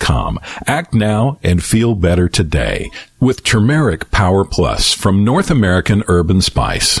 com. Act now and feel better today with Turmeric Power Plus from North American Herb and Spice.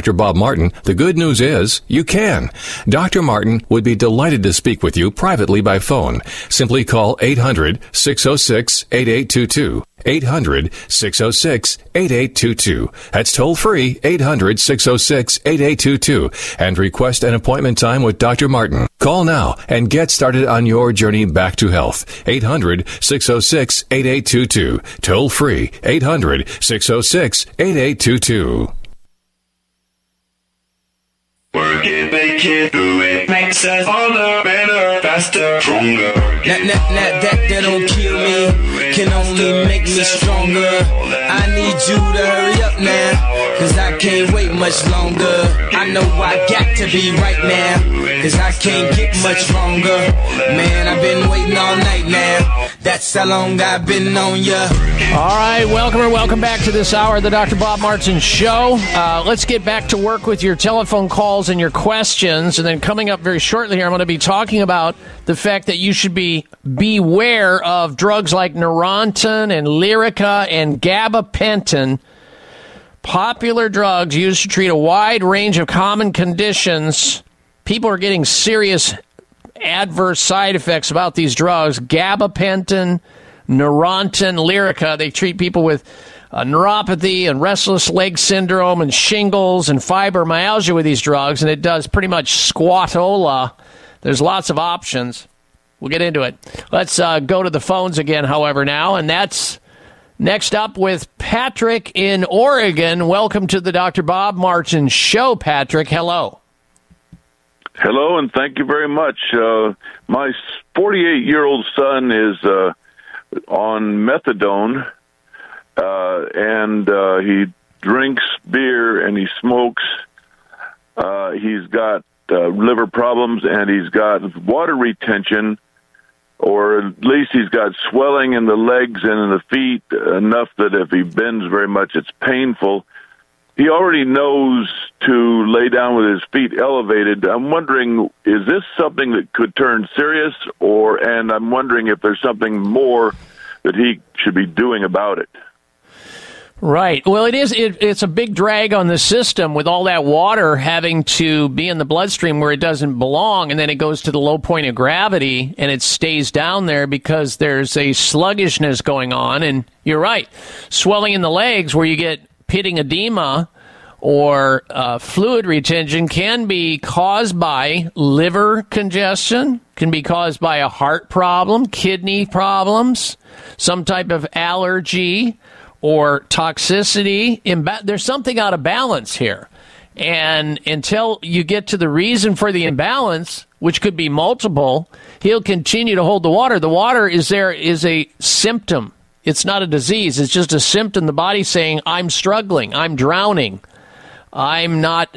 Dr. Bob Martin, the good news is you can. Dr. Martin would be delighted to speak with you privately by phone. Simply call 800 606 8822. 800 606 8822. That's toll free 800 606 8822 and request an appointment time with Dr. Martin. Call now and get started on your journey back to health. 800 606 8822. Toll free 800 606 8822. Work it, make it, do it. Makes us harder, better, faster, stronger. That, that, that, that, that don't kill me. Can only make me stronger. I need you to hurry up now. Cause I can't wait much longer. I know I got to be right now. Cause I can't get much longer. Man, I've been waiting all night now. That's how long I've been on ya. All right, welcome or welcome back to this hour of the Dr. Bob Martin Show. Uh, let's get back to work with your telephone calls and your questions. And then coming up very shortly here, I'm going to be talking about the fact that you should be beware of drugs like Neurontin and Lyrica and gabapentin, popular drugs used to treat a wide range of common conditions. People are getting serious adverse side effects about these drugs. Gabapentin, Neurontin, Lyrica, they treat people with uh, neuropathy and restless leg syndrome and shingles and fibromyalgia with these drugs, and it does pretty much squatola. There's lots of options. We'll get into it. Let's uh, go to the phones again, however, now, and that's next up with Patrick in Oregon. Welcome to the Dr. Bob Martin Show, Patrick. Hello. Hello, and thank you very much. Uh, my 48 year old son is uh, on methadone, uh, and uh, he drinks beer and he smokes. Uh, he's got uh, liver problems and he's got water retention, or at least he's got swelling in the legs and in the feet enough that if he bends very much, it's painful he already knows to lay down with his feet elevated. I'm wondering, is this something that could turn serious, or and I'm wondering if there's something more that he should be doing about it. Right. Well, it is. It, it's a big drag on the system with all that water having to be in the bloodstream where it doesn't belong, and then it goes to the low point of gravity and it stays down there because there's a sluggishness going on. And you're right, swelling in the legs where you get pitting edema or uh, fluid retention can be caused by liver congestion, can be caused by a heart problem, kidney problems, some type of allergy or toxicity. Imba- There's something out of balance here. And until you get to the reason for the imbalance, which could be multiple, he'll continue to hold the water. The water is there is a symptom. It's not a disease. It's just a symptom. The body saying, I'm struggling. I'm drowning. I'm not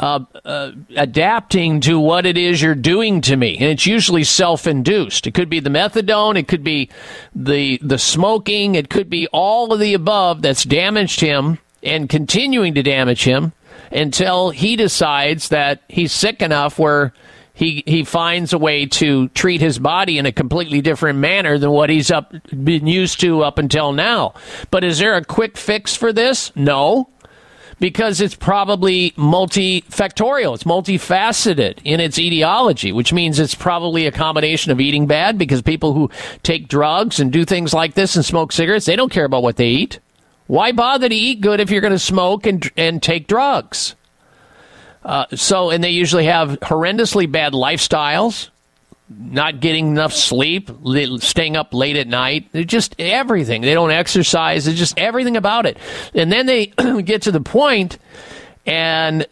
uh, uh, adapting to what it is you're doing to me, and it's usually self-induced. It could be the methadone, it could be the the smoking, it could be all of the above that's damaged him and continuing to damage him until he decides that he's sick enough where he he finds a way to treat his body in a completely different manner than what he's up been used to up until now. But is there a quick fix for this? No because it's probably multifactorial. It's multifaceted in its etiology, which means it's probably a combination of eating bad because people who take drugs and do things like this and smoke cigarettes, they don't care about what they eat. Why bother to eat good if you're going to smoke and, and take drugs? Uh, so, and they usually have horrendously bad lifestyles, not getting enough sleep, staying up late at night, They're just everything. They don't exercise, it's just everything about it. And then they get to the point and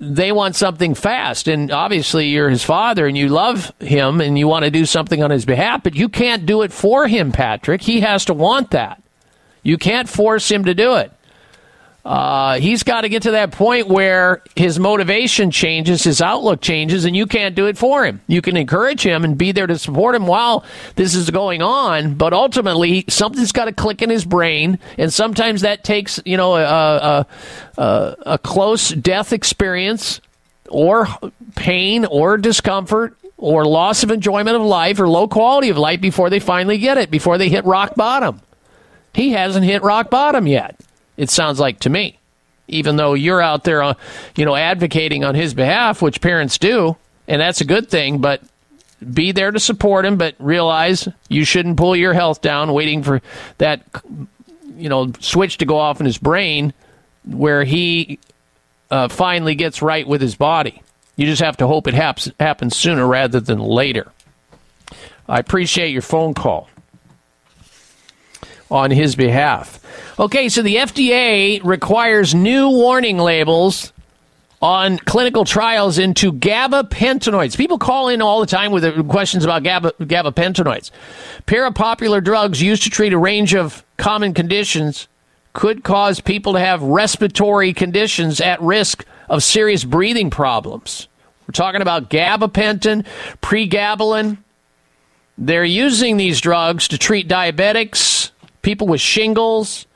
they want something fast. And obviously, you're his father and you love him and you want to do something on his behalf, but you can't do it for him, Patrick. He has to want that. You can't force him to do it. Uh, he's got to get to that point where his motivation changes, his outlook changes, and you can't do it for him. You can encourage him and be there to support him while this is going on, but ultimately something's got to click in his brain, and sometimes that takes you know a, a, a, a close death experience, or pain, or discomfort, or loss of enjoyment of life, or low quality of life before they finally get it, before they hit rock bottom. He hasn't hit rock bottom yet. It sounds like to me, even though you're out there, uh, you know, advocating on his behalf, which parents do, and that's a good thing. But be there to support him, but realize you shouldn't pull your health down, waiting for that, you know, switch to go off in his brain, where he uh, finally gets right with his body. You just have to hope it happens sooner rather than later. I appreciate your phone call on his behalf. Okay, so the FDA requires new warning labels on clinical trials into gabapentinoids. People call in all the time with questions about GABA, gabapentinoids. Pair of popular drugs used to treat a range of common conditions could cause people to have respiratory conditions at risk of serious breathing problems. We're talking about gabapentin, pregabalin. They're using these drugs to treat diabetics, people with shingles,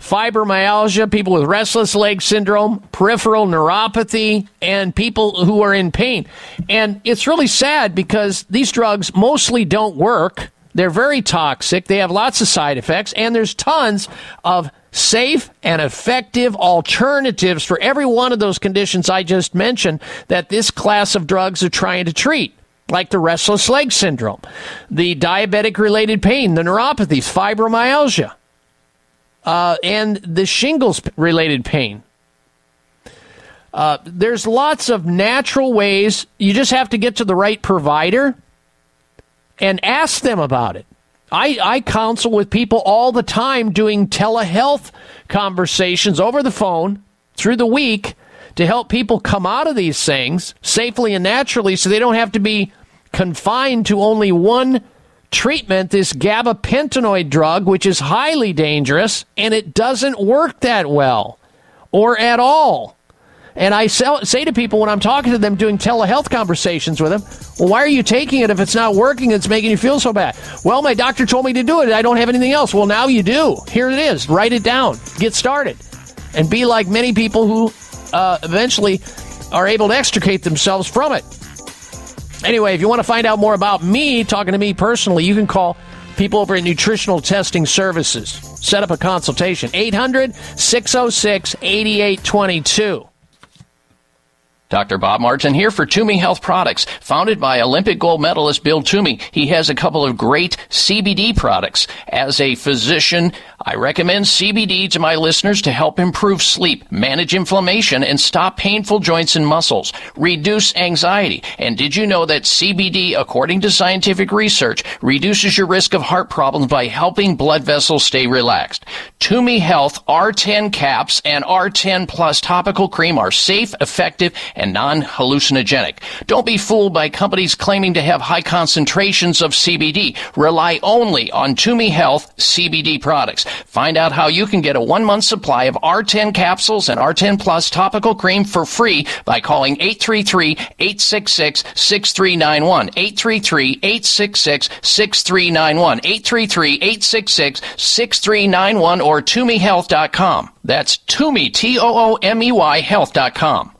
fibromyalgia, people with restless leg syndrome, peripheral neuropathy, and people who are in pain. And it's really sad because these drugs mostly don't work. They're very toxic. They have lots of side effects, and there's tons of safe and effective alternatives for every one of those conditions I just mentioned that this class of drugs are trying to treat. Like the restless leg syndrome, the diabetic related pain, the neuropathies, fibromyalgia, uh, and the shingles related pain. Uh, there's lots of natural ways. You just have to get to the right provider and ask them about it. I, I counsel with people all the time doing telehealth conversations over the phone through the week to help people come out of these things safely and naturally so they don't have to be confined to only one treatment, this gabapentinoid drug, which is highly dangerous and it doesn't work that well or at all. And I sell, say to people when I'm talking to them doing telehealth conversations with them, well, why are you taking it if it's not working? It's making you feel so bad. Well, my doctor told me to do it. I don't have anything else. Well, now you do. Here it is. Write it down. Get started. And be like many people who uh, eventually are able to extricate themselves from it. Anyway, if you want to find out more about me, talking to me personally, you can call people over at Nutritional Testing Services. Set up a consultation. 800 606 8822. Dr. Bob Martin here for Toomey Health Products. Founded by Olympic gold medalist Bill Toomey, he has a couple of great CBD products. As a physician, I recommend CBD to my listeners to help improve sleep, manage inflammation, and stop painful joints and muscles, reduce anxiety. And did you know that CBD, according to scientific research, reduces your risk of heart problems by helping blood vessels stay relaxed? Toomey Health R10 caps and R10 plus topical cream are safe, effective, and non-hallucinogenic. Don't be fooled by companies claiming to have high concentrations of CBD. Rely only on Toomey Health CBD products. Find out how you can get a one month supply of R10 capsules and R10 Plus topical cream for free by calling 833-866-6391. 833-866-6391. 833-866-6391 or ToomeyHealth.com. That's Toomey, T-O-O-M-E-Y Health.com.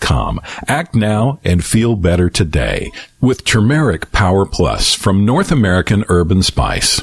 com. Act now and feel better today with Turmeric Power Plus from North American Herb and Spice.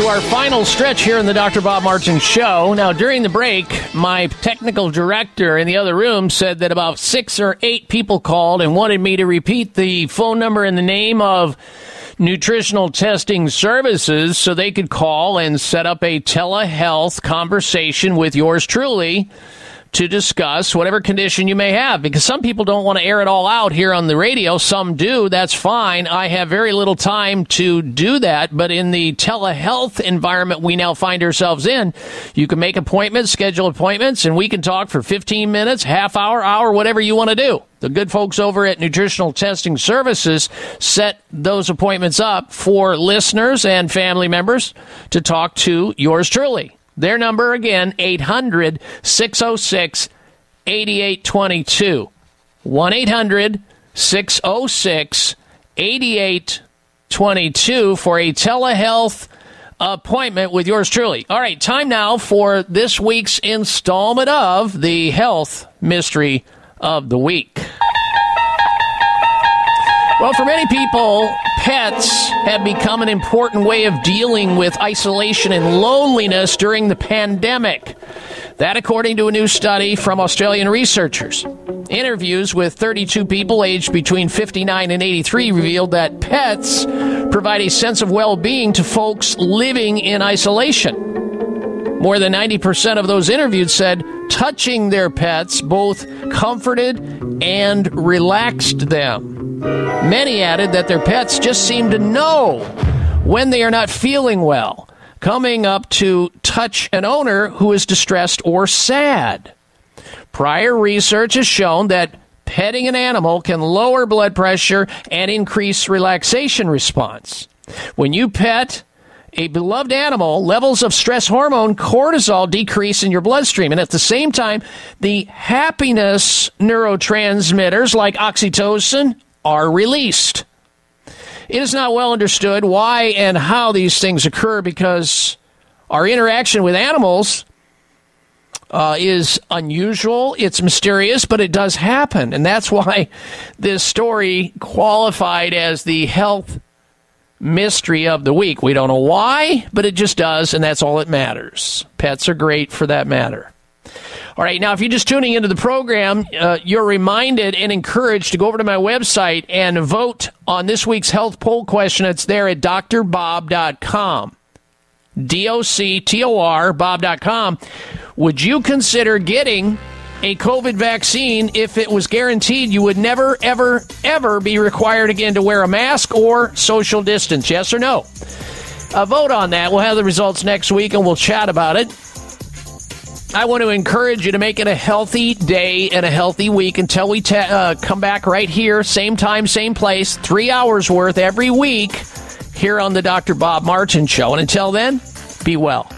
To our final stretch here in the Dr. Bob Martin Show. Now, during the break, my technical director in the other room said that about six or eight people called and wanted me to repeat the phone number and the name of nutritional testing services so they could call and set up a telehealth conversation with yours truly to discuss whatever condition you may have because some people don't want to air it all out here on the radio. Some do. That's fine. I have very little time to do that. But in the telehealth environment we now find ourselves in, you can make appointments, schedule appointments, and we can talk for 15 minutes, half hour, hour, whatever you want to do. The good folks over at Nutritional Testing Services set those appointments up for listeners and family members to talk to yours truly. Their number again, 800 606 8822. 1 800 606 8822 for a telehealth appointment with yours truly. All right, time now for this week's installment of the Health Mystery of the Week. Well, for many people, pets have become an important way of dealing with isolation and loneliness during the pandemic. That, according to a new study from Australian researchers. Interviews with 32 people aged between 59 and 83 revealed that pets provide a sense of well being to folks living in isolation. More than 90% of those interviewed said touching their pets both comforted and relaxed them. Many added that their pets just seem to know when they are not feeling well, coming up to touch an owner who is distressed or sad. Prior research has shown that petting an animal can lower blood pressure and increase relaxation response. When you pet a beloved animal, levels of stress hormone cortisol decrease in your bloodstream. And at the same time, the happiness neurotransmitters like oxytocin are released. It is not well understood why and how these things occur because our interaction with animals uh, is unusual, it's mysterious, but it does happen. And that's why this story qualified as the health mystery of the week. We don't know why, but it just does, and that's all that matters. Pets are great for that matter. All right, now if you're just tuning into the program, uh, you're reminded and encouraged to go over to my website and vote on this week's health poll question. It's there at drbob.com. D O C T O R, Bob.com. Would you consider getting a COVID vaccine if it was guaranteed you would never, ever, ever be required again to wear a mask or social distance? Yes or no? A vote on that. We'll have the results next week and we'll chat about it. I want to encourage you to make it a healthy day and a healthy week until we uh, come back right here, same time, same place, three hours worth every week here on the Dr. Bob Martin Show. And until then, be well.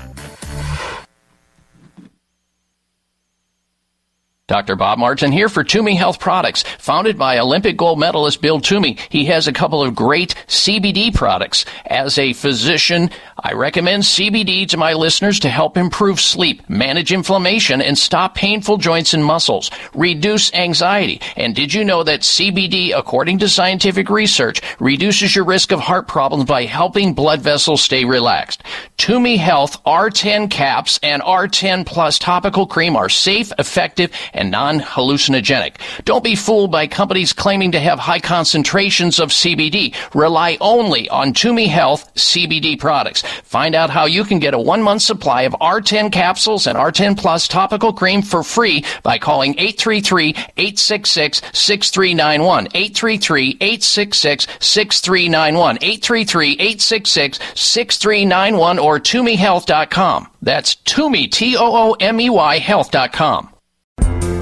Dr. Bob Martin here for Toomey Health Products. Founded by Olympic gold medalist Bill Toomey, he has a couple of great CBD products. As a physician, I recommend CBD to my listeners to help improve sleep, manage inflammation, and stop painful joints and muscles, reduce anxiety. And did you know that CBD, according to scientific research, reduces your risk of heart problems by helping blood vessels stay relaxed? Toomey Health R10 caps and R10 plus topical cream are safe, effective, and non-hallucinogenic. Don't be fooled by companies claiming to have high concentrations of CBD. Rely only on Toomey Health CBD products. Find out how you can get a one month supply of R10 capsules and R10 Plus topical cream for free by calling 833-866-6391. 833-866-6391. 833-866-6391 or ToomeyHealth.com. That's Toomey, T-O-O-M-E-Y Health.com.